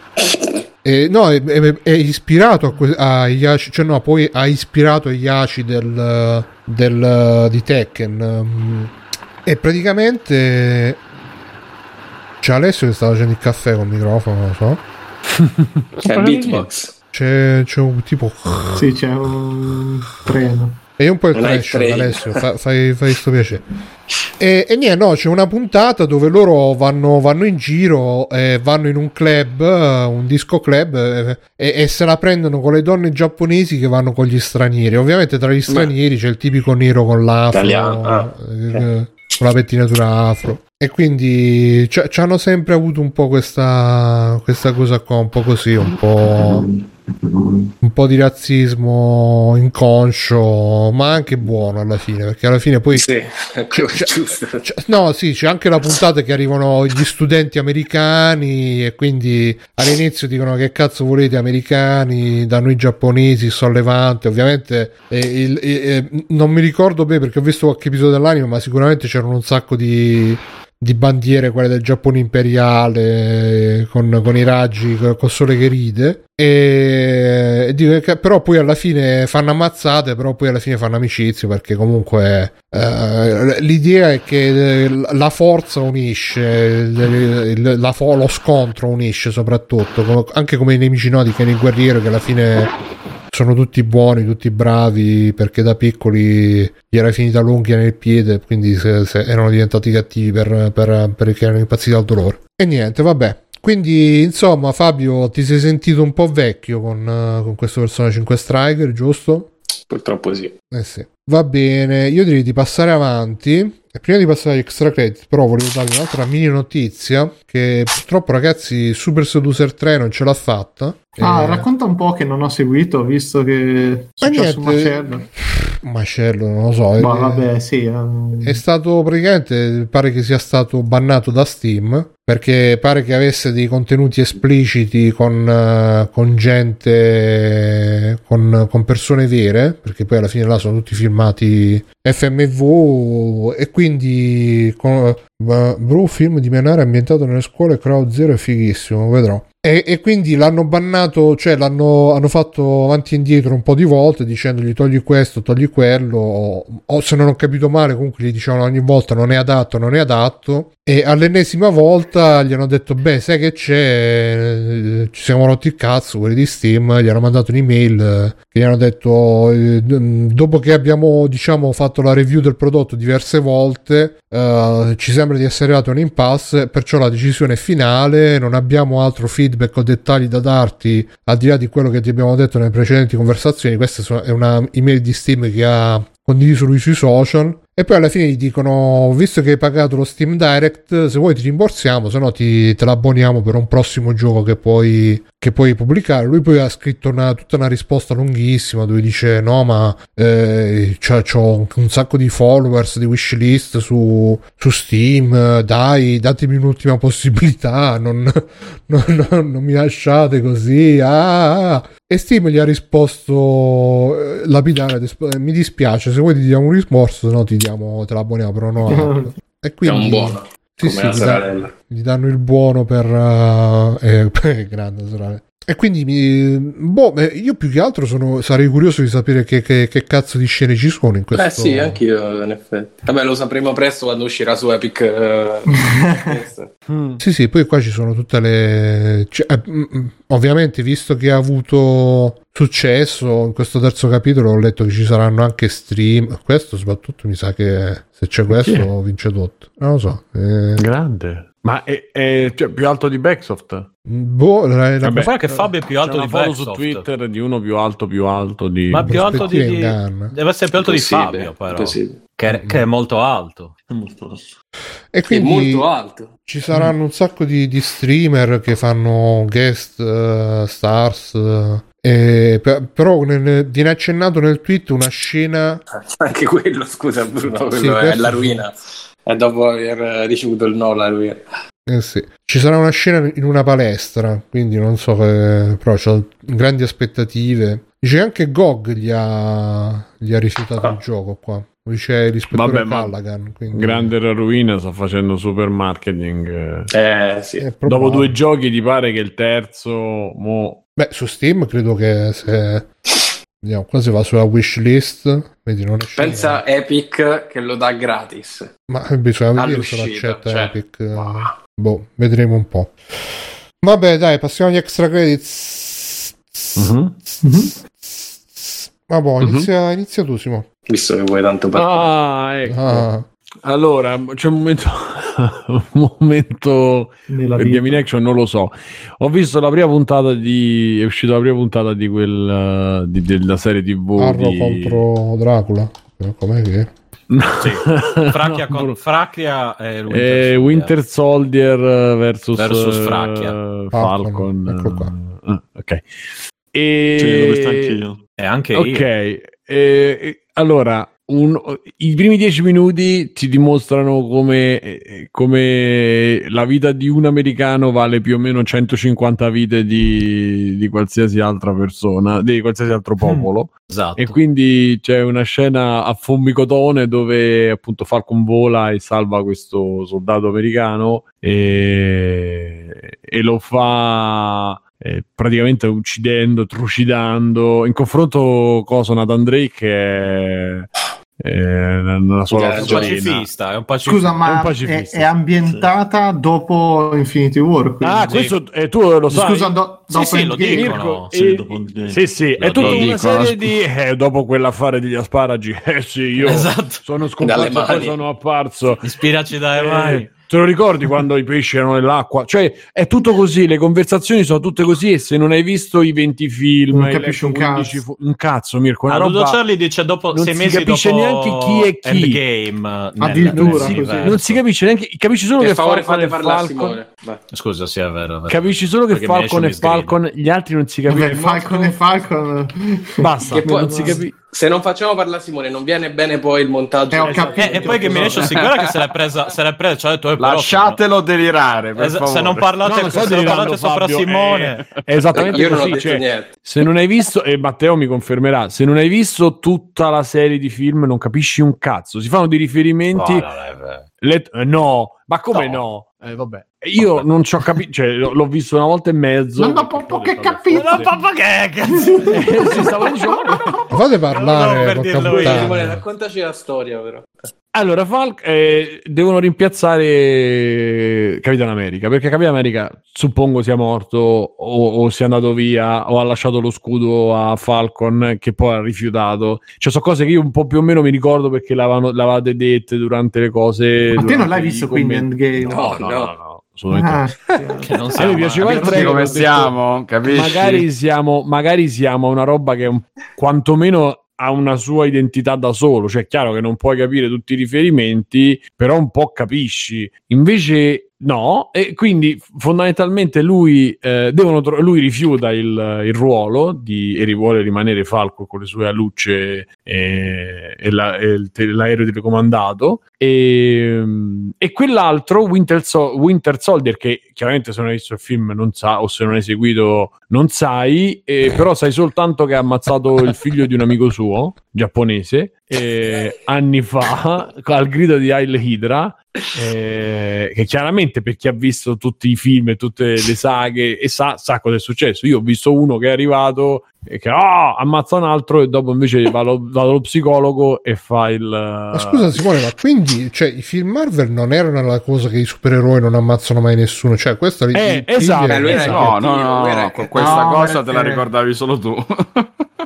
e- no, è, è- è ispirato a, que- a Eiyachi, cioè no, poi ha ispirato Eiyachi del, del, di Tekken. E praticamente c'è Alessio che sta facendo il caffè con il microfono, non lo so. È beatbox. C'è, c'è un tipo. Sì, c'è un treno. E un po' il trash. Alessio, fa- fai, fai sto piacere. E, e niente, no, c'è una puntata dove loro vanno, vanno in giro, eh, vanno in un club, un disco club, eh, e, e se la prendono con le donne giapponesi che vanno con gli stranieri. Ovviamente tra gli stranieri c'è il tipico nero con l'afro, Italiano, ah, eh, con la pettinatura afro. E quindi ci hanno sempre avuto un po' questa, questa cosa qua, un po' così, un po' un po' di razzismo inconscio, ma anche buono alla fine, perché alla fine poi Sì, ecco, giusto. c'è- no, sì, c'è anche la puntata che arrivano gli studenti americani e quindi all'inizio dicono che cazzo volete americani, da noi giapponesi, sollevante, ovviamente il- eh, eh, non mi ricordo bene perché ho visto qualche episodio dell'anime, ma sicuramente c'erano un sacco di di bandiere, quelle del Giappone imperiale, con, con i raggi, col sole che ride. E, e però poi alla fine fanno ammazzate, però poi alla fine fanno amicizia perché comunque eh, l'idea è che eh, la forza unisce, il- la lo scontro unisce soprattutto, anche come i nemici noti che nel guerriero che alla fine sono tutti buoni, tutti bravi perché da piccoli gli era finita l'unghia nel piede, quindi se- se erano diventati cattivi per, per- perché erano impazziti dal dolore. E niente, vabbè. Quindi, insomma, Fabio, ti sei sentito un po' vecchio con, con questo Persona 5 Striker, giusto? Purtroppo sì. Eh sì. Va bene, io direi di passare avanti. E prima di passare agli extra credit, però volevo darvi un'altra mini notizia. Che purtroppo, ragazzi, Super Seducer 3 non ce l'ha fatta. Ah, Eh, racconta un po' che non ho seguito, visto che è successo un macello. Macello, non lo so. Ma eh, vabbè, sì. ehm, È stato praticamente, pare che sia stato bannato da Steam perché pare che avesse dei contenuti espliciti con, eh, con gente, con, con persone vere, perché poi alla fine là sono tutti filmati FMV e quindi con, uh, bro film di Menare ambientato nelle scuole Crowd Zero è fighissimo, vedrò. E, e quindi l'hanno bannato, cioè l'hanno hanno fatto avanti e indietro un po' di volte dicendogli togli questo, togli quello, o, o se non ho capito male comunque gli dicevano ogni volta non è adatto, non è adatto. E all'ennesima volta gli hanno detto beh sai che c'è, eh, ci siamo rotti il cazzo quelli di Steam, gli hanno mandato un'email eh, gli hanno detto eh, dopo che abbiamo diciamo fatto la review del prodotto diverse volte eh, ci sembra di essere arrivato a un impasse perciò la decisione è finale non abbiamo altro feedback o dettagli da darti al di là di quello che ti abbiamo detto nelle precedenti conversazioni questa è una email di Steam che ha condiviso lui sui social E poi alla fine gli dicono: Visto che hai pagato lo Steam Direct, se vuoi ti rimborsiamo, se no ti, te l'abboniamo per un prossimo gioco che puoi, che puoi pubblicare. Lui poi ha scritto una, tutta una risposta lunghissima dove dice: No, ma eh, c'ho, c'ho un sacco di followers di wishlist su, su Steam. Dai, datemi un'ultima possibilità. Non, non, non- non mi lasciate così. Ah. E Steam gli ha risposto eh, lapidare: "Des- Mi dispiace, se vuoi ti diamo un rimborso, se no ti diamo, te l'abboniamo, però no. app." E quindi un buono. Sì, sì, gli, sorella. gli danno il buono per eh, eh, grande sorella. E quindi mi, boh, beh, io più che altro sono, sarei curioso di sapere che, che- che cazzo di scene ci sono in questo. Eh sì, anch'io in effetti. Vabbè, lo sapremo presto quando uscirà su Epic. eh, questo. Sì, sì, poi qua ci sono tutte le. cioè, eh, mm, mm, ovviamente, visto che ha avuto successo in questo terzo capitolo, ho letto che ci saranno anche stream. Questo, soprattutto, mi sa che se c'è questo, vince tutto. Non lo so. eh, Grande. Ma è, è- cioè, più alto di Backsoft? boh, la, la- Vabbè, che Fabio è più alto C'è di foto su Backsoft. Twitter di uno più alto, più alto di... Ma più alto di, deve essere più alto di Fabio, però. Che, che è molto alto. È molto basso. E quindi molto alto. ci saranno un sacco di, di streamer che fanno guest eh, stars. Eh, per- però nel- viene accennato nel tweet una scena Anche quello, scusa Bruno, Sì, è questo la ruina. È dopo aver ricevuto il no la ruina. Eh sì. Ci sarà una scena in una palestra, quindi non so che... però ho grandi aspettative. Dice che anche GOG gli ha, gli ha rifiutato Ah. il gioco qua. Dice l'ispettore Vabbè, Callaghan. Quindi... Grande la ruina, sta facendo super marketing. eh. Sì. Dopo due giochi ti pare che il terzo... Mo... Beh, su Steam credo che se... Vediamo, qua si va sulla wishlist. Vedi, non esce Pensa Epic che lo dà gratis. Ma bisogna vedere se l'accetta cioè, Epic. wow. Boh, vedremo un po'. Vabbè, dai, passiamo agli extra credits. Mhm. Ma boh, inizia, inizia tu, Simo. Visto che vuoi tanto parlare. Ah, ecco. Ah, Allora, c'è un momento... un momento... Nella Per. Game in Action non lo so. Ho visto la prima puntata di. È uscita la prima puntata di quel. uh, di- della serie TV. Arro di... contro Dracula. Eh, Com'è che? Sì. Fracchia, No, con, Fracchia e Winter, Eh, Soldier. Winter Soldier versus, Versus uh, Fracchia. Falcon. Falcon, ecco qua. ah, ok. E... Sì, l'ho visto anch'io. E anche Ok, io. Eh, allora un- i primi dieci minuti ti dimostrano come, come la vita di un americano vale più o meno 150 vite di, di qualsiasi altra persona, di qualsiasi altro popolo. Esatto. E quindi c'è una scena a Fombicotone dove appunto Falcon vola e salva questo soldato americano e, e lo fa eh, praticamente uccidendo, trucidando. In confronto cosa Nathan Drake è, è una sola È È un pacifista, è un pacifista. Scusa, È ma è, pacifista, è ambientata dopo Infinity War. quindi. Ah, questo eh, tu lo sai. Scusa, do- Sì, dopo sì, lo Endgame. dicono. Sì, eh, dopo sì, sì, è Lo tutta una dicono, serie di eh, dopo quell'affare degli asparagi. Eh sì, io Esatto. sono Dalle scomparso e sono apparso. Ispiraci dai Eh, mani. Te lo ricordi quando i pesci erano nell'acqua? Cioè, è tutto così, le conversazioni sono tutte così e se non hai visto i 20 film, Non capisci un 15 cazzo. fu- un cazzo, Mirko, una roba... Charlie dice dopo non sei si mesi capisce neanche chi è chi. Endgame Addirittura, nel universo. Non si capisce neanche, capisci solo Per che favore Falcon fate parlare Falcon. Scusa, sì, è vero. è vero. Capisci solo che Perché mi Falcon un Falcon, gli altri non si capiscono. Falcon e Falcon. Basta, Che poi- non si capisce. Se non facciamo parlare Simone, non viene bene poi il montaggio. Eh, ho Esatto. capito. Eh, e poi che mi esce sicura che se l'è presa, se l'è presa, cioè, ha detto, eh, però, Lasciatelo delirare, per favore. se non parlate, No, non se non delirando, parlate sopra Fabio, Simone, eh, è esattamente Io non ho così. detto cioè, niente. se non hai visto, e Matteo mi confermerà, se non hai visto tutta la serie di film, non capisci un cazzo. Si fanno dei riferimenti. No, no. Le- eh, no, ma come no? Eh, vabbè. Io non ci ho capito, cioè, l'ho l'ho visto una volta e mezzo. Poi ho che capito. Ma papà che cazzo? Eh, sì, stavo dicendo- Ma fate parlare, io, puttana. Simone, raccontaci la storia, però. Allora, Falk eh, devono rimpiazzare Capitan America perché Capitan America suppongo sia morto o, o sia andato via o ha lasciato lo scudo a Falcon che poi ha rifiutato. Cioè, sono cose che io un po' più o meno mi ricordo perché l'avevano- l'avevate dette durante le cose. Ma te non l'hai visto quindi. Endgame? No, no, no, No. assolutamente. Ah, sì. Che non A siamo- me piaceva il Capisci trailer, come capisci? Magari siamo, magari siamo una roba che un, quantomeno ha una sua identità da solo, cioè è chiaro che non puoi capire tutti i riferimenti, però un po' capisci. Invece no, e quindi fondamentalmente lui, eh, tro- lui rifiuta il, il ruolo di, e vuole rimanere Falco con le sue alucce e, e la- e te- l'aereo telecomandato e, e quell'altro Winter, So- Winter Soldier che chiaramente se non hai visto il film non sa o se non hai seguito non sai eh, però sai soltanto che ha ammazzato il figlio di un amico suo giapponese eh, anni fa al grido di Heil Hydra eh, che chiaramente per chi ha visto tutti i film e tutte le saghe e sa, sa cosa è successo. Io ho visto uno che è arrivato che ah, ammazza un altro e dopo invece va, lo- va dallo psicologo e fa il Ma scusa Simone, ma quindi cioè, i film Marvel non erano la cosa che i supereroi non ammazzano mai nessuno? Cioè, questa Eh, esatto. Eh, era No, no, no, no, cattivo. questa No, cosa te la perché- ricordavi solo tu.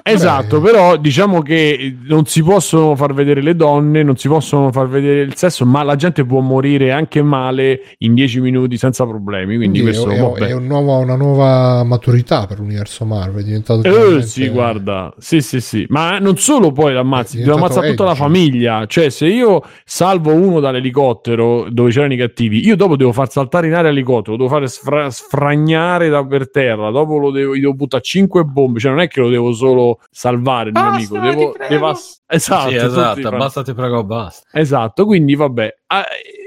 Esatto, però diciamo che non si possono far vedere le donne, non si possono far vedere il sesso, ma la gente può morire anche male in 10 minuti senza problemi. Quindi, Quindi questo è, vabbè. è un nuovo- una nuova maturità per l'universo Marvel. È diventato Eh, veramente- sì, guarda, sì, sì, sì, ma non solo poi l'ammazzi, È ti ammazza tutta la famiglia. Cioè, se io salvo uno dall'elicottero dove c'erano i cattivi, io dopo devo far saltare in aria l'elicottero, lo devo fare sfra- sfragnare da per terra, dopo lo devo, gli devo buttare 5 bombe. Cioè, non è che lo devo solo salvare il mio amico, devo, devo ass- esatto, sì, esatto, fanno- basta ti prego, basta. Esatto, quindi vabbè. ah, eh,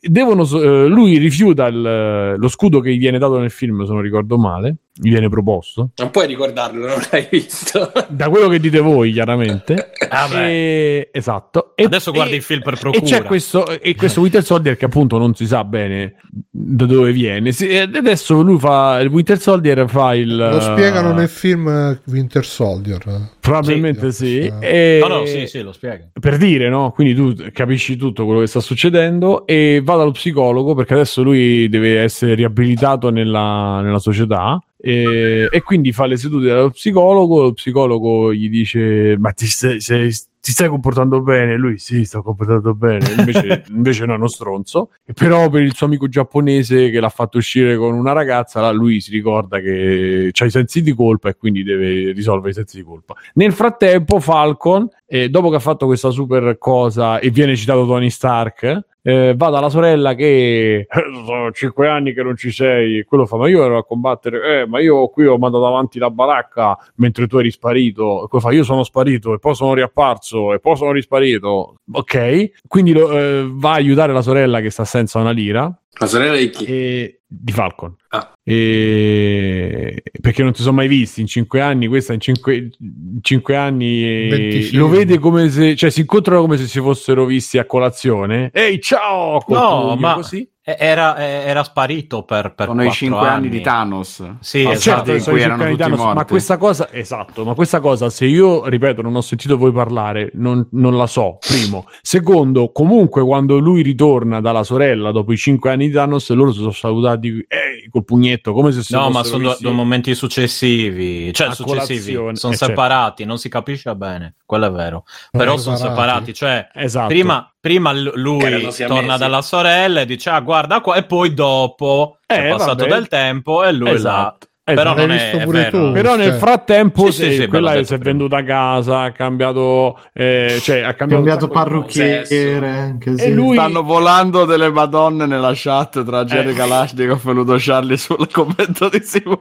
Devono, eh, lui rifiuta il- lo scudo che gli viene dato nel film, se non ricordo male, gli viene proposto. Non puoi ricordarlo, non l'hai visto. Da quello che dite voi, chiaramente. E- esatto. E- Adesso guardi e- il film per E procura. c'è questo, e questo Winter Soldier che appunto non si sa bene da dove viene. Si- e adesso lui fa il Winter Soldier fa il Lo spiegano nel film Winter Soldier. probabilmente sì. Sì. E- No, no, sì, sì, lo spiega. per dire, no? Quindi tu capisci tutto quello che sta succedendo e va dallo psicologo perché adesso lui deve essere riabilitato nella, nella società. E, e quindi fa le sedute dallo psicologo. Lo psicologo gli dice: Ma ti stai, sei- ti stai comportando bene? Lui sì, sto comportando bene. Invece, invece no, è uno stronzo. E però per il suo amico giapponese che l'ha fatto uscire con una ragazza, là lui si ricorda che ha i sensi di colpa e quindi deve risolvere i sensi di colpa. Nel frattempo, Falcon, eh, dopo che ha fatto questa super cosa e viene citato Tony Stark, eh, va dalla sorella che "Eh, sono cinque anni che non ci sei. E quello fa: Ma io ero a combattere, eh, ma io qui ho mandato avanti la baracca mentre tu eri sparito. E quello fa: Io sono sparito e poi sono riapparso e poi sono risparito. Ok, quindi eh, va a aiutare la sorella che sta senza una lira La sorella di chi? e- di Falcon. Ah. E- Perché non ti sono mai visti in cinque anni. Questa in cinque, in cinque anni e 20 film. lo vede come se, cioè, si incontrano come se si fossero visti a colazione. Ehi, ciao! No, ma così. E- era, e- era sparito per, per Sono i quattro 5 anni di Thanos. Sì, Ma esatto. certo, in sono cui i erano cinque anni tutti di Thanos, ma morti. questa cosa, esatto, ma questa cosa, se io, ripeto, non ho sentito voi parlare, non, non la so, primo. Secondo, comunque, quando lui ritorna dalla sorella dopo i cinque anni di Thanos, loro si sono salutati ehi, col pugnetto, come se si No, ma sono due momenti successivi, cioè A successivi, sono eh, certo. separati, non si capisce bene, quello è vero. Però sono separati. separati, cioè Esatto. prima, prima lui torna dalla sorella e dice ah guarda qua e poi dopo Eh, è passato vabbè. del tempo e lui Esatto. là. Però Esatto. non L'hai è, visto è pure vero. tu? Però nel frattempo Sì, sì, sì, quella si è venduta a casa, ha cambiato, eh, cioè ha cambiato, cambiato parrucchiere. Anche E lui- Stanno volando delle madonne nella chat tra Jerry Eh. Kalashnikov e Ludo Charlie sul commento di Simone.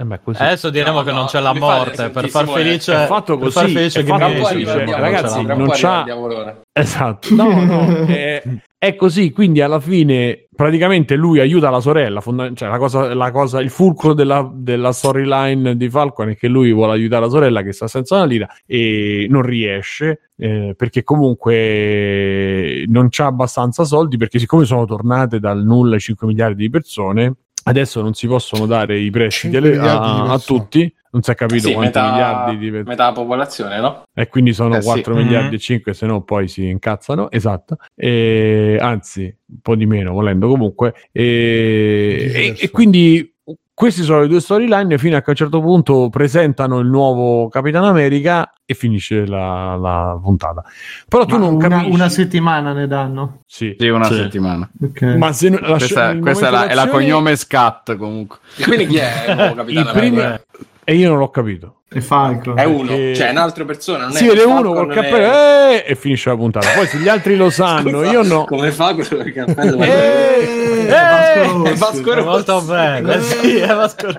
Eh, beh, così. Adesso diremo No, che no, non c'è la morte per far eh. felice È fatto per così, far felice è fatto così, dice, "Non c'è ragazzi, non morte". c'ha- Esatto, no, no, è, è così. Quindi alla fine, praticamente lui aiuta la sorella. fonda- cioè, la cosa, la cosa, il fulcro della, della storyline di Falcon è che lui vuole aiutare la sorella che sta senza una lira e non riesce eh, perché comunque non c'ha abbastanza soldi. Perché, siccome sono tornate dal nulla 5 miliardi di persone, adesso non si possono dare i prestiti 5 alle- miliardi di a, a tutti. Non si è capito Sì, quanti metà, miliardi di persone. metà popolazione, no? E quindi sono Eh sì. 4 Mhm. miliardi e 5, se no poi si incazzano. Esatto. E, anzi, un po' di meno volendo comunque. E, e- e quindi queste sono le due storyline fino a che a un certo punto presentano il nuovo Capitano America e finisce la, la puntata. Però tu Ma non una, capisci. una settimana ne danno. Sì. Sì, una Sì. settimana. Ok. Ma se non- la Questa, nel questa è, la, è la cognome scat comunque. E quindi chi è il nuovo capitano I primi- America? E io non l'ho capito. E Falcon. È uno, Perché- cioè è un'altra persona. Non Si è vede uno col non è- cappello eh, e finisce la puntata. Poi se gli altri lo sanno, Scusa, io no. Come fa quello del cappello? Eh, Vasco È Rossi. Vasco È Rossi. molto eh, sì, è Vasco-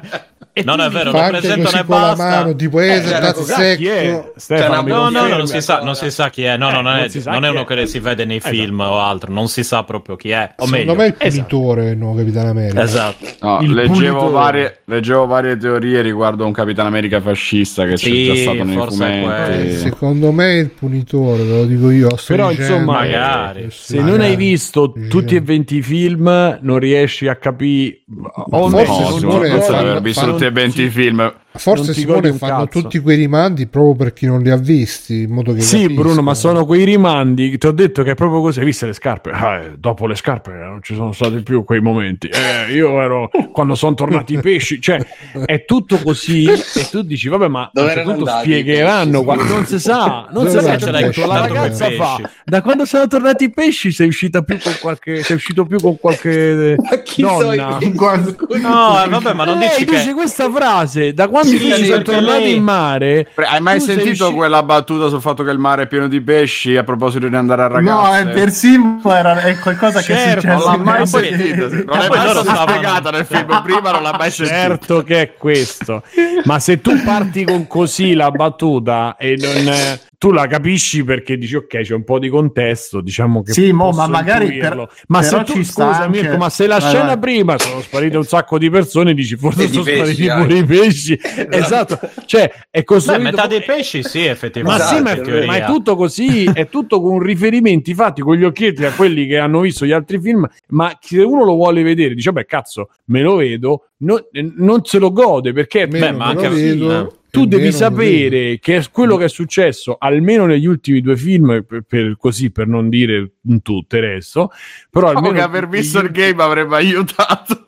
E Non è vero, Parte presentano e la basta. mano, tipo, eh, Eh, sentato cos'è? "Cos'è? Chi è? secco. Stefano, Cioè, No, no, non si sa, non si sa chi è. No, no, non, Eh, è, non non è uno è. che si vede nei Esatto. film o altro, non si sa proprio chi è. O Secondo meglio, me è il esatto. punitore il nuovo Capitano America. esatto. No, leggevo, varie, leggevo varie teorie riguardo un Capitano America fascista che Sì, c'è già stato nei fumetti. quello. Secondo me è il punitore, ve lo dico io. Però, dicendo. insomma, magari. Eh, Se non hai visto tutti e 20 i film, non riesci a capire. O Forse No, non ti Simone, fa- godi- aver visto fa- tutti e 20 sì. Forse Simone fanno cazzo. tutti quei rimandi proprio per chi non li ha visti, in modo che Sì. Bruno, ma sono quei rimandi. Ti ho detto che è proprio così. Hai visto le scarpe? Ah, eh, dopo le scarpe non ci sono stati più quei momenti. Eh, io ero quando sono tornati i pesci. Cioè, è tutto così. E tu dici, vabbè, ma un certo spiegheranno. quando- non si sa, non si sa. ce l'hai La ragazza fa? Da quando sono tornati i pesci, sei uscita più con qualche. Sei uscito più con qualche Ma chi so donna. No, vabbè, ma non Eh, dici dice che... questa frase da quando Sì, i pesci sono tornati lei- in mare. Hai mai sentito usci- quella battuta sul fatto che il mare è pieno di pesci a proposito di andare a No, ragazze? è per Simo era, è qualcosa che è Certo, successo. non l'ha mai sentito, sì. non l'hai mai spiegata nel film prima, non l'ha mai sentito. Certo che è questo. Ma se tu parti con così la battuta e non, tu la capisci perché dici ok, c'è un po' di contesto, diciamo che Sì, mo, ma magari per- ma se tu scusa anche- Mirko, ma se la Vai, scena vai. prima sono sparite un sacco di persone, dici forse E sono pesci spariti anche. pure i pesci. esatto, cioè è Beh, costruito metà dei pesci sì, ma effettivamente. sì, ma, in teoria. ma è tutto così, è tutto con riferimenti fatti con gli occhietti a quelli che hanno visto gli altri film. Ma se uno lo vuole vedere, dice: Beh, cazzo, me lo vedo, no- eh, non se lo gode perché Beh, ma anche- vedo. Tu devi sapere che quello che è successo almeno negli ultimi due film, per, per- così per non dire in tutto il resto. Però Dopo almeno che aver visto il game avrebbe aiutato.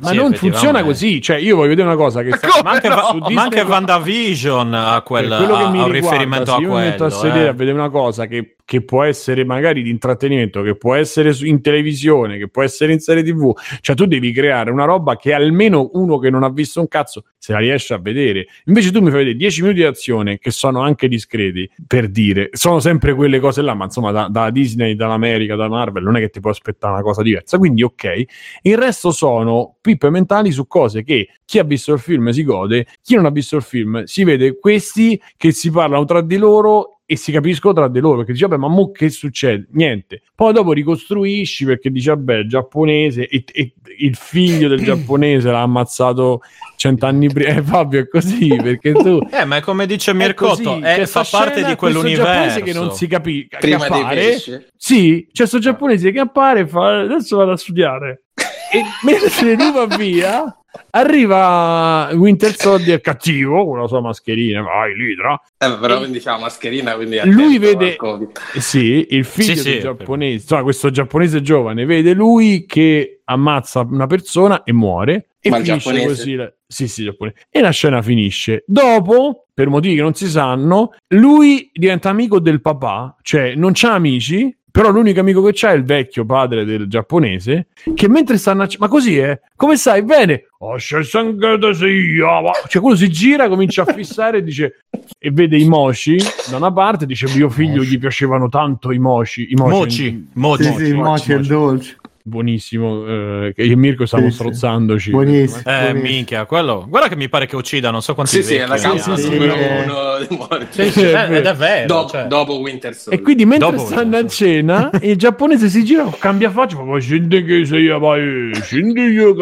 Ma Sì, non funziona così. Cioè, io voglio vedere una cosa che sta- come Ma anche, no? ma anche va- WandaVision ha, quel, quello che ha mi un riguarda, riferimento se a io mi metto a quello. sedere eh. a vedere una cosa che, che può essere magari di intrattenimento, che può essere in televisione, che può essere in serie tv, cioè tu devi creare una roba che almeno uno che non ha visto un cazzo se la riesce a vedere. Invece tu mi fai vedere 10 minuti di azione che sono anche discreti, per dire, sono sempre quelle cose là, ma insomma da, da Disney, dall'America, da Marvel, non è che ti puoi aspettare una cosa diversa. Quindi ok, il resto sono pippe mentali su cose che chi ha visto il film si gode, chi non ha visto il film si vede questi che si parlano tra di loro e si capiscono tra di loro perché dice vabbè ma mo che succede? Niente. Poi dopo ricostruisci perché dice vabbè è giapponese e, e il figlio del giapponese l'ha ammazzato cent'anni prima. Eh Fabio è così perché tu... Eh, ma è come dice È Mircotto, così, eh, c'è fa parte di quell'universo. giapponese che non si capisce Prima dei appare, sì, c'è sto giapponese che appare e fa adesso vado a studiare. E mentre lui va via, arriva Winter Soldier cattivo con la sua mascherina, vai l'idra. Eh, però quindi c'ha la mascherina, quindi Lui vede-. Eh Sì, il figlio Sì, sì. del giapponese, insomma, questo giapponese giovane vede lui che ammazza una persona e muore. E Ma finisce giapponese? così. la- Sì, sì, giapponese. E la scena finisce. Dopo, per motivi che non si sanno, lui diventa amico del papà, cioè non c'ha amici. Però l'unico amico che c'ha è il vecchio padre del giapponese. Che mentre stanno a. Ma così è? Come stai? Bene. Oh, c'è. Cioè, quello si gira, comincia a fissare e dice. E vede i moshi da una parte. Dice: Mio figlio gli piacevano tanto i moshi. I mochi. Moci, moci. Sì, sì, il mochi e il dolce. Buonissimo. eh, che io e Mirko stiamo Sì, sì. strozzandoci. Buonissimo. Eh, buonissimo. minchia, quello. Guarda che mi pare che uccida, non so quanti Sì, sì, è la hanno. sì, numero sì. uno. Sì, sì, ed è vero. Dopo, cioè. dopo Winter Soldier. E quindi mentre Dopo- stanno a cena, il giapponese si gira, cambia faccia, fa, "Ma scendi che sei vai, scendi io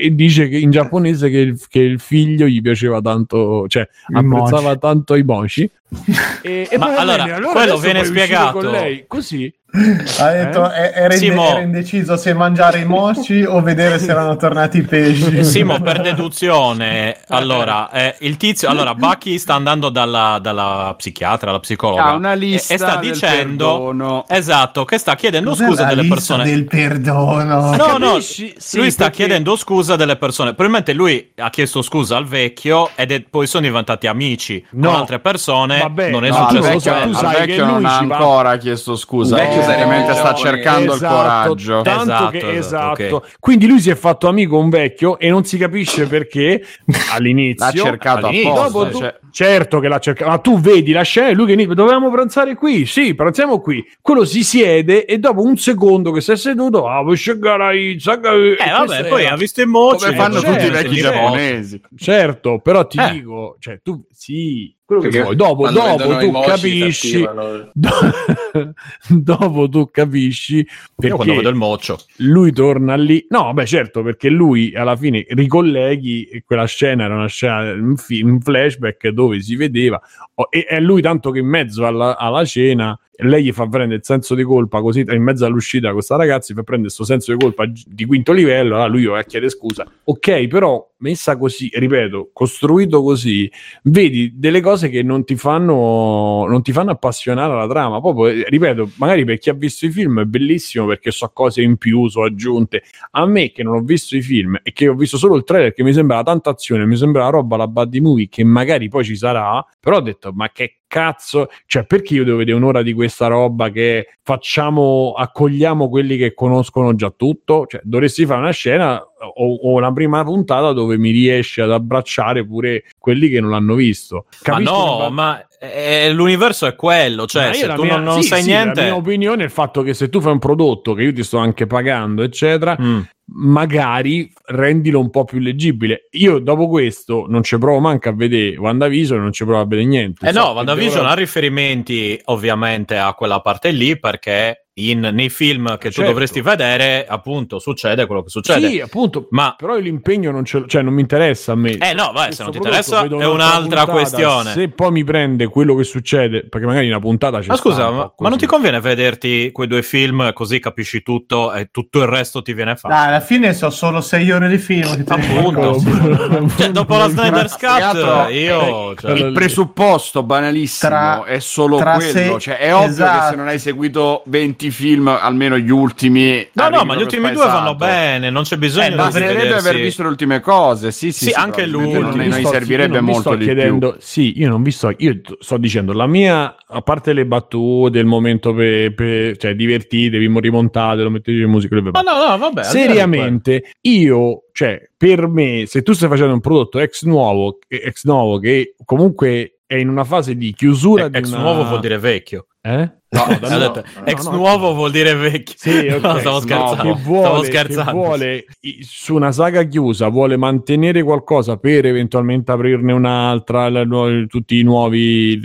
e dice che in giapponese che il, che il figlio gli piaceva tanto, cioè apprezzava mochi. tanto i mochi. E, e Ma allora, bene, quello adesso viene spiegato. con lei, così. Ha detto Eh? eh, era, inde- Simo. era indeciso se mangiare i mochi o vedere se erano tornati i pesci. Eh, Simo, per deduzione, allora, eh, il tizio, allora, Bucky sta andando dalla, dalla psichiatra, alla psicologa, Ha una e- lista e, sta dicendo, perdono. esatto, che sta chiedendo Cos'è scusa la delle persone. del perdono. No, no? Sì, lui sta perché- chiedendo scusa delle persone. Probabilmente lui ha chiesto scusa al vecchio ed è- poi sono diventati amici No. con altre persone. Vabbè, non è no, al successo so, vecchio, tu al sai che vecchio non lui ha va- ancora chiesto scusa. Vecchio Eh, evidentemente sta giapponese. cercando il coraggio. Tanto Esatto, che, esatto, esatto. ok. Quindi lui si è fatto amico un vecchio e non si capisce perché all'inizio. L'ha cercato all'inizio, apposta, dopo tu- cioè- Certo che l'ha cercato, ma tu vedi la scena e lui che inizia, dovevamo pranzare qui, sì, pranziamo qui. Quello si siede e dopo un secondo che si è seduto, ah, vuoi scegare i- saga- Eh, e vabbè, poi era- ha visto in moce. Come fanno certo, tutti i vecchi certo. giapponesi. Certo, però ti Eh. dico, cioè tu sì, quello che Perché vuoi. Dopo, dopo tu capisci, do- dopo tu capisci Io quando perché vedo il moccio. lui torna lì. No, beh, certo, perché lui alla fine ricolleghi quella scena era una scena, un, film, un flashback dove si vedeva oh, e è lui tanto che in mezzo alla, alla cena lei gli fa prendere il senso di colpa così in mezzo all'uscita questa ragazza gli fa prendere questo senso di colpa di quinto livello allora lui va a chiedere scusa. Ok però messa così ripeto costruito così vedi delle cose che non ti fanno non ti fanno appassionare alla trama. Proprio eh, ripeto magari per chi ha visto i film è bellissimo perché so cose in più so aggiunte. A me che non ho visto i film e che ho visto solo il trailer che mi sembrava tanta azione mi sembrava roba la buddy movie che magari poi ci sarà però ho detto ma che cazzo cioè perché io devo vedere un'ora di questa roba che facciamo accogliamo quelli che conoscono già tutto cioè dovresti fare una scena o, o una prima puntata dove mi riesci ad abbracciare pure quelli che non l'hanno visto Ma Capisco no, che- ma eh, l'universo è quello. Cioè, ma io se la tu mia- non, non sì, sai sì, niente. La mia opinione è il fatto che se tu fai un prodotto che io ti sto anche pagando, eccetera, Mm. Magari rendilo un po' più leggibile. Io dopo questo non ci provo manco a vedere WandaVision, non ci provo a vedere niente. Eh So no, WandaVision dovrò- ha riferimenti ovviamente a quella parte lì perché in- nei film che tu Certo. dovresti vedere appunto succede quello che succede. Sì, appunto, Ma però l'impegno non, ce cioè, non mi interessa a me. Eh no, vai, se non ti interessa è un'altra questione. Se poi mi prende quello che succede, perché magari una puntata c'è Ma scusa, ma, ma non ti conviene vederti quei due film così capisci tutto e tutto il resto ti viene fatto? Dai, alla fine sono solo sei ore di film. Che Appunto. Cioè, dopo la l'altro, Cut io... cioè, Allora, Il presupposto banalissimo Tra- è solo quello. se- Cioè, è ovvio che esatto. se non hai seguito 20 film, almeno gli ultimi. No, no, ma gli ultimi due vanno bene, non c'è bisogno Eh, di basterebbe aver visto le ultime cose. Sì, sì, Sì, anche probabilmente lui. Non, sto- servirebbe molto sto di chiedendo, più. Sì, io non vi sto, io sto dicendo la mia, a parte le battute, il momento per, per- cioè divertitevi, mo- rimontate, lo mettete in musica. Ma no, no, vabbè. di di Seriamente, io, cioè, per me, se tu stai facendo un prodotto ex nuovo, ex nuovo che comunque è in una fase di chiusura di Ex una- nuovo vuol dire vecchio. Eh? No, detto, no, ex no, nuovo vuol dire vecchio. Sì, ok. No, stavo scherzando. che vuole, stavo che scherzando. vuole su una saga chiusa vuole mantenere qualcosa per eventualmente aprirne un'altra la nu- tutti i nuovi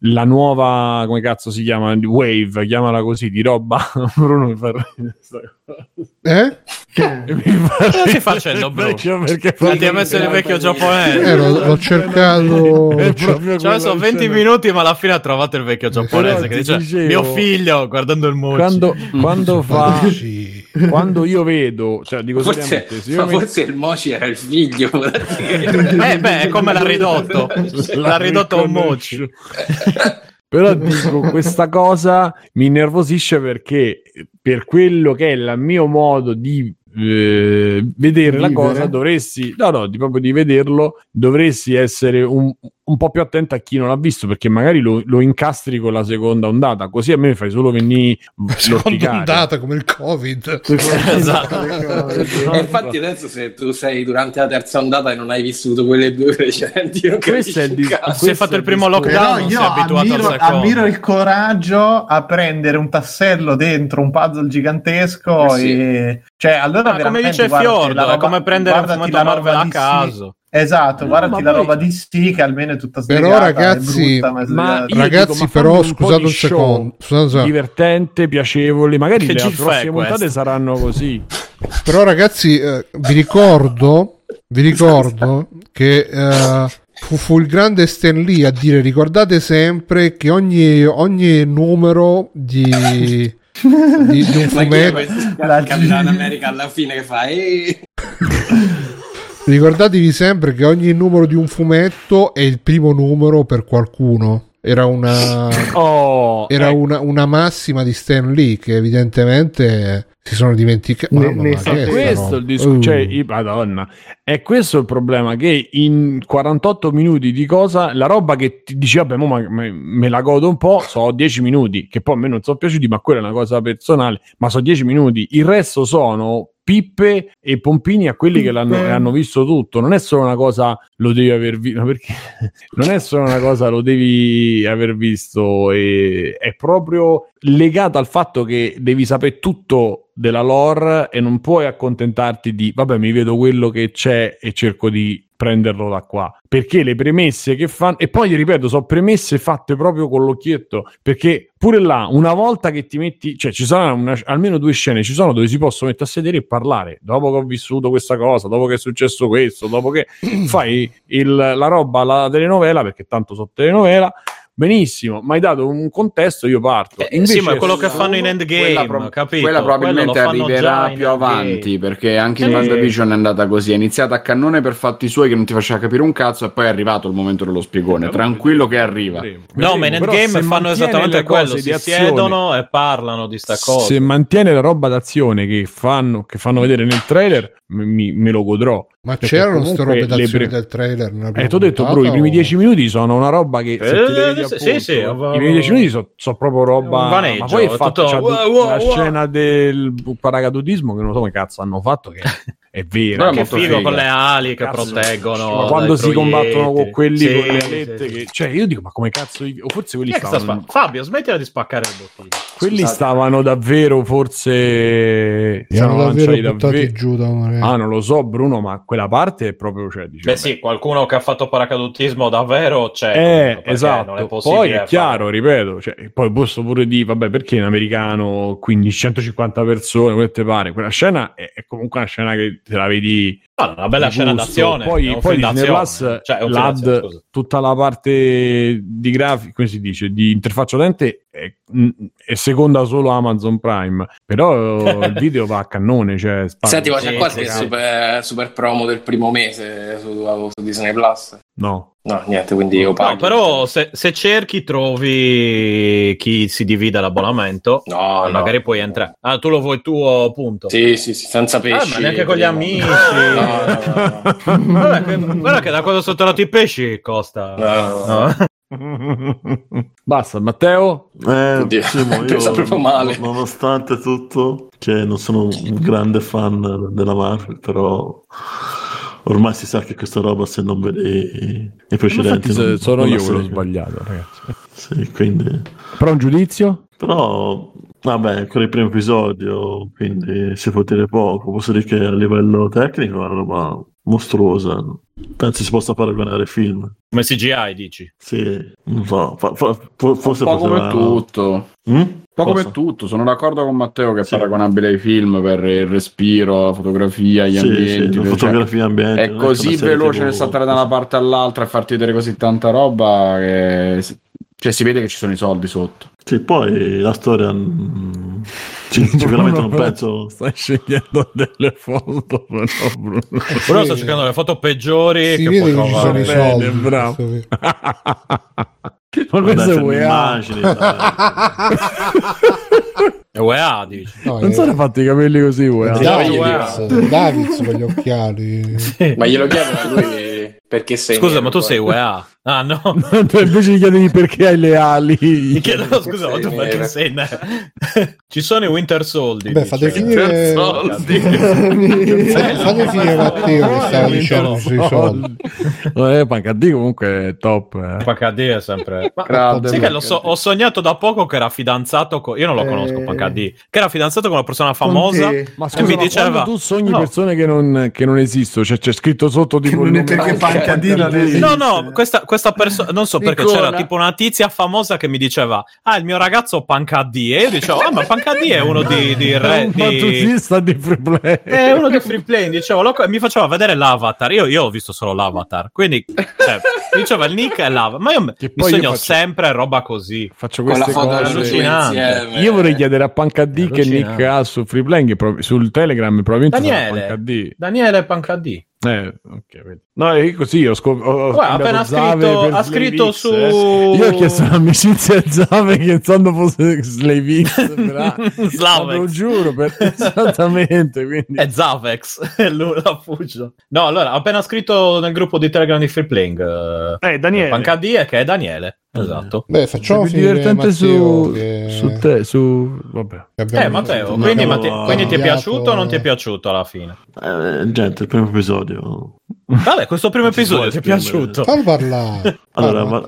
la nuova come cazzo si chiama wave chiamala così di roba Bruno mi fa. Eh? Mi fa Cosa stai ridere facendo, Bruno? vecchio perché ti ha messo il vecchio giapponese. Eh, l'ho, l'ho cercato. Cioè, sono quella 20 scena. minuti, ma alla fine ha trovato il vecchio giapponese Però che dice: dicevo- Mio figlio, guardando il mochi. quando, quando fa sì. quando io vedo cioè dico Forse, seriamente se io ma mi- forse il Moci era il figlio. Eh, beh, come l'ha ridotto? l'ha ridotto a un mochi. Però dico, questa cosa mi innervosisce perché per quello che è il mio modo di eh, vedere la Vivere? cosa dovresti, no no, di, proprio di vederlo, dovresti essere un, un po' più attento a chi non l'ha visto perché magari lo, lo incastri con la seconda ondata, così a me fai solo venire Seconda l'orticaria. ondata come il Covid. Esatto. E infatti adesso se tu sei durante la terza ondata e non hai vissuto quelle due precedenti, non Questo è cazzo. Si è fatto il primo lockdown, è io abituato ammiro, ammiro il coraggio a prendere un tassello dentro un puzzle gigantesco Eh sì. e cioè allora Ma come dice guardati, Fiordo, la è roba- come prendere un fumetto la Marvel a di sì. caso. Esatto, No, guardati la poi- roba di sì che almeno è tutta Però, slegata, ragazzi, brutta, ma ma Ragazzi, dico, ma però, un scusate un show secondo. Scusate un divertente, piacevoli, magari Che le prossime puntate saranno così. Però, ragazzi, eh, vi ricordo, vi ricordo che eh, fu, fu il grande Stan Lee a dire: ricordate sempre che ogni, ogni numero di, di, di un fumetto. La Capitano America alla fine che fa? "Eh". Ricordatevi sempre che ogni numero di un fumetto è il primo numero per qualcuno. Era una. Oh, Era ecco. una, una massima di Stan Lee che evidentemente si sono dimenticati. Ne- ne che è questo roba? il discorso, Uh. cioè, i- madonna, è questo il problema che in 48 minuti di cosa, la roba che ti dici, vabbè, mo ma- me, me la godo un po', so 10 minuti, che poi a me non sono piaciuti, ma quella è una cosa personale, ma so 10 minuti, il resto sono pippe e pompini a quelli che l'hanno, hanno visto tutto, non è solo una cosa lo devi aver visto, perché? Non è solo una cosa lo devi aver visto, e- è proprio legato al fatto che devi sapere tutto della lore e non puoi accontentarti di vabbè mi vedo quello che c'è e cerco di prenderlo da qua. Perché le premesse che fanno e poi ripeto sono premesse fatte proprio con l'occhietto perché pure là una volta che ti metti cioè ci sono una- almeno due scene ci sono dove si possono mettere a sedere e parlare. Dopo che ho vissuto questa cosa dopo che è successo questo dopo che fai il- la roba alla telenovela perché tanto so telenovela benissimo ma hai dato un contesto io parto Eh, sì, ma è quello che fanno in Quella, endgame, pro- capito? quella probabilmente arriverà in più avanti perché anche in Sì. WandaVision è andata così. È iniziata a cannone per fatti suoi che non ti faceva capire un cazzo, e poi è arrivato il momento dello spiegone. Tranquillo che arriva. No, ma in endgame fanno esattamente quello, si azione- siedono e parlano di sta cosa. Se mantiene la roba d'azione che fanno, che fanno vedere nel trailer, mi- me lo godrò. Ma Perché c'erano queste robe d'azione pre- del trailer? Eh, ti ho detto, bro, i primi o- dieci minuti sono una roba che se Eh, devi sì, appunto, sì, i primi dieci minuti sono proprio roba. Un vaneggio, ma poi è fatto tutto- c'ha wow, wow, la wow. scena del paracadutismo che non so come cazzo hanno fatto, che è è che molto figo figa. con le ali che Cazzo, proteggono. ma quando si combattono con quelli Sì, con le sì, alette, sì. che- cioè io dico, ma come cazzo, o forse quelli sta stavano, spa- Fabio, smettila di spaccare il bottino. quelli Scusate. stavano davvero, forse stavano davvero lanciati buttati davvero- giù da un Ah, non lo so, Bruno, ma quella parte è proprio, cioè, dice, Beh sì, qualcuno che ha fatto paracadutismo davvero c'è. Eh, perché esatto. non è Poi è fare- chiaro, ripeto, cioè, poi posso pure dire, vabbè, perché in americano 15, 150 persone, che te pare. Quella scena è, è comunque una scena che te la vedi una bella scena d'azione. Poi, poi Disney. Plus, Cioè, l'AD, tutta la parte di grafica, come si dice, di interfaccia utente è, mm, è seconda solo Amazon Prime, però il video va a cannone, cioè Senti, ma c'è qualche super, super promo del primo mese su, su Disney Plus? No. No, niente, quindi io No, pago. però se, se cerchi trovi chi si divide l'abbonamento. No, no. magari puoi entrare. Ah, tu lo vuoi tuo punto. Sì, sì, sì, senza Ah, pesci. ma neanche con gli amici. No, no, no, no. Guarda che, guarda che da quando sono tornati i pesci costa. No, no, no. Basta, Matteo? Eh, Oddio, sì, ma io, proprio male. non- Nonostante tutto, che non sono un grande fan della Marvel, però ormai si sa che questa roba se non vedi i precedenti... Se- non- sono non io quello sbagliato, ragazzi. Sì, quindi... Però un giudizio? Però, vabbè, ancora il primo episodio, quindi si può dire poco. Posso dire che a livello tecnico è una roba mostruosa. Penso si possa paragonare film. Come CGI dici? Sì, non so, fa- fa- fo- forse Poco poteva... per tutto. Mm? Poco Cosa? per tutto, sono d'accordo con Matteo che è Sì. paragonabile ai film per il respiro, la fotografia, gli Sì, ambienti. sì, la cioè, fotografia ambiente. è così veloce nel saltare da una parte all'altra e farti vedere così tanta roba che cioè, si vede che ci sono i soldi sotto. Sì, poi la storia mm, sì, sicuramente non penso Stai scegliendo delle foto, però, Bruno. Però sto cercando le foto peggiori Si che vede può che ci sono trovare. i Bene, soldi. bravo. Ma questo è UEA. È UEA, dici. No, Non è- sono fatti i capelli così, UEA. Davids, Davids con gli occhiali. Ma glielo chiedo a lui perché sei. Scusa, nero, ma tu poi. sei UEA? Ah, no. Invece gli chiedemi perché hai le ali. Mi chiedo scusa, ma tu perché sei nero? Ci sono i Winter Soldier. Beh, fate finire, fate, fate finire Matteo che stava dicendo sui soldi. Eh, Pancadì comunque è top. eh. Pancadì è sempre. Ma Grande sai che so- ho sognato da poco che era fidanzato con. Io non lo conosco, Eh. Pancadì. Che era fidanzato con una persona famosa. Ma E scusa, mi ma diceva- tu sogni No. persone che non, che non esistono, cioè c'è scritto sotto tipo il Non è perché Pancadina non esiste. No, no, questa, questa persona, non so perché Nicola. c'era tipo una tizia famosa che mi diceva: Ah, il mio ragazzo Pancadì. E io dicevo: Ah, ma Pancadì è uno di. di, È re, un di... battutista di free play. È uno di free play, dicevo, lo- mi faceva vedere l'avatar. Io, io ho visto solo l'avatar, quindi cioè, diceva il nick e l'avatar. Ma io Che mi poi io sogno faccio- sempre roba così. Faccio Con la queste cose. Io vorrei chiedere a Pancadì È che nick ha su Freeplaying, pro- sul Telegram probabilmente Daniele, Pancadì. Daniele Pancadì. Eh, ok, vedi. No, è così ho scop- ho- ho scambiato appena scritto- ha scritto su- eh. Io ho chiesto l'amicizia a Zave pensando fosse Slave X. però- Slavex. Lo giuro, per- esattamente. Quindi... È Zavex, è lui la fuggia. No, allora, ha appena scritto nel gruppo di Telegram di Free Playing. Eh, Daniele. Panca D e che è Daniele. Esatto. Beh, facciamo più divertente Matteo su, che- su te, su... Vabbè. Eh, Matteo, abbiamo quindi, Matte- quindi ti è piaciuto o non ti è piaciuto alla fine? Eh, gente, il primo episodio. Vabbè, questo primo episodio ti è piaciuto? Fallo parlare. Allora, ma-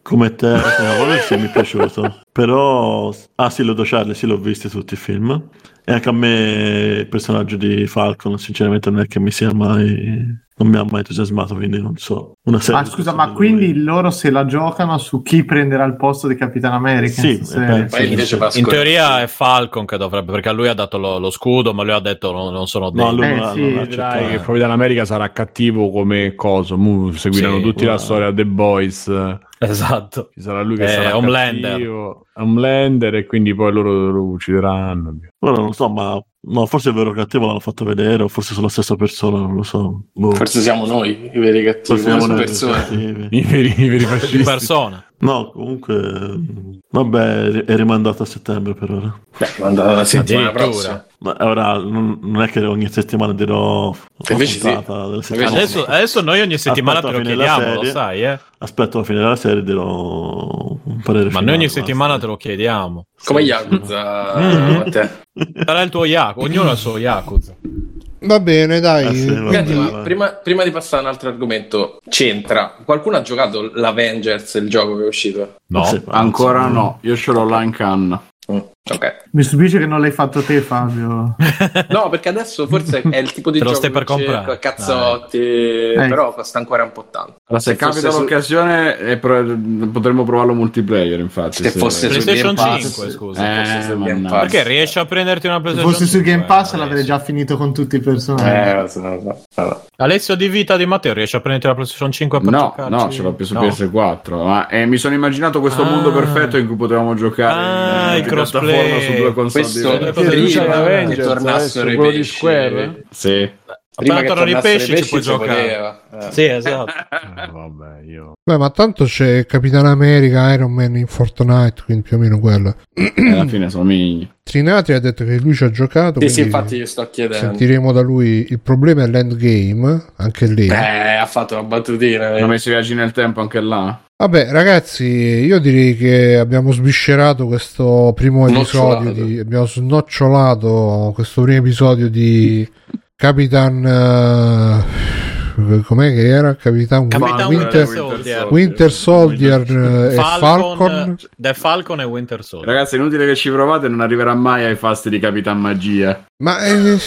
come te, eh, sì, mi è piaciuto. Però, ah sì, Lodo Charlie, sì, l'ho visto tutti i film. E anche a me il personaggio di Falcon, sinceramente, non è che mi sia mai. Non mi ha mai entusiasmato, quindi non so. Una serie Ma di scusa, ma di quindi lui. loro se la giocano su chi prenderà il posto di Capitan America? Sì, eh, invece va a In teoria è Falcon che dovrebbe, perché a lui ha dato lo, lo scudo, ma lui ha detto no, non sono No, dei. lui Eh, non, sì, non dai, che Capitan America sarà cattivo come coso. Mu seguiranno Sì, tutti la guarda. storia The Boys. Esatto. Ci sarà lui che Eh, sarà Homelander. cattivo, Homelander e quindi poi loro lo uccideranno. Ora non lo so, ma no, forse il vero cattivo l'hanno fatto vedere, o forse sono la stessa persona, non lo so. Boh. Forse siamo noi i veri cattivi, Forse siamo noi persone. cattivi. I veri, i veri fascisti. persona. No, comunque, vabbè, è rimandato a settembre per ora. Beh, manda la settimana Addirittura. prossima. Ma ora non, non è che ogni settimana dirò Invece sì. settimana. Adesso, adesso noi ogni settimana Aspetta te lo chiediamo, lo serie. sai, eh? Aspetto la fine della serie dirò un parere Ma finale, noi ogni basta. settimana te lo chiediamo. Come Yakuza, Mm. Sarà il tuo Yakuza, ognuno ha il suo Yakuza. Va bene, dai. Ah, sì, va Senti, bene. ma prima, prima di passare a un altro argomento, c'entra. Qualcuno ha giocato l'Avengers, il gioco che è uscito? No? Sì, Ancora sì. no, io ce l'ho là in canna. Mm, ok. Mi stupisce che non l'hai fatto te, Fabio. No, perché adesso forse è il tipo di Te lo gioco stai per che c'è comprare. con cazzotti, Dai. però costa ancora un po' tanto. Allora, se, fosse capita su- l'occasione eh, pro- potremmo provarlo multiplayer, infatti. Se fosse su PlayStation Game Pass, 5, scusa. se fosse Eh, su Game. Pass. Perché riesci a prenderti una Se PlayStation fosse su 5, Game Pass Alessio? l'avrei già finito con tutti i personaggi. Eh, lo lo so, lo so. Alessio di vita di Matteo, riesci a prenderti la PlayStation 5 per No, giocarci? no, ce l'ho più su No. PS4. Ma eh, mi sono immaginato questo Ah. mondo perfetto in cui potevamo giocare Ah, in il crossplay. Piattaforma su due console Questo dice che tornassero eh, i pesci. Square? Sì. Prima Appena che tornano i tornassero pesci ci puoi giocare. Eh. Sì, esatto. Eh, vabbè, io... Beh, ma tanto c'è Capitan America, Iron Man in Fortnite, quindi più o meno quello. Eh, alla fine somigli. Trinati ha detto che lui ci ha giocato. Sì, sì, infatti io sto chiedendo. sentiremo da lui. Il problema è l'endgame, anche lì. Eh, ha fatto una battutina. Hanno messo i viaggi nel tempo anche là? Vabbè, ragazzi, io direi che abbiamo sbiscerato questo primo episodio. Di, abbiamo snocciolato questo primo episodio di Capitan. eh, com'è che era? Capitan, Capitan Winter, Winter Soldier. Winter Soldier eh, e Falcon. The Falcon e Winter Soldier. Ragazzi, è inutile che ci provate, non arriverà mai ai fasti di Capitan Magia. Ma eh,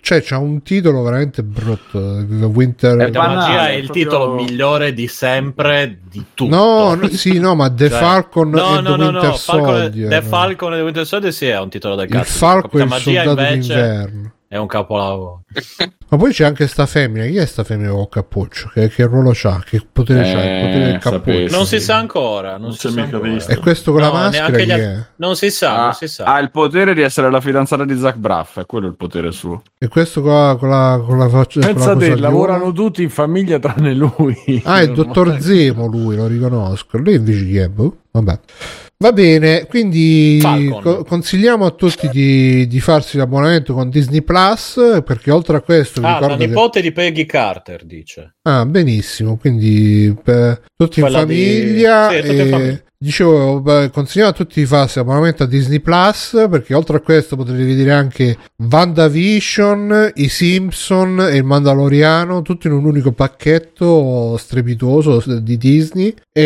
cioè, c'ha un titolo veramente brutto. Winter. È magia è il proprio- titolo migliore di sempre di tutto. No, no, sì, no, ma The Cioè, Falcon no, e no, The no, Winter no, Falcon, Soldier. The Falcon e The Winter Soldier sì è un titolo del il cazzo. Falco e Capitan il Magia soldato invece d'inverno. È un capolavoro. Ma poi c'è anche sta femmina. Chi è sta femmina con cappuccio? Che, che ruolo c'ha? Che potere c'ha? Il potere del Eh, cappuccio. sapessi. Non si sa ancora, non, Non si si sa mica ancora. visto. E questo con la No, maschera neanche chi gli- è? Non si sa, Ha, non si sa. ha il potere di essere la fidanzata di Zach Braff, è quello il potere suo. E questo con la, con la, con la faccia. con la Pensa cosa te, di lavorano tutti in famiglia tranne lui. Ah, è il dottor Zemo lui, lo riconosco. Lui invece chi è? Boh, Vabbè. Va bene, quindi co- consigliamo a tutti di, di farsi l'abbonamento con Disney Plus perché oltre a questo Ah, la ricordo che... nipote di Peggy Carter dice. Ah, benissimo, quindi per tutti in di- famiglia. Sì, tutti in e- famiglia. Dicevo, beh, consigliamo a tutti di farsi l'abbonamento a Disney Plus perché oltre a questo potrete vedere anche WandaVision, i Simpson e il Mandaloriano, tutto in un unico pacchetto strepitoso di Disney. E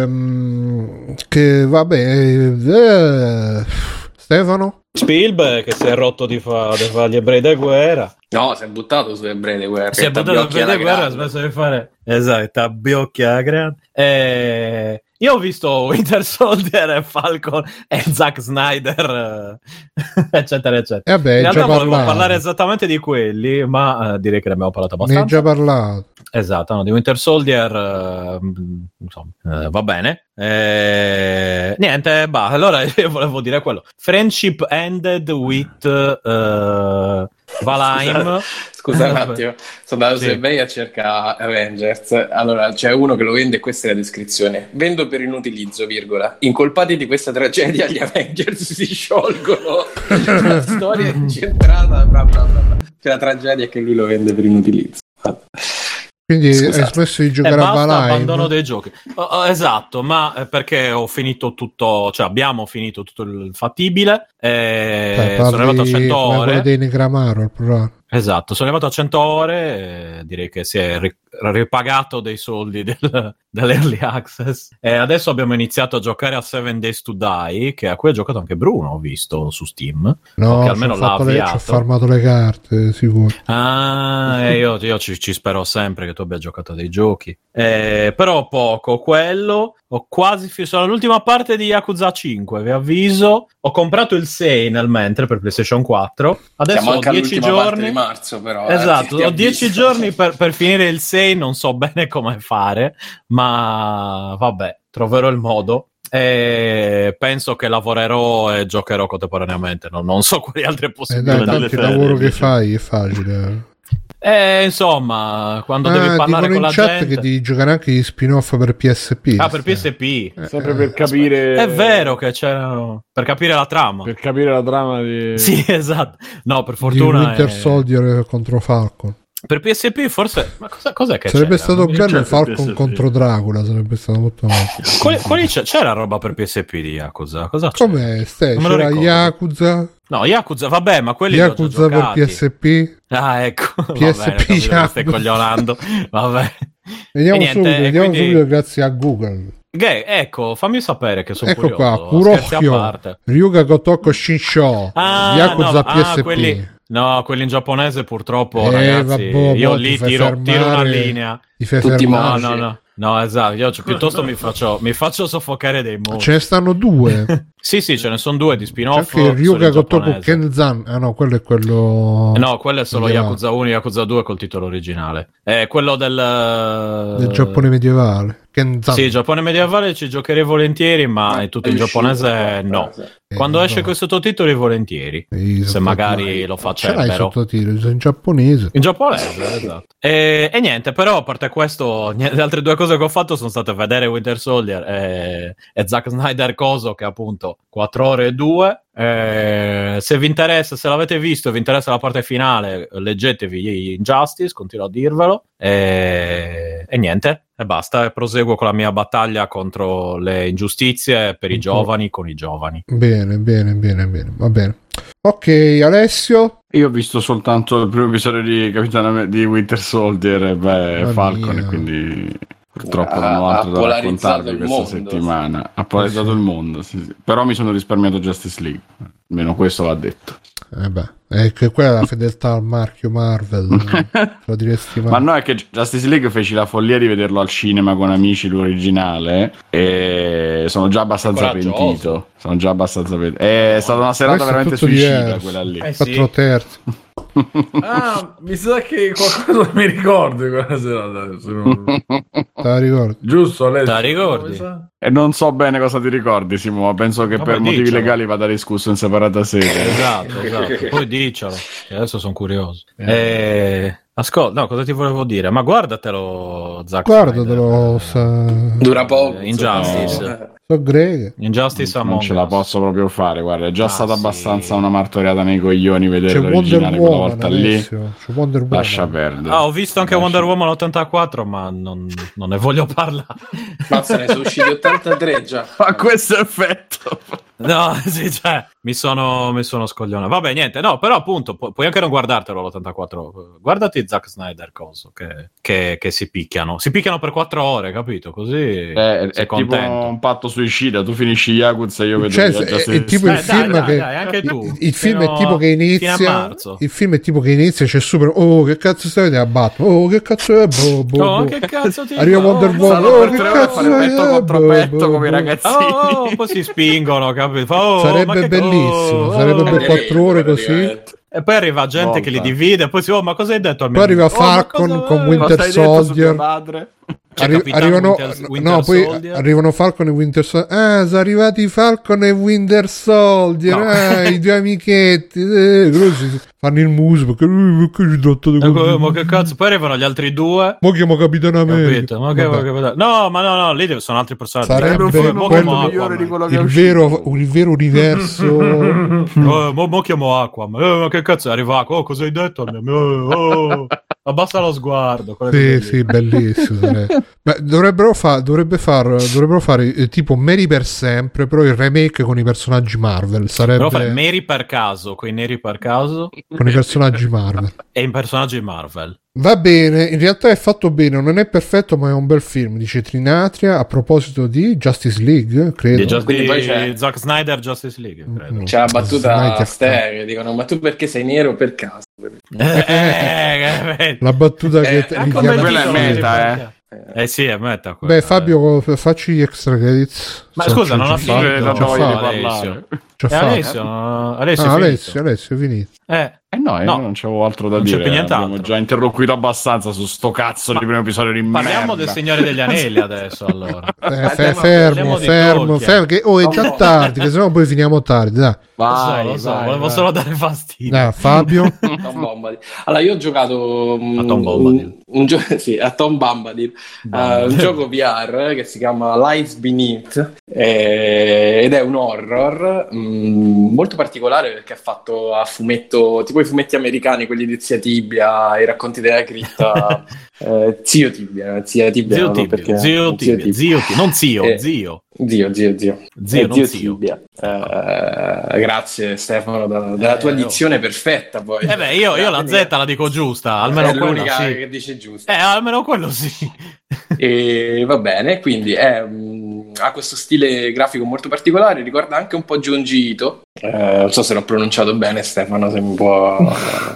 ehm, che vabbè, eh, Stefano? Spielberg che si è rotto di, fa- di fare gli ebrei da guerra. No, si è buttato su ebrei di guerra. Si è buttato per alla le guerre, ha smesso di fare esatto, abbiocchi alla grande. Eh, io ho visto Winter Soldier e Falcon e Zack Snyder, eh, eccetera, eccetera. E vabbè, In realtà volevo parlato. parlare esattamente di quelli, ma eh, direi che ne abbiamo parlato Ne hai abbastanza. già parlato. Esatto, no, di Winter Soldier, eh, insomma, eh, va bene. Eh, niente, bah, allora io volevo dire quello. Friendship ended with eh, Valheim. Scusa un attimo, sono andato Sì. su eBay a cercare Avengers. Allora, c'è uno che lo vende e questa è la descrizione. Vendo per inutilizzo, virgola. Incolpati di questa tragedia, gli Avengers si sciolgono. la storia è incentrata, bla bla bla. bla. C'è la tragedia è che lui lo vende per inutilizzo. Quindi Scusate. hai smesso di Eh, giocare a Valheim. abbandono dei giochi. Oh, oh, esatto, ma eh, perché ho finito tutto, cioè abbiamo finito tutto il fattibile. E Cioè, sono arrivato a parli 100 come quello ore. dei Negramaro, il programma. Esatto, sono arrivato a 100 ore, eh, direi che si è ri- ripagato dei soldi del- dell'early access. E adesso abbiamo iniziato a giocare a Seven Days to Die, che a cui ha giocato anche Bruno, ho visto su Steam. No, che almeno ci ho l'ha fatto le- ci ho avviato. farmato le carte, sicuro. Ah, e io, io ci, ci spero sempre che tu abbia giocato a dei giochi. Eh, però poco quello. Ho quasi fi- sono all'ultima parte di Yakuza 5, vi avviso. Ho comprato il 6 nel mentre per PlayStation 4. Adesso Siamo ho anche 10 all'ultima parte di giorni. Marzo, però. eh, Esatto, ti- ti ho 10 avviso. giorni per, per finire il 6, non so bene come fare, ma vabbè, troverò il modo. E penso che lavorerò e giocherò contemporaneamente, no? non so quali altre possibilità. Eh, dai, tanto il lavoro che fai è facile. Eh, insomma, quando devi Ah, parlare con la in chat gente... che devi giocare anche gli spin-off per PSP. Ah, per. PSP. Sempre per capire. È vero che c'erano... Per capire la trama. Per capire la trama di. Sì, esatto. No, per Di fortuna... Winter è- Soldier contro Falcon. Per PSP forse... Ma cosa, cos'è che sarebbe c'era? stato bello Falcon PSP. contro Dracula, sarebbe stato molto meglio. Quali? C'era roba per PSP di Yakuza? Cosa? Come stai? C'era. Yakuza, No, Yakuza, vabbè, ma quelli Yakuza per. PSP. Ah, ecco. PSP che stai coglionando. Vabbè. Vediamo niente, subito, vediamo quindi- subito grazie a Google. Gay, ecco, fammi sapere che sono Ecco curioso. qua, Scherzi a Kurohyo, parte. Ryuga Gotoko Shinsho, Ah, Yakuza no, ah, PSP. quelli- No, quelli in giapponese purtroppo, Eh, ragazzi, vabbè, io mo lì ti fai tiro, tiro una fermare. linea. Ti fai Tutti fermare. No, no, no. No, esatto, io cioè, piuttosto mi faccio, mi faccio soffocare dei mostri. Ce ne stanno due. Sì, sì, ce ne sono due di C'è spin-off. anche Ryuga giapponese. Kenzan. Ah no, quello è quello No, quello è solo medievale. Yakuza 1 e Yakuza 2 col titolo originale. È quello del... del Giappone medievale. Kenzan. Sì, Giappone medievale ci giocherei volentieri, ma è tutto in È uscito giapponese no. Eh, Quando no. esce con i sottotitoli volentieri. Sì, Se magari lo Ce i facebbero. sottotitoli, in giapponese. In giapponese, esatto. E, e niente, però a parte questo, niente- le altre due cose che ho fatto sono state vedere Winter Soldier e, e Zack Snyder Coso, che è appunto 4 ore e 2. Eh, se vi interessa, se l'avete visto e vi interessa la parte finale, leggetevi Injustice, continuo a dirvelo. E, e niente, e basta. E proseguo con la mia battaglia contro le ingiustizie per i Ok. giovani con i giovani. Bene, bene, bene, bene. Va bene. Ok, Alessio. Io ho visto soltanto il primo episodio di Capitano di Winter Soldier e beh, Falcon mia. e quindi purtroppo Ha- non ho altro da raccontarvi questa mondo, settimana. Ha polarizzato Sì. il mondo, sì, sì. però mi sono risparmiato Justice League, almeno questo va detto. Eh beh, è che quella è la fedeltà al marchio Marvel. Lo diresti Ma mai. no, è che Justice League feci la follia di vederlo al cinema con amici, l'originale, e sono già abbastanza pentito. Sono già abbastanza pentito. È stata una serata Questo veramente suicida diverso. quella lì. Eh, sì. Quattro terzi. Ah, mi sa che qualcosa mi ricordo di quella serata. non- Te la ricordi? Giusto, Alessio? Te la ricordi? E non so bene cosa ti ricordi, Simo, ma penso che Vabbè, per motivi dicelo. legali vada discusso in separata sede. Esatto, esatto. Poi dicelo, adesso sono curioso. Eh, ascolta, no, cosa ti volevo dire? Ma guardatelo, Zack Guardatelo. Snyder. Sa... Dura poco. Eh, Injustice. insomma. So greche. Injustice non Among ce la posso proprio fare, guarda, è già Ah, stata sì. abbastanza una martoriata nei coglioni vedere C'è Wonder l'originale quella Woman. volta lì. Alessio. C'è Wonder Woman. Lascia perdere. Ah, ho visto anche Lascia- Wonder Woman 84, ma non, non ne voglio parlare. Mazza, ne sono usciti 83 già. Fa questo effetto. No, sì, cioè, mi sono, mi sono scoglionato. Vabbè, niente, no, però appunto, pu- puoi anche non guardartelo l'84. Guardati Zack Snyder, coso, che, che, che si picchiano. Si picchiano per 4 ore, capito? Così È, sei è tipo contento. un patto suicida, tu finisci Yakuza e io vedo Cioè, è, è tipo il dai, film dai, che dai, anche tu. il, il film è tipo che a inizia il film è tipo che inizia c'è super oh che cazzo stai vedendo a Batman oh che cazzo è boh, boh, Oh, boh. che cazzo ti arriva? Wonder Oh, Woman oh che a cazzo fare petto è? contro Boh, petto boh, come i boh. ragazzini. Oh, oh, poi si spingono, capito? Oh, sarebbe che- bellissimo oh, sarebbe oh. per quattro ore così. E poi arriva gente che li Volta. divide, e poi si, oh, ma cosa hai detto al Poi arriva? Oh, Falcon cosa- con Winter Cosa hai detto su Soldier. C'è Arri- arrivano, Winter- Winter no, poi arrivano Falcon e Winter Soldier. Ah, sono arrivati Falcon e Winter Soldier. No. Ah, i due amichetti. Eh, fanno il muso perché, perché ci trattate Eh, così. Ma che cazzo? Poi arrivano gli altri due. Mo chiamo Capitano America. Capito? Ma che, ma che- no, ma no, no, lì sono altri personaggi. Sarebbe un Mo- film quello migliore Aquaman. di quello che è il uscito. vero, il vero universo. Oh, mo, mo chiamo Aquaman. Eh, ma che cazzo è arrivato? Oh, cosa hai detto? Oh, oh. Abbassa lo sguardo. sì, sì, bellissimo. Beh, dovrebbero, fa- dovrebbe far, dovrebbero fare eh, tipo Mary per sempre, però il remake con i personaggi Marvel. Sarebbe Però fai Mary per caso, quei neri per caso con i personaggi Marvel. e in personaggi Marvel. Va bene, in realtà è fatto bene, non è perfetto, ma è un bel film, dice Trinatria a proposito di Justice League, credo. Di, Just- Quindi di poi c'è- Zack Snyder Justice League, credo. Mm. C'è la battuta Snyder a stereo, dicono ma tu perché sei nero per caso? Eh, eh, eh, La battuta che Eh, chiama- Quella è meta, sì, Eh sì, è meta. quella. Beh, Fabio, facci gli extra credits. Ma Se scusa, c'è- non c'è ha fatto, finito? c'è Non voglio fatto, parlare. c'è Eh, fatto. Alessio, Alessio, Ah. Alessio, Alessio, è finito. Eh, Eh no, io No. non c'avevo altro da Non c'è dire. più nient'altro. Abbiamo già interloquito abbastanza su sto cazzo di primo episodio di parliamo merda. del Signore degli Anelli adesso, allora. Eh, fe- fermo, di fermo, fermo, che oh, è già tardi, che sennò poi finiamo tardi. Dai, Vai, lo so, lo so, vai, volevo vai. solo dare fastidio. dai Fabio. Allora, io ho giocato A Tom Bombadil. un, un gio- sì, a Tom Bombadil, eh, un gioco VR che si chiama Lies Beneath eh, ed è un horror mm, molto particolare perché è fatto a fumetto, tipo i fumetti americani, quelli di Zia Tibia, i racconti della cripta, eh, Zio Tibia, Zia Tibia, Zio no, Tibio, perché- zio Tibio, zio Tibio, non zio, Eh, zio. Zio, zio, zio. Zio, Eh, zio. Tibia. Eh, grazie Stefano da- della tua Eh, oh. dizione perfetta poi. Eh beh, io, io la Z la dico giusta, almeno è l'unica sì. che dice giusto. Eh, almeno quello sì. E va bene, quindi è, mm, ha questo stile grafico molto particolare, ricorda anche un po' Junji Ito. Eh, non so se l'ho pronunciato bene, Stefano, se mi può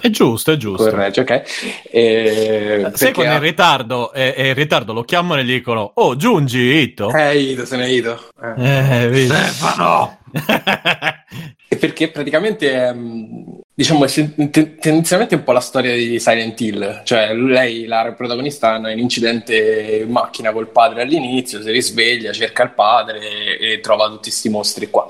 È giusto, è giusto. correggere, ok? E, Se perché con ha- il ritardo, e, e in ritardo lo chiamano e gli dicono Oh, giungi, Ito. Eh, Ito, se ne è Ito. Eh. Eh. Stefano! Perché praticamente mh, diciamo, tendenzialmente un po' la storia di Silent Hill, cioè lei, la protagonista, ha un incidente in macchina col padre all'inizio, si risveglia, cerca il padre e, trova tutti questi mostri qua.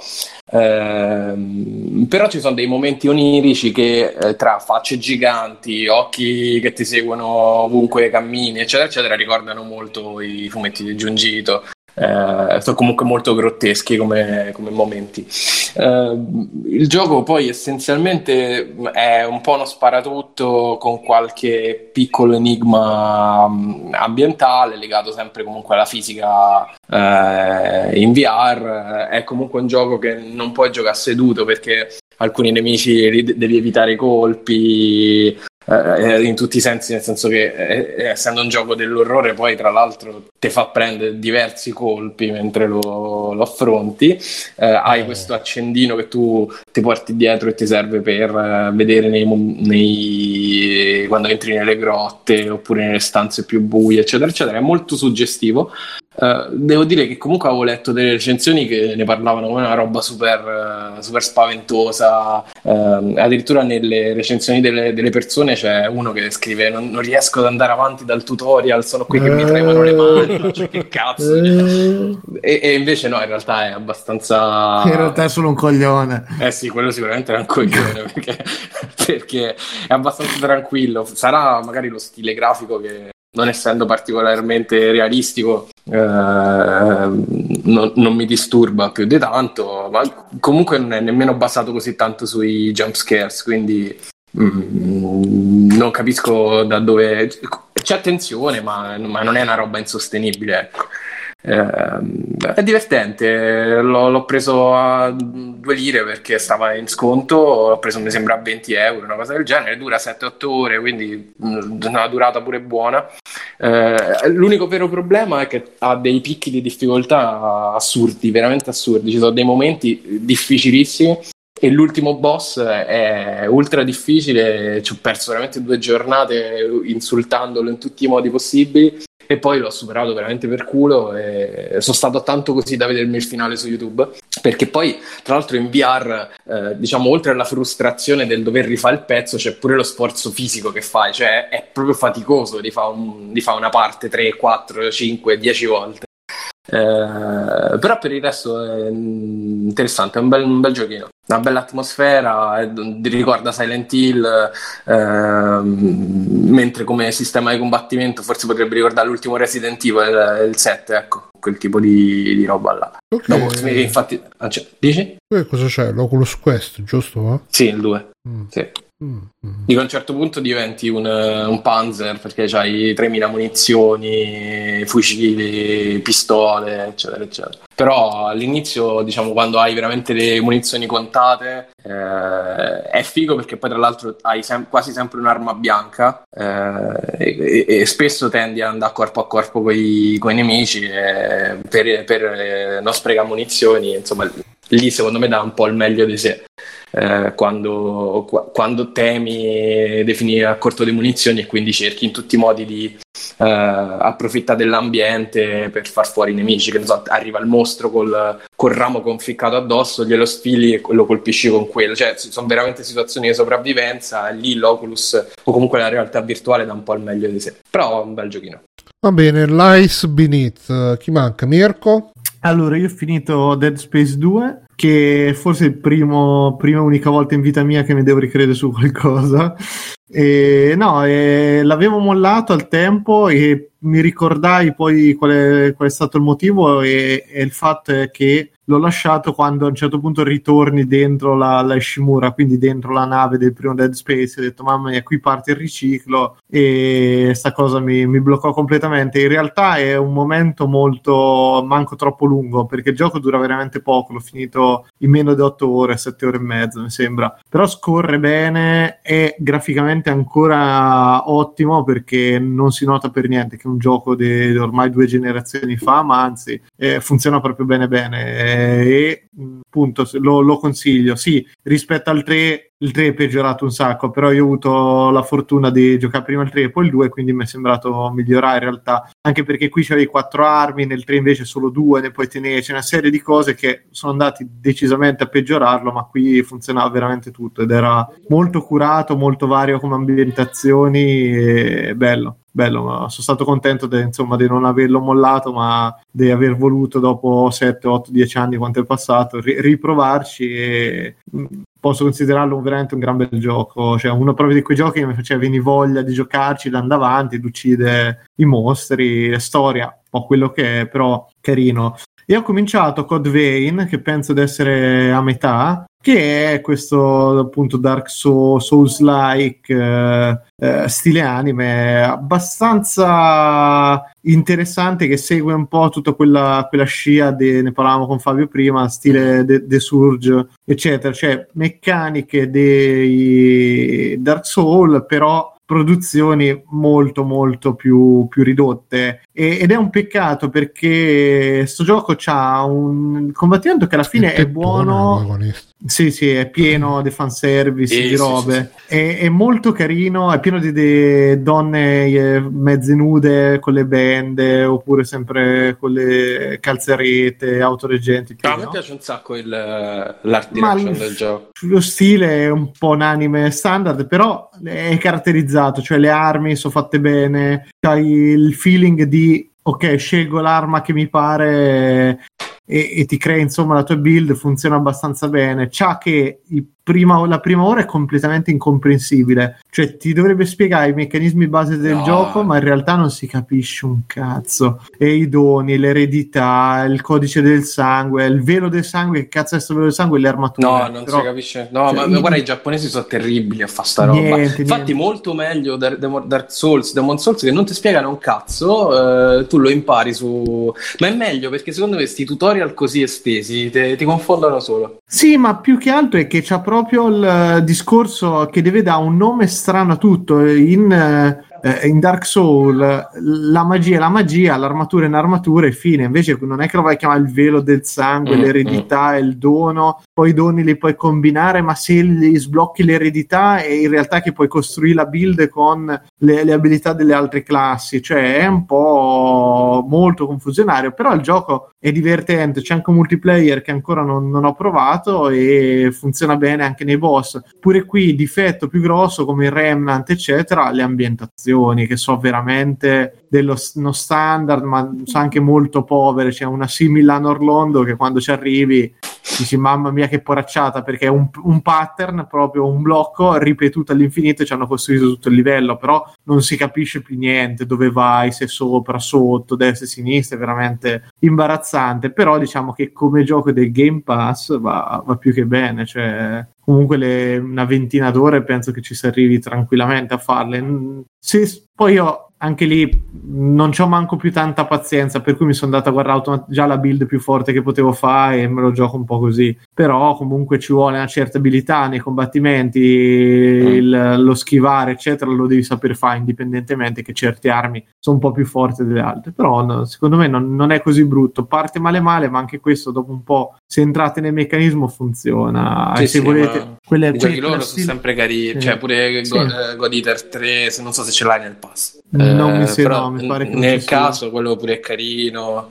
Ehm, però ci sono dei momenti onirici che eh, tra facce giganti, occhi che ti seguono ovunque cammini, eccetera, eccetera, ricordano molto i fumetti di Junji Ito. Eh, sono comunque molto grotteschi come, come momenti. Eh, il gioco poi essenzialmente è un po' uno sparatutto con qualche piccolo enigma mh, ambientale legato sempre comunque alla fisica eh, in VR. È comunque un gioco che non puoi giocare seduto perché alcuni nemici devi evitare i colpi. Eh, in tutti i sensi, nel senso che eh, essendo un gioco dell'orrore, poi tra l'altro ti fa prendere diversi colpi mentre lo, lo affronti. Eh, hai Eh. questo accendino che tu ti porti dietro e ti serve per eh, vedere nei, nei- quando entri nelle grotte oppure nelle stanze più buie, eccetera, eccetera. È molto suggestivo. Eh, devo dire che comunque avevo letto delle recensioni che ne parlavano come una roba super, eh, super spaventosa. Eh, addirittura nelle recensioni delle, delle persone c'è uno che scrive: non, non riesco ad andare avanti dal tutorial, sono qui che mi tremano le mani. Cioè, che cazzo? Eh, E, e invece no, in realtà è abbastanza. in realtà è solo un coglione. Eh sì, quello sicuramente è un coglione perché, perché è abbastanza tranquillo. Sarà magari lo stile grafico che, non essendo particolarmente realistico, eh, non, non mi disturba più di tanto, ma comunque non è nemmeno basato così tanto sui jump scares, quindi mm, non capisco da dove... C'è attenzione, ma, ma non è una roba insostenibile, ecco. Ehm, è divertente, l'ho, l'ho preso a due lire perché stava in sconto, l'ho preso mi sembra a 20 euro, una cosa del genere, dura 7-8 ore, quindi mh, una durata pure buona. Eh, l'unico vero problema è che ha dei picchi di difficoltà assurdi, veramente assurdi, ci sono dei momenti difficilissimi e l'ultimo boss è ultra difficile, ci ho perso veramente due giornate insultandolo in tutti i modi possibili e poi l'ho superato veramente per culo e sono stato tanto così da vedermi il finale su YouTube. Perché poi tra l'altro in VR eh, diciamo oltre alla frustrazione del dover rifare il pezzo c'è pure lo sforzo fisico che fai cioè è proprio faticoso di fare un, fa una parte 3, 4, 5, 10 volte eh, però per il resto è interessante, è un bel, un bel giochino, una bella atmosfera, è, ricorda Silent Hill, eh, mentre come sistema di combattimento forse potrebbe ricordare l'ultimo Resident Evil, il 7, ecco, quel tipo di, di roba là. Ok. Dopo, infatti, ah, cioè, dici? Poi cosa c'è? L'Oculus Quest, giusto? Sì, il 2. Mm. Sì. Mm, mm. Dico a un certo punto diventi un, un panzer perché hai 3000 munizioni, fucili, pistole, eccetera, eccetera. Però all'inizio, diciamo, quando hai veramente le munizioni contate, eh, è figo perché poi tra l'altro hai sem- quasi sempre un'arma bianca eh, e, e, spesso tendi ad andare corpo a corpo con i nemici eh, per, per non sprecare munizioni, insomma, lì secondo me dà un po' il meglio di sé eh, quando, quando, temi di finire a corto di munizioni e quindi cerchi in tutti i modi di eh, approfittare dell'ambiente per far fuori i nemici. Che so, arriva il mostro col, col, ramo conficcato addosso, glielo sfili e lo colpisci con quello. Cioè, sono veramente situazioni di sopravvivenza. Lì l'Oculus o comunque la realtà virtuale dà un po' il meglio di sé. Però è un bel giochino. Va bene, l'Ice Beneath. Chi manca? Mirko? Allora, io ho finito Dead Space 2 che forse è primo, prima unica volta in vita mia che mi devo ricredere su qualcosa. E, no, e, l'avevo mollato al tempo e mi ricordai poi qual è, qual è stato il motivo e, e, il fatto è che l'ho lasciato quando a un certo punto ritorni dentro la, la Ishimura, quindi dentro la nave del primo Dead Space, ho detto mamma mia qui parte il riciclo. E sta cosa mi, mi, bloccò completamente. In realtà è un momento molto manco troppo lungo perché il gioco dura veramente poco, l'ho finito in meno di 8 ore, 7 ore e mezza mi sembra, però scorre bene e graficamente ancora ottimo perché non si nota per niente che è un gioco di ormai due generazioni fa, ma anzi eh, funziona proprio bene bene e appunto lo, lo, consiglio. Sì, rispetto al 3 il 3 è peggiorato un sacco, però io ho avuto la fortuna di giocare prima il 3 e poi il 2, quindi mi è sembrato migliorare in realtà, anche perché qui c'avevi quattro armi, nel 3 invece solo due, ne puoi tenere, c'è una serie di cose che sono andati decisamente a peggiorarlo, ma qui funzionava veramente tutto ed era molto curato, molto vario come ambientazioni e bello bello, sono stato contento de, insomma, di non averlo mollato, ma di aver voluto dopo 7, 8, 10 anni quanto è passato ri- riprovarci e mm, posso considerarlo veramente un gran bel gioco, cioè uno proprio di quei giochi che mi faceva venire voglia di giocarci da andare avanti, di uccidere i mostri, la storia, un po' quello che è, però carino. E ho cominciato Code Vein, che penso di essere a metà, che è questo appunto Dark Souls-like eh, eh, stile anime abbastanza interessante che segue un po' tutta quella, quella scia de, ne parlavamo con Fabio prima stile The de Surge eccetera. Cioè meccaniche dei Dark Souls però produzioni molto molto più, più ridotte. E, ed è un peccato perché questo gioco ha un combattimento che alla fine è buono sì sì è pieno di fanservice sì, di robe sì, sì, è, è, molto carino è pieno di, di, donne eh, mezze nude con le bende oppure sempre con le calzarete autoreggenti a me piace un sacco il, l'art direction del gioco. lo stile è un po' un anime standard però è caratterizzato, cioè le armi sono fatte bene, hai il feeling di ok, scelgo l'arma che mi pare e, e, ti crea insomma la tua build funziona abbastanza bene. C'ha che i prima, la prima ora è completamente incomprensibile. Cioè, ti dovrebbe spiegare i meccanismi base del No. gioco, ma in realtà non si capisce un cazzo. E i doni, l'eredità, il codice del sangue, il velo del sangue, che cazzo è questo velo del sangue? Le armature. No, non Però- si capisce. No, cioè, ma, ma guarda, i giapponesi sono terribili a fare sta roba. Niente, Infatti, niente. molto meglio Dark Souls, Demon Souls, che non ti spiegano un cazzo, eh, tu lo impari su. Ma è meglio perché secondo me questi tutorial così estesi te- ti confondono solo. Sì, ma più che altro è che c'ha proprio il eh, discorso che deve dare un nome strano a tutto. In, eh, in Dark Soul la magia è la magia, l'armatura è un'armatura e fine. Invece non è che lo vai a chiamare il velo del sangue, Mm, l'eredità, il dono, poi i doni li puoi combinare, ma se gli sblocchi l'eredità è in realtà che puoi costruire la build con le, le abilità delle altre classi. Cioè è un po' molto confusionario, però il gioco è divertente, c'è anche un multiplayer che ancora non, non ho provato e funziona bene anche nei boss. Pure qui difetto più grosso come il Remnant, eccetera, le ambientazioni che sono veramente dello s- no standard, ma sono anche molto povere. C'è una simile a Orlando che quando ci arrivi dici mamma mia che poracciata perché è un, un pattern proprio un blocco ripetuto all'infinito e ci hanno costruito tutto il livello però non si capisce più niente dove vai se sopra sotto destra e sinistra è veramente imbarazzante però diciamo che come gioco del Game Pass va, va più che bene cioè comunque le- una ventina d'ore penso che ci si arrivi tranquillamente a farle Mm, se, poi io anche lì non c'ho manco più tanta pazienza, per cui mi sono andato a guardare automa- già la build più forte che potevo fare e me lo gioco un po' così. Però comunque ci vuole una certa abilità nei combattimenti, il- lo schivare, eccetera, lo devi saper fare indipendentemente che certe armi sono un po' più forti delle altre. Però no, secondo me non, non è così brutto. Parte male male, ma anche questo dopo un po', se entrate nel meccanismo, funziona. Sì, e se sì, volete, quelle, I giochi loro sono sempre carini, Sì. cioè pure Sì. God, eh, Eater 3, se non so se ce l'hai nel pass. Non Eh, mi se- però no, mi pare che nel caso quello pure è carino.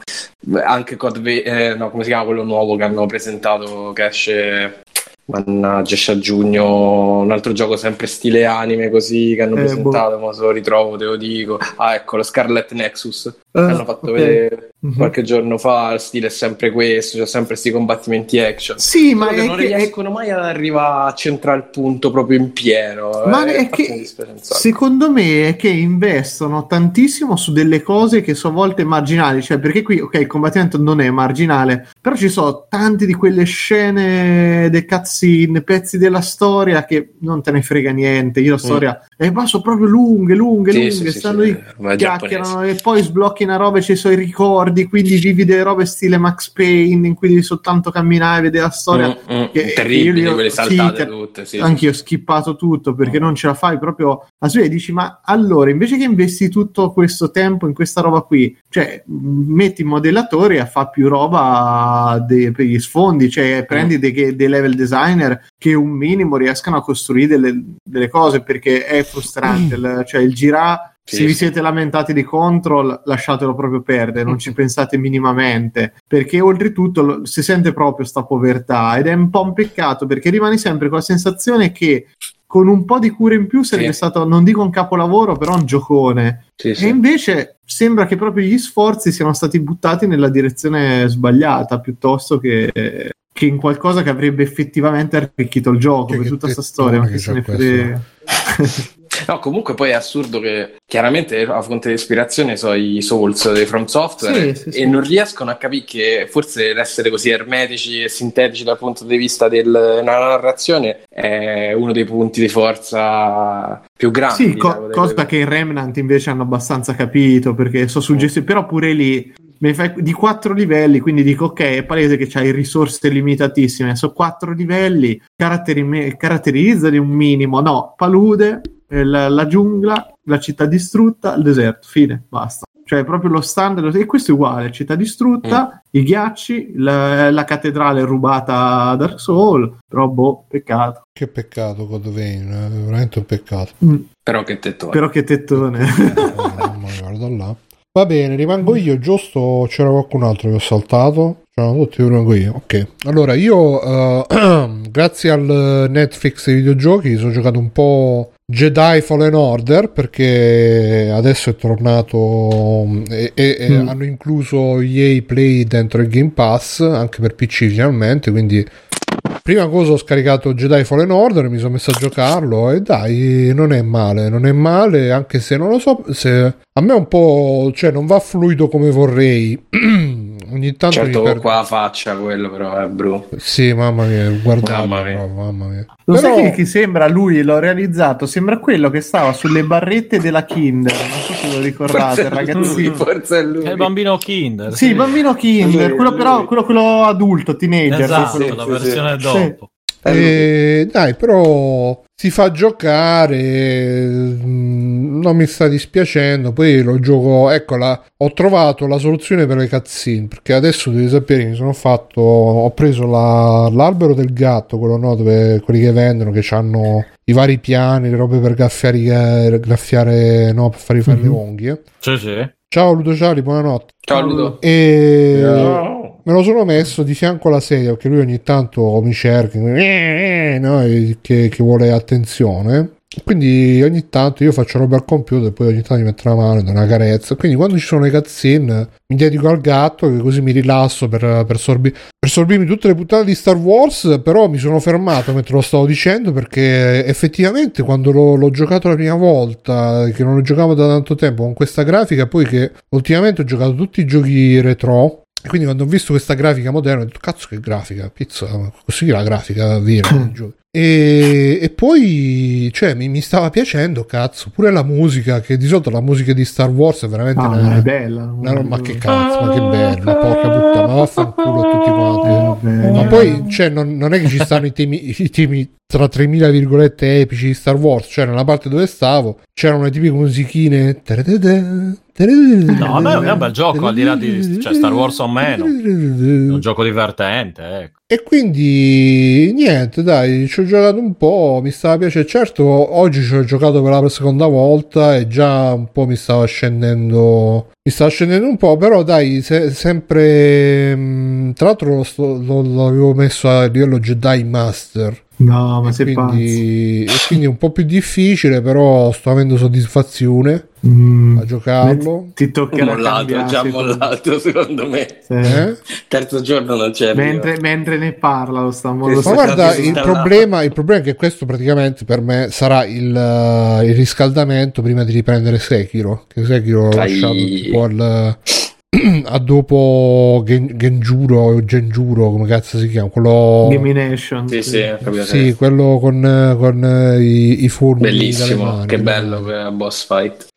Anche Va- eh, no, come si chiama quello nuovo che hanno presentato che esce mannaggia esce a giugno un altro gioco sempre stile anime così che hanno Eh, presentato, ma se lo ritrovo te lo dico. Ah, ecco, lo Scarlet Nexus Ah, hanno fatto ok. vedere Mhm. qualche giorno fa, il stile è sempre questo, c'è sempre questi combattimenti action. Sì, ma non che- riescono mai ad arrivare a centrare il punto proprio in pieno. Ma eh, è che secondo me è che investono tantissimo su delle cose che sono a volte marginali, cioè perché qui ok il combattimento non è marginale, però ci sono tante di quelle scene, dei cutscene, pezzi della storia che non te ne frega niente. Io la storia e ma sono proprio lunghe, lunghe, Mm. Sì, lunghe, sì, stanno sì, lì chiacchierano e poi sblocchi una roba e ci sono i ricordi, quindi vivi delle robe stile Max Payne in cui devi soltanto camminare e vedere la storia. Mm, mm, che- terribili io- quelle sì, saltate ter- tutte. Sì, Anch'io ho skippato tutto perché non ce la fai proprio. A e dici ma allora invece che investi tutto questo tempo in questa roba qui? Cioè metti i modellatori a fare più roba de- per gli sfondi cioè prendi dei, dei level designer che un minimo riescano a costruire delle, delle cose perché è frustrante. Il- cioè il girà Sì, se vi siete lamentati di control lasciatelo proprio perdere non ci pensate minimamente perché oltretutto lo- si sente proprio sta povertà ed è un po' un peccato perché rimani sempre con la sensazione che con un po' di cura in più sarebbe Sì. stato non dico un capolavoro però un giocone Sì, sì. e invece sembra che proprio gli sforzi siano stati buttati nella direzione sbagliata piuttosto che, che in qualcosa che avrebbe effettivamente arricchito il gioco Che- per tutta questa storia ma che che No, comunque poi è assurdo che chiaramente la fonte di ispirazione sono i Souls dei From Software Sì, sì, e sì. non riescono a capire che forse l'essere così ermetici e sintetici dal punto di vista della narrazione è uno dei punti di forza più grandi. Sì, co- diciamo, delle- cosa che i Remnant invece hanno abbastanza capito perché so suggestioni, però pure lì di quattro livelli, quindi dico ok, è palese che c'hai risorse limitatissime, sono quattro livelli, caratteri- caratterizzali un minimo, no, palude, eh, la, la giungla, la città distrutta, il deserto, fine, basta. Cioè proprio lo standard, e questo è uguale, città distrutta, i ghiacci, la, la cattedrale rubata a Dark Soul, però boh, peccato. Che peccato God Vane, è veramente un peccato. Mm, Però che tettone. però che tettone. Oh, mamma guarda là. Va bene, rimango io, giusto? C'era qualcun altro che ho saltato? C'erano tutti, rimango io. Ok. Allora, io, eh, grazie al Netflix dei videogiochi, sono giocato un po' Jedi Fallen Order perché adesso è tornato mm, e, e- e Mm. hanno incluso EA Play dentro il Game Pass anche per PC finalmente, quindi prima cosa ho scaricato Jedi Fallen Order, mi sono messo a giocarlo e dai, non è male, non è male, anche se non lo so, se a me un po', cioè non va fluido come vorrei. Ogni tanto Certo, mi perdo. qua la faccia quello però è bru. Sì, mamma mia, guardate, Mamma mia. però, mamma mia. Lo Però- sai che chi sembra lui, l'ho realizzato, sembra quello che stava sulle barrette della Kinder, non so se lo ricordate, Forse è lui, ragazzino. Forse è lui. È il bambino Kinder. Sì, il bambino Kinder, Lui, quello lui. però, quello, quello adulto, teenager. Esatto, quello- la sì, sì. versione Sì. dopo. Eh, dai, però si fa giocare, mm, non mi sta dispiacendo. Poi lo gioco. Ecco, la- ho trovato la soluzione per le cutscene. Perché adesso devi sapere, mi sono fatto. Ho preso la- l'albero del gatto, quello no, dove quelli che vendono, che hanno i vari piani, le robe per graffiare, i- graffiare no, per fare fare le unghie. Sì, sì. Ciao Ludo Ciali, buonanotte. Ciao Ludo. E me lo sono messo di fianco alla sedia perché lui ogni tanto mi cerca eh, no, e che, che vuole attenzione. Quindi ogni tanto io faccio roba al computer e poi ogni tanto mi metto la mano e do una carezza. Quindi quando ci sono le cutscene mi dedico al gatto che così mi rilasso per, per, sorbi- per sorbirmi tutte le puntate di Star Wars. Però mi sono fermato mentre lo stavo dicendo perché effettivamente quando l'ho, l'ho giocato la prima volta, che non lo giocavo da tanto tempo con questa grafica, poi che ultimamente ho giocato tutti i giochi retro. E quindi quando ho visto questa grafica moderna ho detto cazzo che grafica, pizza, così la grafica vera. e, e poi cioè mi, mi stava piacendo cazzo, pure la musica che di solito la musica di Star Wars è veramente Ah, una, è bella. una ma che cazzo, ma che bello, porca puttana, ma vaffanculo a tutti quanti. Ma poi cioè, non, non è che ci stanno i temi, i temi tra 3000 virgolette epici di Star Wars, cioè nella parte dove stavo c'erano le tipiche musichine. No, No, vabbè, è un bel gioco, al di là di- cioè, Star Wars o meno. È un gioco divertente, ecco. E quindi niente, dai, ci ho giocato un po', mi stava piacendo. Certo, oggi ci ho giocato per la seconda volta e già un po' mi stava scendendo. Mi stava scendendo un po', però dai, se- sempre. mh, Tra l'altro lo sto- lo- l'avevo messo a livello Jedi Master. No, ma sei pazzo. Quindi, e quindi è un po' più difficile, però sto avendo soddisfazione Mm. a giocarlo. Ti toccherà mollato, cambiare, già mollato secondo me. Sì. Eh? Terzo giorno non c'è. Mentre, mentre ne parla lo sta lo Ma guarda, il problema, il problema è che questo praticamente per me sarà il, eh, il riscaldamento prima di riprendere Sekiro. Che Sekiro l'ho lasciato tipo al, a dopo Gen- Genjuro o Genjuro, come cazzo si chiama? Quello, Gamination. Sì, sì, sì, quello con, eh, con eh, i, i fulmini dalle Bellissimo, mani. che bello che boss fight.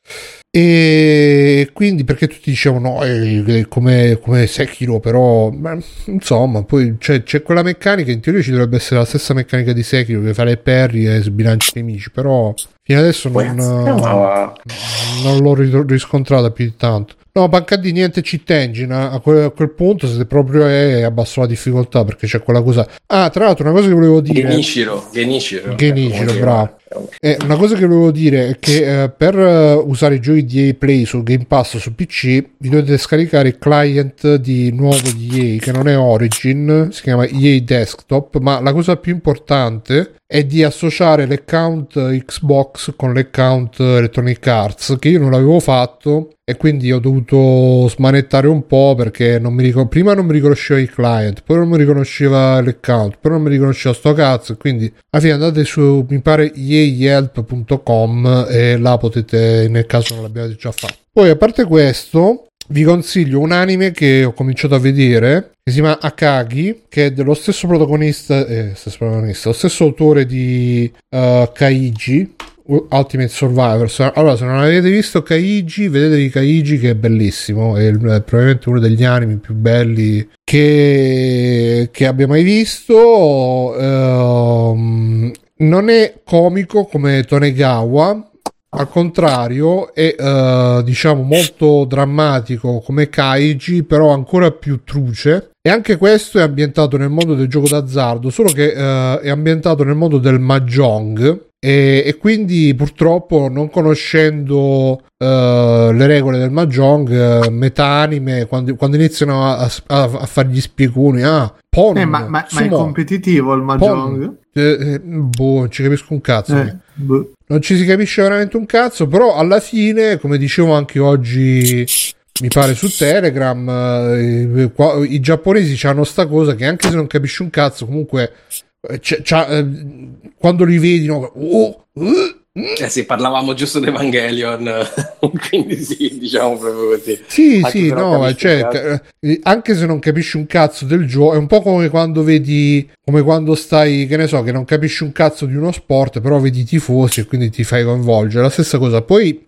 E quindi perché tutti dicevano no, è come, come Sekiro, però ma, insomma, poi c'è, c'è quella meccanica. In teoria ci dovrebbe essere la stessa meccanica di Sekiro che fare parry e sbilanci i nemici, però fino adesso non, non l'ho ri- riscontrata più di tanto. No, manca di niente cheat engine a, quel, a quel punto. Se proprio è, abbasso la difficoltà perché c'è quella cosa. Ah, tra l'altro, una cosa che volevo dire. Genichiro, Genichiro. Genichiro, Ecco, bravo. Eh, una cosa che volevo dire è che eh, per eh, usare i giochi di EA Play sul Game Pass su PC vi dovete scaricare il client di nuovo di EA che non è Origin, si chiama EA Desktop, ma la cosa più importante è di associare l'account Xbox con l'account Electronic Arts che io non l'avevo fatto e quindi ho dovuto smanettare un po' perché non mi ricor- prima non mi riconosceva il client, poi non mi riconosceva l'account, poi non mi riconosceva sto cazzo quindi alla fine andate su mi pare yeahelp.com e là potete nel caso non l'abbiate già fatto. Poi a parte questo vi consiglio un anime che ho cominciato a vedere che si chiama Akagi che è dello stesso protagonista eh, stesso protagonista, lo stesso autore di eh, Kaiji Ultimate Survivor. Allora, se non avete visto Kaiji, vedetevi Kaiji che è bellissimo. È, il- è probabilmente uno degli anime più belli che, che abbia mai visto. Ehm, non è comico come Tonegawa. Al contrario, è eh, diciamo molto drammatico come Kaiji, però ancora più truce. E anche questo è ambientato nel mondo del gioco d'azzardo, solo che eh, è ambientato nel mondo del Mahjong. E, e quindi purtroppo non conoscendo eh, le regole del Mahjong, eh, metà anime, quando, quando iniziano a, a, a fare gli spiegoni, ah, Pon, Eh, ma, ma- ma è competitivo il Mahjong? eh, eh, boh, non ci capisco un cazzo. Eh, boh. Non ci si capisce veramente un cazzo, però alla fine, come dicevo anche oggi, mi pare su Telegram, eh, qua- i giapponesi hanno sta cosa che anche se non capisci un cazzo, comunque eh, c'è- c'ha, eh, quando li vedi, no? Oh, uh, Eh sì, parlavamo giusto di Evangelion, quindi sì, diciamo proprio così. Sì, Anche sì, no, cioè, anche se non capisci un cazzo del gioco, è un po' come quando vedi, come quando stai, che ne so, che non capisci un cazzo di uno sport, però vedi i tifosi e quindi ti fai coinvolgere. La stessa cosa. Poi,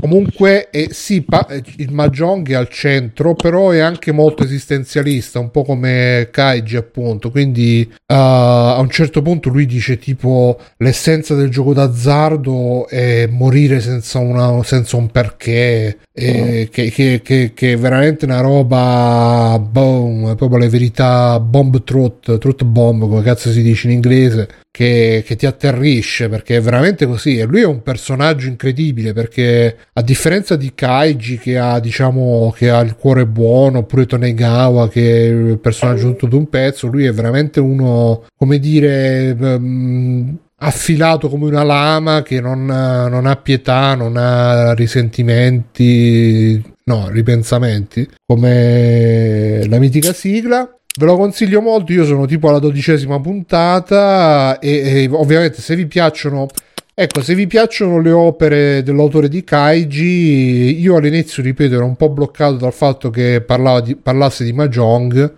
comunque, eh, sì, pa- eh, il Mahjong è al centro, però è anche molto esistenzialista, un po' come Kaiji, appunto. Quindi, eh, a un certo punto lui dice tipo l'essenza del gioco d'azzardo è morire senza, una, senza un perché che, che, che, che è veramente una roba boom, è proprio le verità bomb truth, truth bomb come cazzo si dice in inglese che, che ti atterrisce perché è veramente così e lui è un personaggio incredibile perché a differenza di Kaiji che ha diciamo che ha il cuore buono oppure Tonegawa che è il personaggio tutto d'un pezzo lui è veramente uno come dire ehm, affilato come una lama che non, non ha pietà, non ha risentimenti, no, ripensamenti, come la mitica sigla. Ve lo consiglio molto, io sono tipo alla dodicesima puntata e, e ovviamente se vi piacciono... Ecco, se vi piacciono le opere dell'autore di Kaiji, io all'inizio, ripeto, ero un po' bloccato dal fatto che di- parlasse di Mahjong,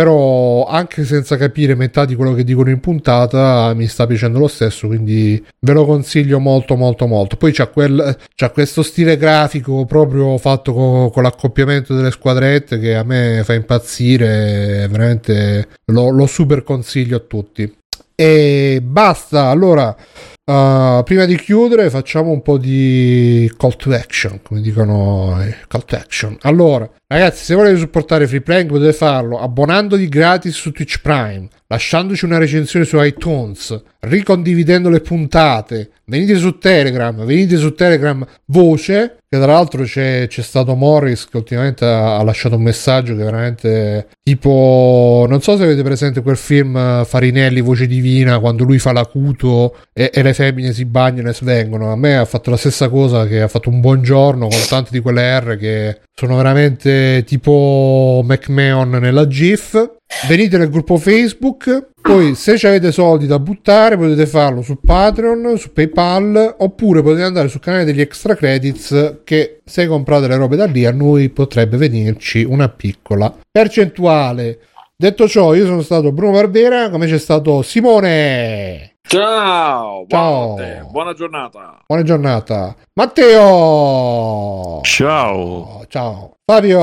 però anche senza capire metà di quello che dicono in puntata mi sta piacendo lo stesso quindi ve lo consiglio molto molto molto. Poi c'ha, quel, c'ha questo stile grafico proprio fatto co- con l'accoppiamento delle squadrette che a me fa impazzire veramente lo, lo super consiglio a tutti. E basta allora Uh, prima di chiudere facciamo un po' di call to action come dicono eh, call to action. Allora ragazzi se volete supportare Free Playing potete farlo abbonandovi gratis su Twitch Prime lasciandoci una recensione su iTunes ricondividendo le puntate. Venite su Telegram venite su Telegram voce che tra l'altro c'è, c'è stato Morris che ultimamente ha, ha lasciato un messaggio che veramente tipo non so se avete presente quel film eh, Farinelli voce divina quando lui fa l'acuto e, e le femmine si bagnano e svengono. A me ha fatto la stessa cosa che ha fatto un buongiorno con tante di quelle R che sono veramente tipo McMahon nella GIF. Venite nel gruppo Facebook poi se avete soldi da buttare potete farlo su Patreon su PayPal oppure potete andare sul canale degli extra credits che se comprate le robe da lì a noi potrebbe venirci una piccola percentuale. Detto ciò io sono stato Bruno Barbera come c'è stato Simone Ciao, Ciao. buona giornata. buona giornata Matteo Ciao. ciao Fabio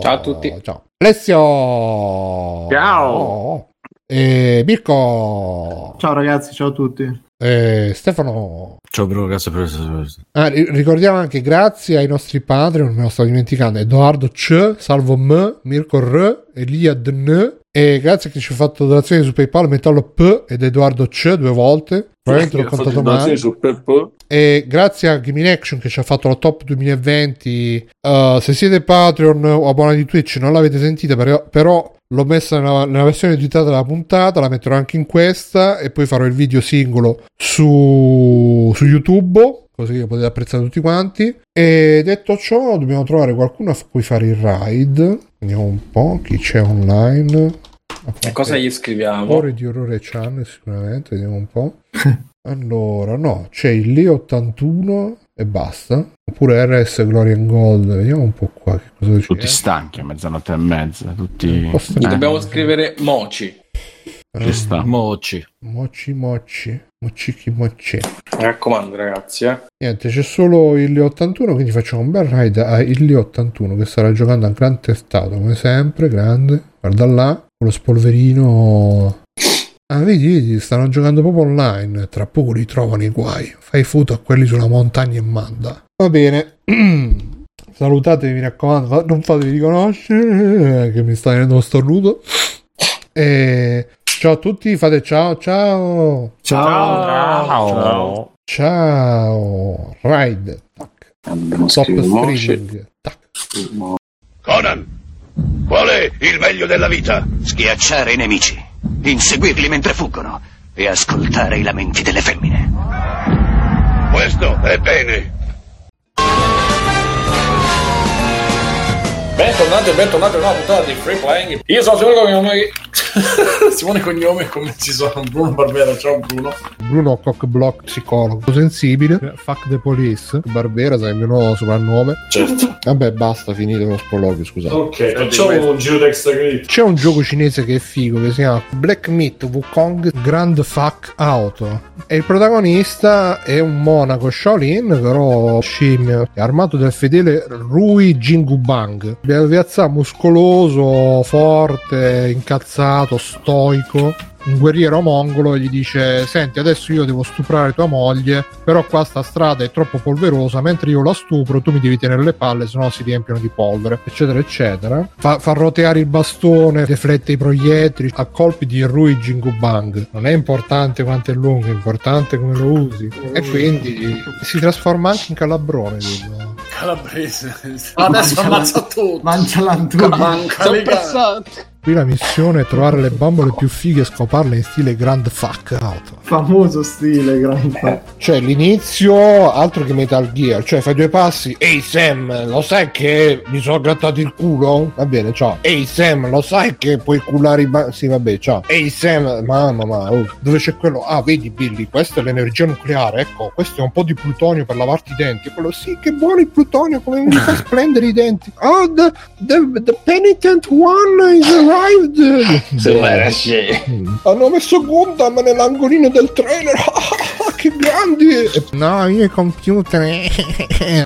Ciao a tutti. ciao Alessio Ciao. e Mirko Ciao ragazzi, ciao a tutti. e Stefano Ciao Bruno, grazie per essere Ah, ri- ricordiamo anche grazie ai nostri Patreon, me lo sto dimenticando, Edoardo C, Salvo M, Mirko R, Eliad N e grazie a chi ci ha fatto donazioni su PayPal, Metallo P ed Edoardo C due volte. Probabilmente l'ho contato male. E grazie a Gaming Action che ci ha fatto la top 2020. Uh, se siete Patreon o abbonati di Twitch non l'avete sentita, però, però l'ho messa nella, nella versione editata della puntata, la metterò anche in questa e poi farò il video singolo su, su YouTube, così che potete apprezzare tutti quanti. E detto ciò, dobbiamo trovare qualcuno a cui fare il ride. Vediamo un po' chi c'è online. E cosa gli scriviamo? Ore di orrore channel sicuramente, vediamo un po'. allora, no, c'è il Leo 81 e basta. Oppure RS Glory and Gold, vediamo un po' qua che cosa c'è. Tutti stanchi a mezzanotte e mezza, tutti... Stanchi. Dobbiamo scrivere Moci. Ci sta. Moci. Moci moci, mocicchi mocci. Mi raccomando, ragazzi, eh. Niente, c'è solo il Leo 81, quindi facciamo un bel ride a il Leo 81 che starà giocando a Gran Testato, come sempre, grande. Guarda là, con lo spolverino Ah, vedi, vedi, stanno giocando proprio online. Tra poco li trovano i guai. Fai foto a quelli sulla montagna e manda. Va bene. Salutatevi, mi raccomando, non fatevi riconoscere, che mi sta venendo lo stornuto. E ciao a tutti, fate ciao, ciao, Ciao. Ciao. ciao. Ride, tac. Dobbiamo Top scrivere Moci. streaming, tac. Conan, qual è il meglio della vita? Schiacciare i nemici, inseguirli mentre fuggono e ascoltare i lamenti delle femmine. Questo è bene. Bentornati e bentornati a una nuova puntata di Free Playing. Io sono sicuro che non Simone Cognome come ci sono Bruno Barbera, ciao Bruno. Bruno Cockblock psicologo sensibile. Fuck the police. Barbera, sai il mio nuovo soprannome. Certo. Vabbè, basta, finite lo sproloquio, scusate. Ok, facciamo un giro d'extra credit. C'è un gioco cinese che è figo che si chiama Black Myth Wukong Grand Fuck Auto. E il protagonista è un monaco Shaolin, però scimmio, è armato del fedele Rui Jingubang. Piazza muscoloso, forte, incazzato, stoico. Un guerriero mongolo e gli dice: Senti, adesso io devo stuprare tua moglie, però qua sta strada è troppo polverosa. Mentre io la stupro, tu mi devi tenere le palle, sennò si riempiono di polvere, eccetera, eccetera. Fa, fa roteare il bastone, deflette i proiettili a colpi di Rui Jingubang. Non è importante quanto è lungo, è importante come lo usi. E quindi si trasforma anche in calabrone. Dico. Calabrese. Adesso ammazza tutto. Mangia l'antuca. Sono passati. Qui la missione è trovare le bambole più fighe e scoparle in stile Grand Fuck Auto. Famoso stile, grande. Cioè, l'inizio, altro che Metal Gear, cioè fai due passi. Ehi Sam, lo sai che mi sono grattato il culo? Va bene, ciao. Ehi Sam, lo sai che puoi culare i ba- Sì, vabbè, ciao. Ehi Sam, mamma, ma oh, dove c'è quello? Ah, vedi Billy, questa è l'energia nucleare, ecco, questo è un po' di plutonio per lavarti i denti. E quello, sì, che buono il plutonio, come mi fa splendere i denti. Oh, the, the, the penitent one is arrived. Hanno messo Gundam nell'angolino del trailer. che grandi! No, io i computer.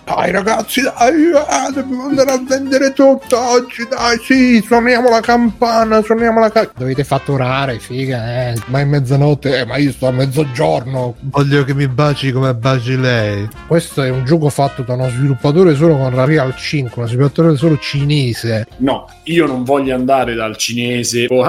dai ragazzi, dai, ah, dobbiamo andare a vendere tutto oggi, dai, sì, suoniamo la campana, suoniamo la campana. Dovete fatturare, figa, eh. Ma è mezzanotte, eh, ma io sto a mezzogiorno. Voglio che mi baci come baci lei. Questo è un gioco fatto da uno sviluppatore solo con Real 5, uno sviluppatore solo cinese. No, io non voglio andare dal cinese. Oh,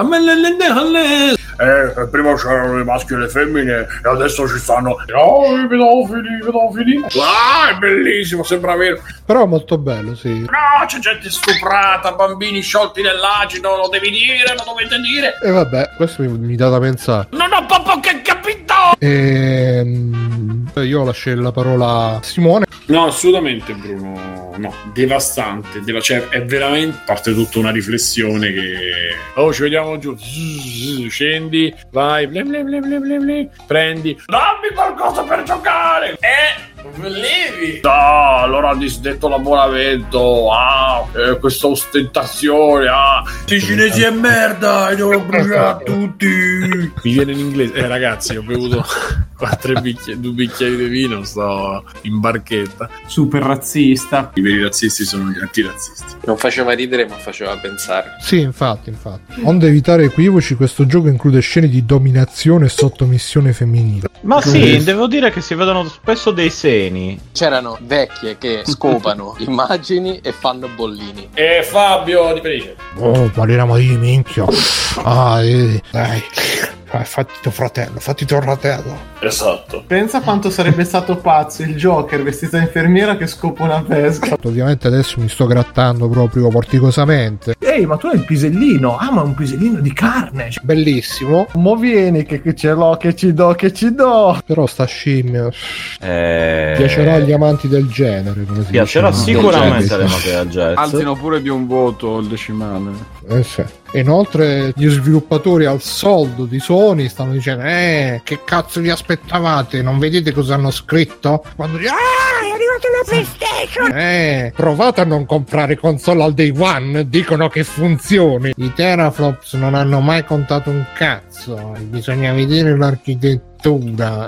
eh, prima c'erano i maschi e le femmine e adesso ci stanno oh, i pedofili, i pedofili. Ah, è bellissimo, sembra vero. Però è molto bello, sì. No, c'è gente stuprata, bambini sciolti nell'acido, lo devi dire, lo dovete dire. E vabbè, questo mi, mi dà da pensare. Non ho proprio che capito! Ehm, io lascio la parola a Simone. No, assolutamente Bruno, no, devastante, deva- cioè, è veramente parte tutta una riflessione che oh ci vediamo giù, scendi, vai, blim, blim, blim, prendi, dammi qualcosa per giocare, eh, Volevi? No, allora ha disdetto l'abbonamento. Ah, eh, questa ostentazione. Ah, i cinesi è merda. E devo bruciare tutti. Mi viene in inglese. Eh, ragazzi, ho bevuto quattro bicchieri, due bicchieri di vino. Sto in barchetta. Super razzista. I veri razzisti sono gli antirazzisti. Non faceva ridere, ma faceva pensare. Sì, infatti, infatti. Onde evitare equivoci, questo gioco include scene di dominazione e sottomissione femminile. Ma sì, devo dire che si vedono spesso dei seni. C'erano vecchie che scopano immagini e fanno bollini. E Fabio di Felice. Oh, parliamo di minchia. Ah, eh, dai. Ah, fatti tuo fratello, fatti tuo fratello. Esatto. Pensa quanto sarebbe stato pazzo il Joker vestito da infermiera che scopa una pesca. Ovviamente adesso mi sto grattando proprio porticosamente. Ehi, ma tu hai il pisellino. Ah, ma è un pisellino di carne. Bellissimo. Mo vieni che, che ce l'ho, che ci do, che ci do. Però sta scimmia Eh... piacerà agli amanti del genere. Come si Piacerà dice. sicuramente alle mate del jazz. Alzino pure di un voto il decimale. Eh sì. E Inoltre gli sviluppatori al soldo di Sony stanno dicendo Eh, che cazzo vi aspettavate? Non vedete cosa hanno scritto? Quando dicono Ah, è arrivata la PlayStation! Eh, provate a non comprare console al day one Dicono che funzioni I teraflops non hanno mai contato un cazzo Bisogna vedere l'architettura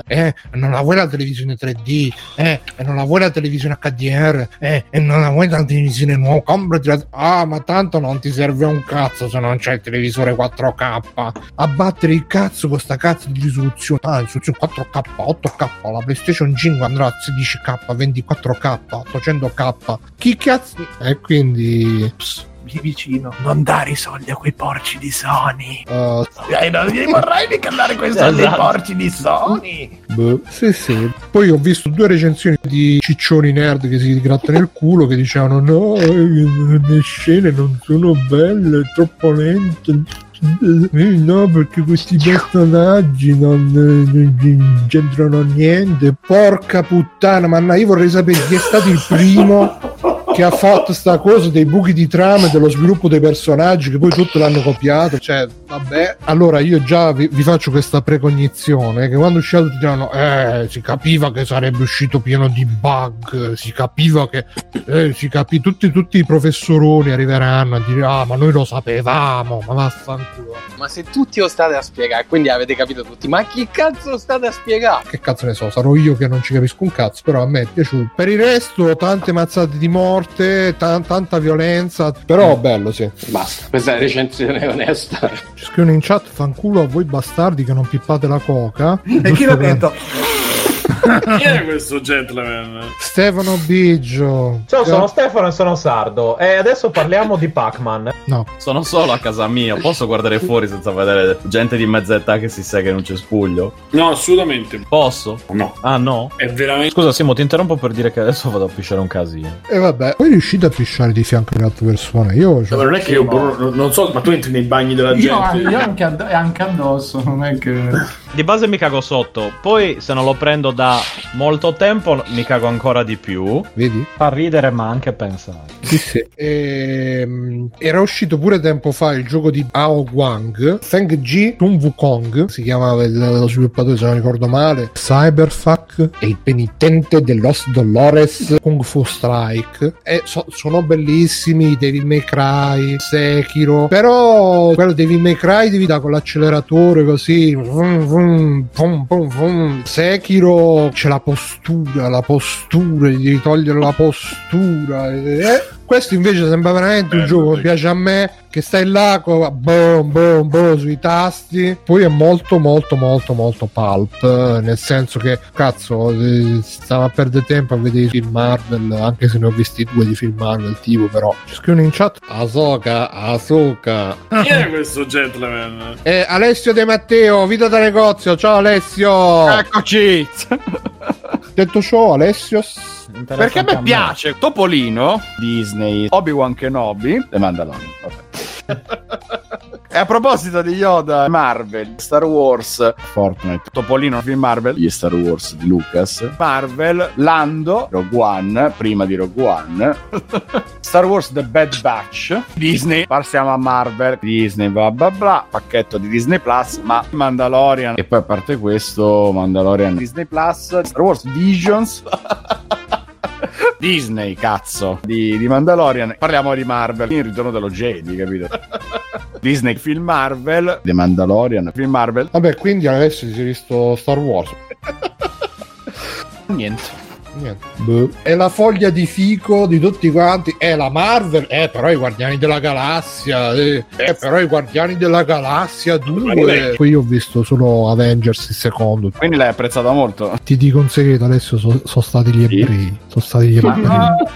eh, non la vuoi la televisione 3D, eh, non la vuoi la televisione HDR, eh, e non la vuoi la televisione nuova, comprati la... Ah, ma tanto non ti serve un cazzo se non c'è il televisore 4K. Abbattere il cazzo con sta cazzo di risoluzione. Ah, risoluzione 4K, 8K, la PlayStation 5 andrà a 16K, 24K, 800K. Chi cazzo... E quindi... Pss, Vieni vicino. Non dare i soldi a quei porci di Sony. uh, Eh, non mi vorrai mica dare quei soldi ai Esatto. porci di Sony. Boh, Sì, sì. Poi ho visto due recensioni di ciccioni nerd che si grattano il culo che dicevano no, eh, le scene non sono belle, è troppo lente. Eh, no, perché questi personaggi non, eh, non c'entrano niente. Porca puttana, ma no, io vorrei sapere chi è stato il primo che ha fatto sta cosa dei buchi di trama dello sviluppo dei personaggi che poi tutto l'hanno copiato. Cioè, vabbè. Allora io già vi, vi faccio questa precognizione che quando uscirà tutti diranno eh, si capiva che sarebbe uscito pieno di bug, si capiva che eh, si capì tutti, tutti i professoroni arriveranno a dire ah ma noi lo sapevamo, ma vaffanculo. Ma se tutti lo state a spiegare, quindi avete capito tutti, ma chi cazzo lo state a spiegare? Che cazzo ne so, sarò io che non ci capisco un cazzo, però a me è piaciuto. Per il resto, tante mazzate di morte, tan- tanta violenza, però bello, sì. Basta, questa è la recensione onesta. Ci scrivono in chat, fanculo a voi bastardi che non pippate la coca. E chi l'ha detto? Chi è questo gentleman? Stefano Biggio. Ciao, sono Stefano e sono sardo. E adesso parliamo di Pac-Man. No, Sono solo a casa mia, posso guardare fuori senza vedere gente di mezza età che si sega in un cespuglio? No, assolutamente. Posso? No. Ah no? È veramente. Scusa, Simo, ti interrompo per dire che adesso vado a pisciare un casino. e vabbè, poi riuscite a pisciare di fianco alle altre persone. Io cioè, Ma non è che io boh, non so, ma tu entri nei bagni della Io, gente. io anche, add- anche addosso, non è che... Di base mi cago sotto, poi se non lo prendo da molto tempo mi cago ancora di più. vedi? Fa ridere ma anche pensare. Sì, sì. Ehm, era uscito pure tempo fa il gioco di Ao Wang, Feng Ji Sun Wukong, si chiamava il- lo sviluppatore se non ricordo male, Cyberfuck e il penitente de Los Dolores Kung Fu Strike. E so- sono bellissimi, Devil May Cry, Sekiro, però quello Devil May Cry devi dare con l'acceleratore così, vum, vum, pum, pum. Sekiro c'è la postura, la postura, devi togliere la postura. eh. Questo invece sembra veramente un gioco che piace a me, che stai là, co- boom, boom, boom, sui tasti. Poi è molto, molto, molto, molto pulp, eh, nel senso che, cazzo, eh, stava a perdere tempo a vedere i film Marvel, anche se ne ho visti due di film Marvel, tipo, però. Ci scrivono in chat, Asoka, Asoka. Chi è questo gentleman? Eh, Alessio De Matteo, Vita da negozio, ciao Alessio! Eccoci! Detto ciò, Alessio... Perché a me piace Topolino, Disney, Obi-Wan Kenobi e Mandalorian. Vabbè. e a proposito di Yoda, Marvel, Star Wars, Fortnite, Topolino, film Marvel, gli Star Wars di Lucas, Marvel, Lando, Rogue One, prima di Rogue One, Star Wars The Bad Batch, Disney, passiamo a Marvel, Disney, bla bla bla, pacchetto di Disney Plus, ma Mandalorian, e poi a parte questo, Mandalorian, Disney Plus, Star Wars Visions. Disney, cazzo, di, di Mandalorian. Parliamo di Marvel, il ritorno dello Jedi, capito? Disney, film Marvel, The Mandalorian, film Marvel. Vabbè, quindi Alessio si è visto Star Wars. Niente. Niente. Boh. È la foglia di fico di tutti quanti. È la Marvel. Eh, però i Guardiani della Galassia. Eh, eh, però i Guardiani della Galassia 2. Poi io ho visto solo Avengers il secondo. Quindi l'hai apprezzata molto. Ti dico un segreto, adesso sono stati gli ebrei. Sono stati gli ebrei.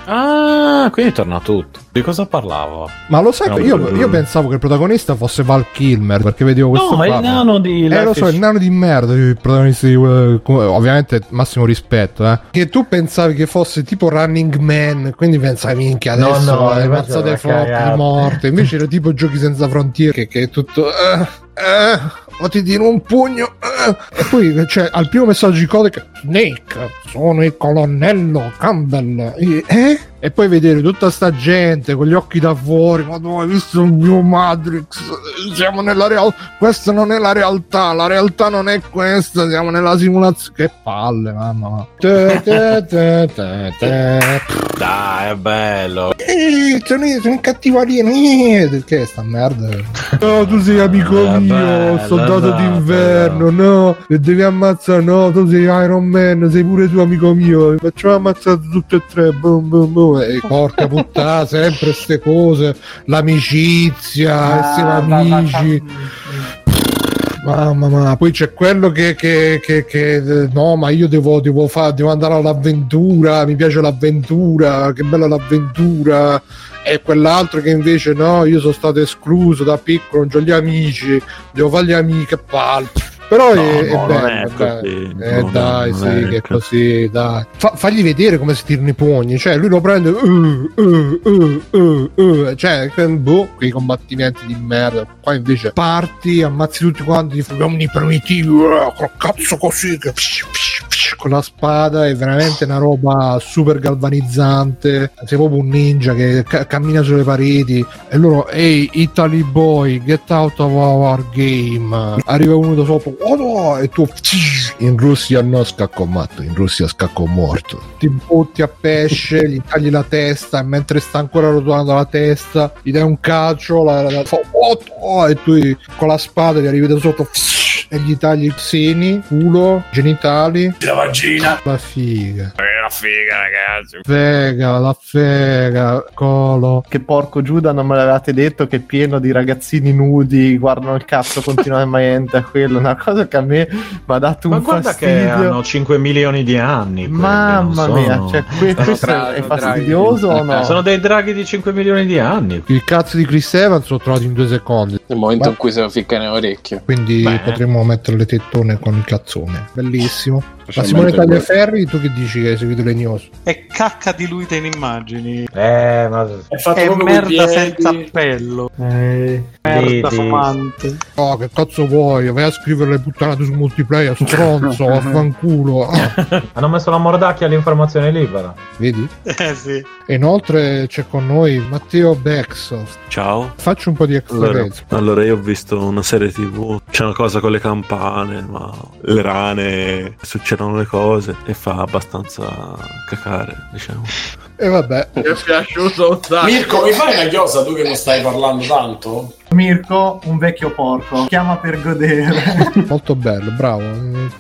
Ah, quindi torna tutto. Di cosa parlavo? Ma lo sai, No, io, no, no. io pensavo che il protagonista fosse Val Kilmer perché vedevo questo No, è il nano di Eh, Life lo so, is- il nano di merda, il protagonista di ovviamente massimo rispetto, eh. Che tu pensavi che fosse tipo Running Man, quindi pensavi minchia No, adesso no, le invece mazzate era forti cagato. di morte. Invece era tipo Giochi senza frontiere che, che è tutto eh, eh, o ti tiro un pugno eh. e poi c'è al primo messaggio di codice Snake, sono il colonnello Campbell. E- Eh? E poi vedere tutta sta gente con gli occhi da fuori, ma tu hai visto il mio Matrix? Siamo nella realtà, questa non è la realtà, la realtà non è questa, siamo nella simulazione. Che palle, mamma. Te, te, te, te, te. Dai, è bello. Eh, sono, sono cattivarino. Eh, che sta merda? No, tu sei amico mio, soldato esatto, d'inverno. No, e devi ammazzare. No, tu sei Iron Man, sei pure tu amico mio. Facciamo ammazzare tutti e tre. Boom, boom, boom. E porca puttana, sempre ste cose. L'amicizia, essere Ah, amici. Mamma mia, poi c'è quello che, che, che, che, eh, no, ma io devo, devo, fa- devo andare all'avventura, mi piace l'avventura, che bella l'avventura. E quell'altro che invece no, io sono stato escluso da piccolo, non ho gli amici, devo fare gli amici, che palle. Però No, è, è no, non bello, è dai. così, Eh, non è- dai, non sì, è che è così. dai. Fa- fagli vedere come si tirano i pugni, cioè lui lo prende, uh, uh, uh, uh, uh, cioè, boh, quei combattimenti di merda. Qua invece parti, ammazzi tutti quanti, gli uomini primitivi, uh, col cazzo così, che psh, psh, psh. con la spada è veramente una roba super galvanizzante. Sei proprio un ninja che ca- cammina sulle pareti e loro, ehi, Italy boy, get out of our game. Arriva uno da sotto, oh no, e tu in Russia no scacco matto, in Russia scacco morto. Ti butti a pesce, gli tagli la testa e mentre sta ancora rotolando la testa, gli dai un calcio, la, la, la- oh, oh, e tu con la spada gli arrivi da sotto e gli tagli i seni, culo, genitali. La vagina. La figa. La figa, ragazzi. Fega, la fega, colo. Che porco Giuda non me l'avevate detto che è pieno di ragazzini nudi, guardano il cazzo continuamente a quello. Una cosa che a me mi ha dato Ma un guarda fastidio. che hanno 5 milioni di anni. Mamma non mia, sono- cioè, que- questo draghi, è fastidioso o no? Sono dei draghi di 5 milioni di anni. Il cazzo di Chris Evans l'ho trovato in due secondi. Nel momento Ma- in cui se lo ficca nell'orecchio. Quindi Beh. potremmo mettere le tettone con il cazzone. Bellissimo. Ma Simone. Tagliaferri, tu che dici che hai seguito le news? È cacca diluita in immagini. Eh, ma... È fatto È merda senza appello. Eh, Merda Vedi. fumante. Oh, che cazzo vuoi? Vai a scrivere le puttanate su multiplayer, stronzo, vaffanculo. Ah, Hanno messo la mordacchia all'informazione libera. vedi? Eh sì. E inoltre c'è con noi Matteo Bexoft. Ciao. Faccio un po' di extra Allora, allora, io ho visto una serie tv, c'è una cosa con le campane, ma le rane, succedono le cose e fa abbastanza cacare, diciamo. E vabbè, Mi è piaciuto un sacco. Mirko, mi fai una chiosa tu che non stai parlando tanto? Mirko, un vecchio porco, chiama per godere. molto bello, bravo.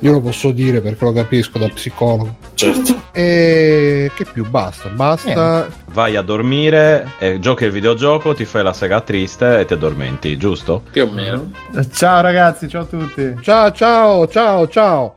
Io lo posso dire perché lo capisco da psicologo. Certo. E che più? Basta, basta. Vai a dormire, e giochi il videogioco, ti fai la sega triste e ti addormenti, giusto? Più o meno. ciao ragazzi, ciao a tutti. Ciao, ciao, ciao, ciao.